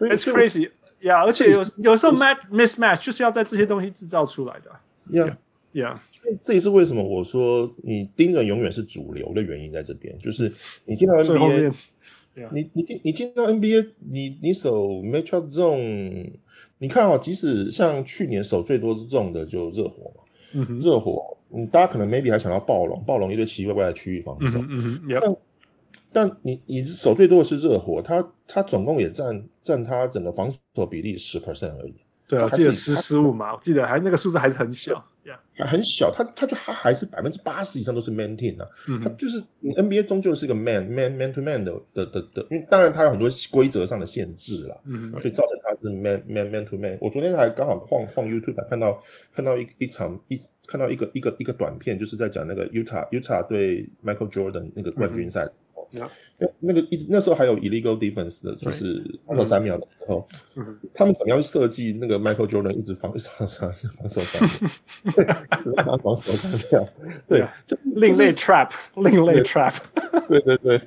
，It's crazy，呀，而且有有时候 match mismatch 就是要在这些东西制造出来的。Yeah，yeah，这也是为什么我说你盯人永远是主流的原因在这边，就是你进到 NBA。你你进你进到 NBA，你你守 matchup zone，你看啊、哦，即使像去年守最多 zone 的就热火嘛，嗯哼，热火，嗯，大家可能 maybe 还想要暴龙，暴龙一堆奇奇怪怪的区域防守，嗯哼，但但你你守最多的是热火，他他总共也占占他整个防守比例十 percent 而已。对啊，我记得十十五嘛，我记得还那个数字还是很小。还很小，他他就他还是百分之八十以上都是 man team 啊，嗯、他就是 NBA 终究是一个 man man man to man 的的的的，因为当然他有很多规则上的限制啦，嗯、哼所以造成他是 man man man to man。我昨天还刚好晃晃 YouTube 看到看到一一场一看到一个一个一个短片，就是在讲那个 Utah Utah 对 Michael Jordan 那个冠军赛。嗯那那个一那时候还有 illegal defense 的，就是防守三秒的时候，他们怎么样去设计那个 Michael Jordan 一直防防防防守三秒，防守三秒，对，就是另类 trap，另类 trap，对对对，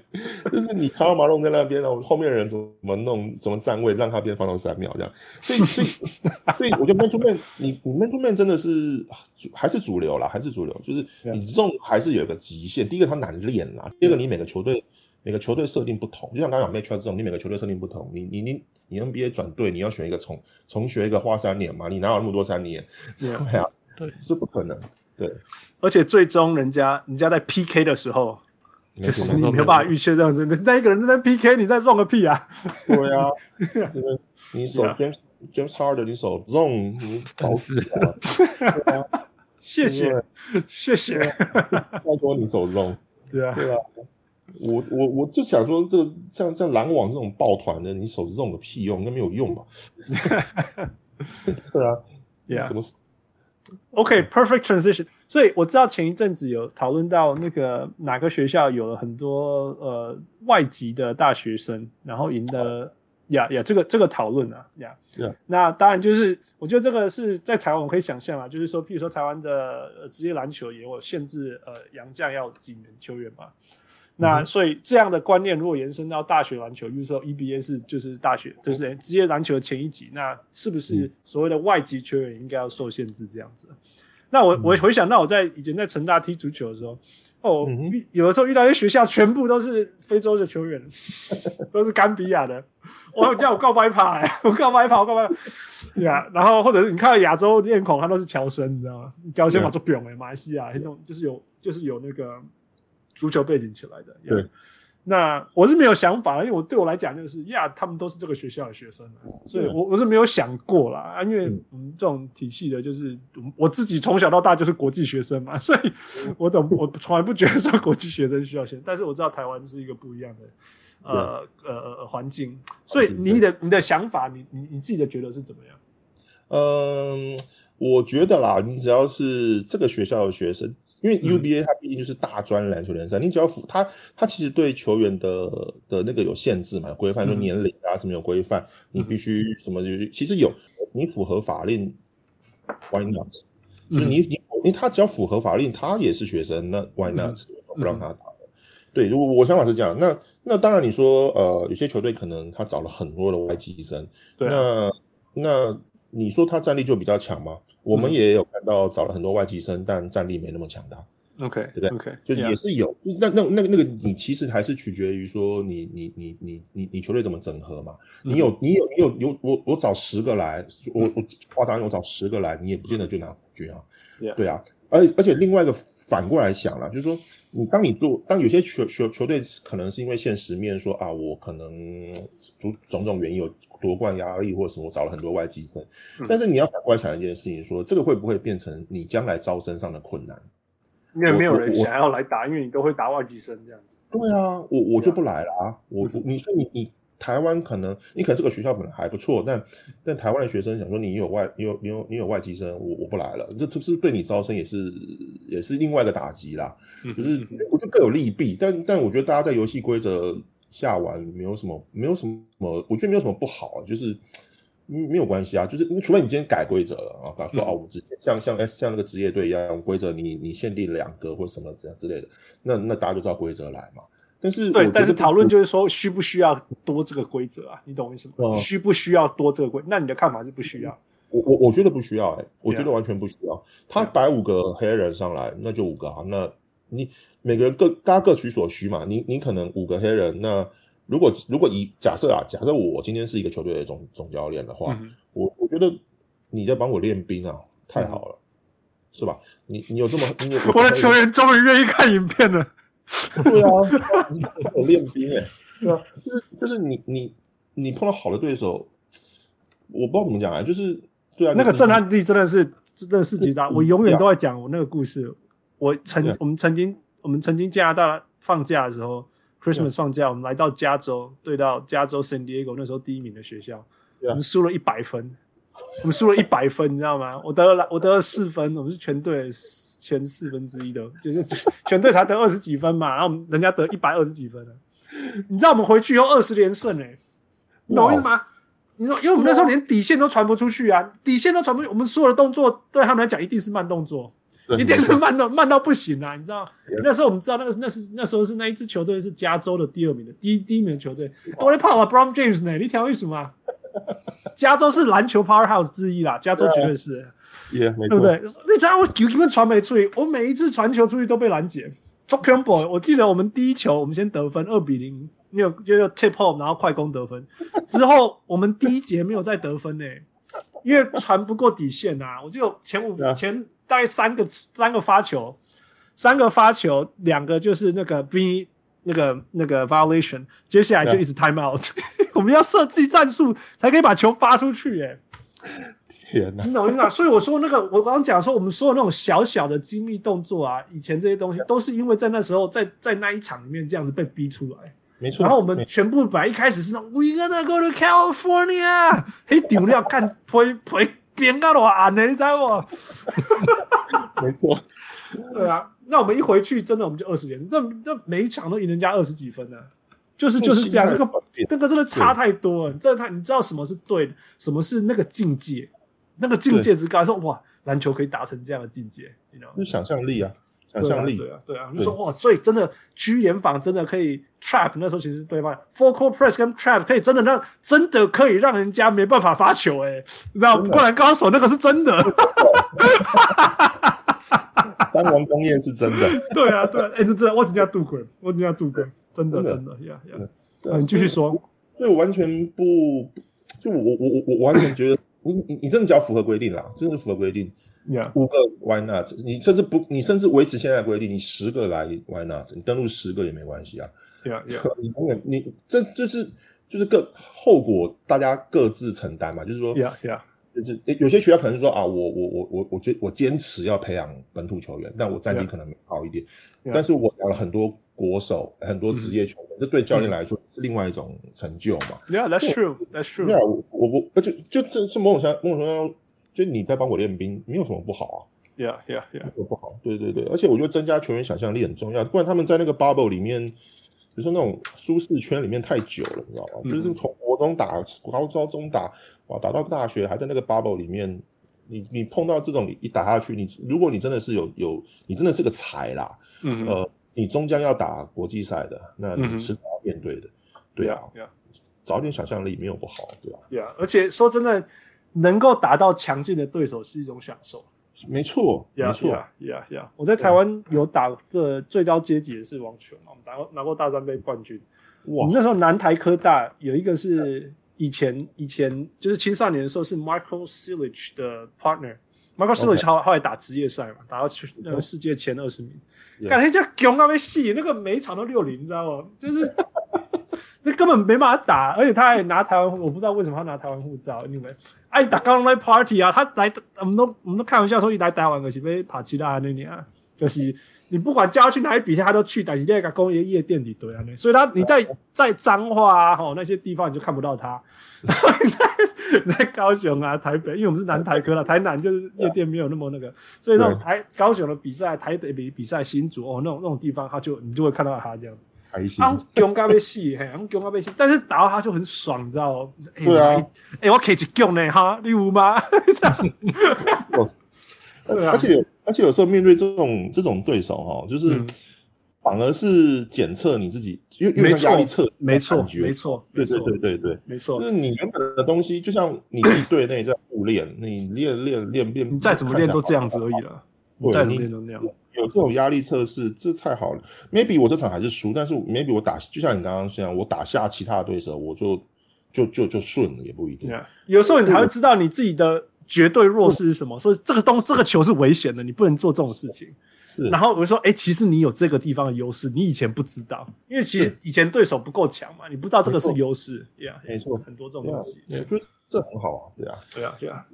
就是你卡马龙在那边，然后后面的人怎么弄，怎么站位，让他变防守三秒这样，所以所以 (laughs) 所以我觉得 man to man，你你 man to man 真的是还是主流啦，还是主流，就是你这种还是有一个极限，第一个它难练啦，第二个你每个球队。每个球队设定不同，就像刚刚讲 matchup 这种，你每个球队设定不同，你你你你 NBA 转队，你要选一个重重学一个花三年嘛？你哪有那么多三年？(laughs) 对啊，对，是不可能。对，而且最终人家人家在 PK 的时候，就是你没有办法预测这样子，那一个人在 PK，你在 zone 个屁啊！对啊，这 (laughs) 个你手 James James Harden，你手 zone，你搞死啊！谢谢谢谢，拜托你手 zone，对啊，对啊。(laughs) 我我我就想说，这个像像篮网这种抱团的，你守这种个屁用，应该没有用吧？(laughs) 对啊，Yeah，怎么？OK，perfect transition。所以我知道前一阵子有讨论到那个哪个学校有了很多呃外籍的大学生，然后赢得呀呀这个这个讨论啊呀. Yeah. 那当然就是我觉得这个是在台湾我可以想象啊，就是说，譬如说台湾的职业篮球也有限制，呃，洋将要几名球员嘛。那所以这样的观念如果延伸到大学篮球，比如说 EBA 是就是大学就是职业篮球的前一级，那是不是所谓的外籍球员应该要受限制这样子？那我我回想到我在以前在成大踢足球的时候，哦，有的时候遇到一些学校全部都是非洲的球员，(laughs) 都是甘比亚的，我叫我告白牌，我告白牌，我告白，对啊，然后或者是你看到亚洲面孔，他都是乔生，你知道吗？侨生嘛做表哎，马来西亚那种就是有就是有那个。足球背景起来的，对，那我是没有想法，因为我对我来讲就是呀，他们都是这个学校的学生，所以我我是没有想过啦。啊，因为我们这种体系的，就是我自己从小到大就是国际学生嘛，(laughs) 所以我懂，我从来不觉得说国际学生需要钱，但是我知道台湾是一个不一样的呃呃呃环境，所以你的你的想法，你你你自己的觉得是怎么样？嗯，我觉得啦，你只要是这个学校的学生。因为 UBA 它毕竟就是大专篮球联赛，嗯、你只要符它，它其实对球员的的那个有限制嘛，规范，就年龄啊什么有规范，嗯、你必须什么就其实有，你符合法令，Why not？就是你你你他只要符合法令，他也是学生，那 Why not？不让他打的。对，如果我想法是这样，那那当然你说呃，有些球队可能他找了很多的外籍生，对啊、那那你说他战力就比较强吗？我们也有看到找了很多外籍生，但战力没那么强大。OK，对不对？OK，就也是有。那那那个那个，你其实还是取决于说你你你你你你球队怎么整合嘛？你有你有你有有我我找十个来，我我夸张，我找十个来，你也不见得就拿冠军啊。对啊，而而且另外一个反过来想了，就是说你当你做当有些球球球队可能是因为现实面说啊，我可能种种种原因有。夺冠压力或者什么，我找了很多外籍生，嗯、但是你要反过来想一件事情说，说这个会不会变成你将来招生上的困难？因为没有人想要来打，因为你都会打外籍生这样子。对啊，我我就不来了啊！我你说你你台湾可能你可能这个学校本来还不错，但但台湾的学生想说你有外你有你有你有外籍生，我我不来了，这这是对你招生也是也是另外一个打击啦。就是我觉得各有利弊，但但我觉得大家在游戏规则。下玩没有什么，没有什么，我觉得没有什么不好啊，就是没有关系啊，就是除非你今天改规则了啊，说啊，我之前像像 S 像那个职业队一样，规则你你限定两个或什么这样之类的，那那大家就照规则来嘛。但是对，但是讨论就是说需不需要多这个规则啊？你懂我意思吗？嗯、需不需要多这个规？那你的看法是不需要？我我我觉得不需要哎、欸，我觉得完全不需要。他摆五个黑人上来，那就五个啊，那。你每个人各大家各取所需嘛。你你可能五个黑人，那如果如果以假设啊，假设我今天是一个球队的总总教练的话，嗯、我我觉得你在帮我练兵啊，太好了，嗯、是吧？你你有这么你有 (laughs) 我的球员终于愿意看影片了。对啊，(laughs) 我练兵哎、欸，对啊，就是就是你你你碰到好的对手，我不知道怎么讲啊，就是对啊，那个震撼力真的是真的是极大，我永远都在讲我那个故事。我曾.我们曾经我们曾经加拿大放假的时候 Yeah.，Christmas 放假，我们来到加州，对到加州 San Diego 那时候第一名的学校.我们输了一百分，我们输了一百分，你知道吗？我得了我得了四分，我们是全队前四分之一的，就是全队才得二十几分嘛，然后我们人家得一百二十几分，你知道我们回去以后二十连胜哎，你懂我意思吗？你说，因为我们那时候连底线都传不出去啊，底线都传不出去，我们所有的动作对他们来讲一定是慢动作。一定是慢到慢到不行啊！你知道.那时候我们知道那个那是那时候是那一支球队是加州的第二名的第一第一名的球队。我来跑啊，Bron James 呢？你调为什么？(laughs) 加州是篮球 powerhouse 之一啦，加州绝对是 yeah, 对不对？你知道我球根本传没出去，我每一次传球出去都被拦截。Campbell，我记得我们第一球我们先得分二比零，没有就要 tip home，然后快攻得分。之后我们第一节没有再得分呢，因为传不过底线啊。我就前五 Yeah. 前。大概三个三个发球，三个发球，两个就是那个 V 那个那个 violation，接下来就一直 time out。(laughs) 我们要设计战术才可以把球发出去，哎，天哪！你懂吗？所以我说那个，我刚刚讲说，我们所有那种小小的精密动作啊，以前这些东西都是因为在那时候在在那一场里面这样子被逼出来，没错。然后我们全部本来一开始是那种 We gonna go to California，(laughs) 嘿，丢料干推推。边个我啊？你知道不？(laughs) 没错，对啊。那我们一回去，真的我们就二十连胜，这这每一场都赢人家二十几分呢、啊。就是就是这样，那个那个真的差太多了。真的太你知道什么是对的，什么是那个境界？那个境界之高，说哇，篮球可以达成这样的境界，你知道吗？就想象力啊。想象力，对啊，对啊，你说哇，所以真的居联防真的可以 trap，那时候其实对方 full court press 跟 trap 可以真的让真的可以让人家没办法发球，哎，你知道灌篮高手那个是真的，(laughs) (laughs) 单王工业是真的，对啊，对，哎，真的，我只叫杜克，我只叫杜克，真的，真的，呀呀，你继续说，所以我完全不，就我我我我完全觉得。你你你真的只要符合规定啦，真的符合规定。Yeah. 五个 Why not？你甚至不，你甚至维持现在的规定，你十个来 Why not？你登录十个也没关系啊。Yeah, yeah. 你永远你这就是就是个后果，大家各自承担嘛。就是说，Yeah, yeah. 就是有些学校可能是说啊，我我我我我觉我坚持要培养本土球员，但我战绩可能好一点。Yeah. 但是我养了很多国手，很多职业球员，这、嗯、对教练来说是另外一种成就嘛。Yeah, that's true. That's true. Yeah, 我我我，而且就这是某种程某种程度就你在帮我练兵，没有什么不好啊。Yeah, yeah, yeah，不好。对对对，而且我觉得增加球员想象力很重要，不然他们在那个 bubble 里面，比如说那种舒适圈里面太久了，你知道吗？嗯、就是从国中打，高高中打，哇，打到大学还在那个 bubble 里面，你你碰到这种一打下去，你如果你真的是有有，你真的是个才啦，嗯，呃，你终将要打国际赛的，那你迟早要面对的，嗯、对啊，yeah, yeah. 早点想象力没有不好，对吧？Yeah，而且说真的。能够打到强劲的对手是一种享受，没错，没错，呀呀呀！我在台湾有打的最高阶级的是网球嘛，我们打过拿过大专杯冠军。哇！我们那时候南台科大有一个是以前以前就是青少年的时候是 Michael Cilic 的 partner，Michael Cilic 后后来打职业赛嘛，打到去那个世界前二十名，感觉叫强到被戏，那个每一场都六零，你知道吗？就是。那根本没办法打，而且他还拿台湾，我不知道为什么他拿台湾护照，因为哎打刚来 party 啊，他来我们都我们都开玩笑说一来台湾可是被帕奇拉那年啊，就是你不管叫他去哪里比赛他都去，但是那个工业夜店里对啊，所以他你在在彰化啊吼那些地方你就看不到他，(laughs) 在在高雄啊台北，因为我们是南台科了，(laughs) 台南就是夜店没有那么那个，所以那种台高雄的比赛、台北比比赛、新竹哦那种那种地方，他就你就会看到他这样子。啊，强到要死，嘿，强到要死，但是打到他就很爽，你知道吗？对啊，哎、欸，我可以强呢，哈，你有吗？(laughs) 而且而且有时候面对这种这种对手哈，就是反而是检测你自己，因为因为压力测，没错，没错，对对对对对，没错，就是你原本的东西，就像你自己队内在互练，你练练练练，你再怎么练都这样子而已了，你再怎么练都那样。有这种压力测试，这太好了。Maybe 我这场还是输，但是 Maybe 我打，就像你刚刚这样，我打下其他的对手，我就就就就顺了，也不一定。Yeah. 有时候你才会知道你自己的绝对弱势是什么，所以这个东这个球是危险的，你不能做这种事情。然后我就说，哎、欸，其实你有这个地方的优势，你以前不知道，因为其实以前对手不够强嘛，你不知道这个是优势。Yeah, 没错，很多这种东西，我觉得这很好啊。对啊，对啊，对啊。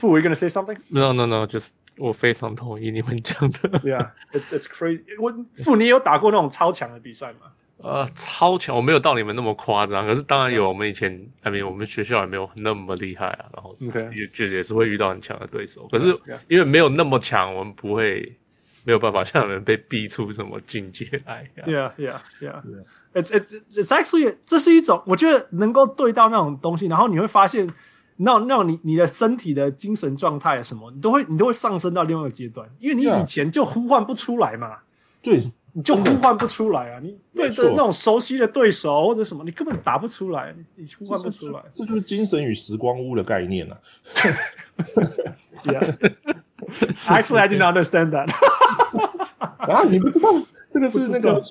Are you gonna say something? No, no, no, just. 我非常同意你们讲的。对啊，It's crazy。我傅，你有打过那种超强的比赛吗？呃，超强我没有到你们那么夸张，可是当然有。我们以前，I mean，我们学校也没有那么厉害啊。然后也就也是会遇到很强的对手。可是因为没有那么强，我们不会没有办法像人被逼出什么境界来。Yeah, yeah, yeah. It's it's it's actually 这是一种我觉得能够对到那种东西，然后你会发现。那那你你的身体的精神状态什么，你都会你都会上升到另外一个阶段，因为你以前就呼唤不出来嘛，对，你就呼唤不出来啊，你对着那种熟悉的对手或者什么，你根本打不出来，你呼唤不出来，这就是精神与时光屋的概念啊。Yeah，actually (laughs) I didn't understand that。(laughs) 啊，你不知道这个是那个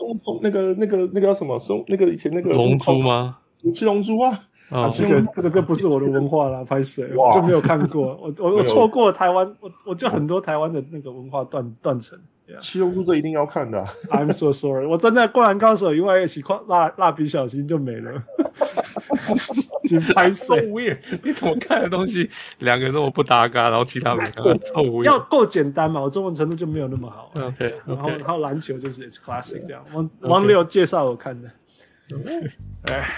那个那个那个叫什么松？那个以前那个龙珠吗？七龙珠啊。啊，这个这个就不是我的文化了，拍谁 (laughs) 我就没有看过，我我我错过台湾，我我就很多台湾的那个文化断断层。七龙珠这一定要看的。I'm so sorry，我站在灌篮高手，以外一起跨蜡蜡笔小新就没了。(laughs) So weird，你怎么看的东西两个那么不搭嘎，然后其他没看。臭味要够简单嘛，我中文程度就没有那么好。OK，然后然后篮球就是 It's classic 这样。王王六介绍我看的。哎。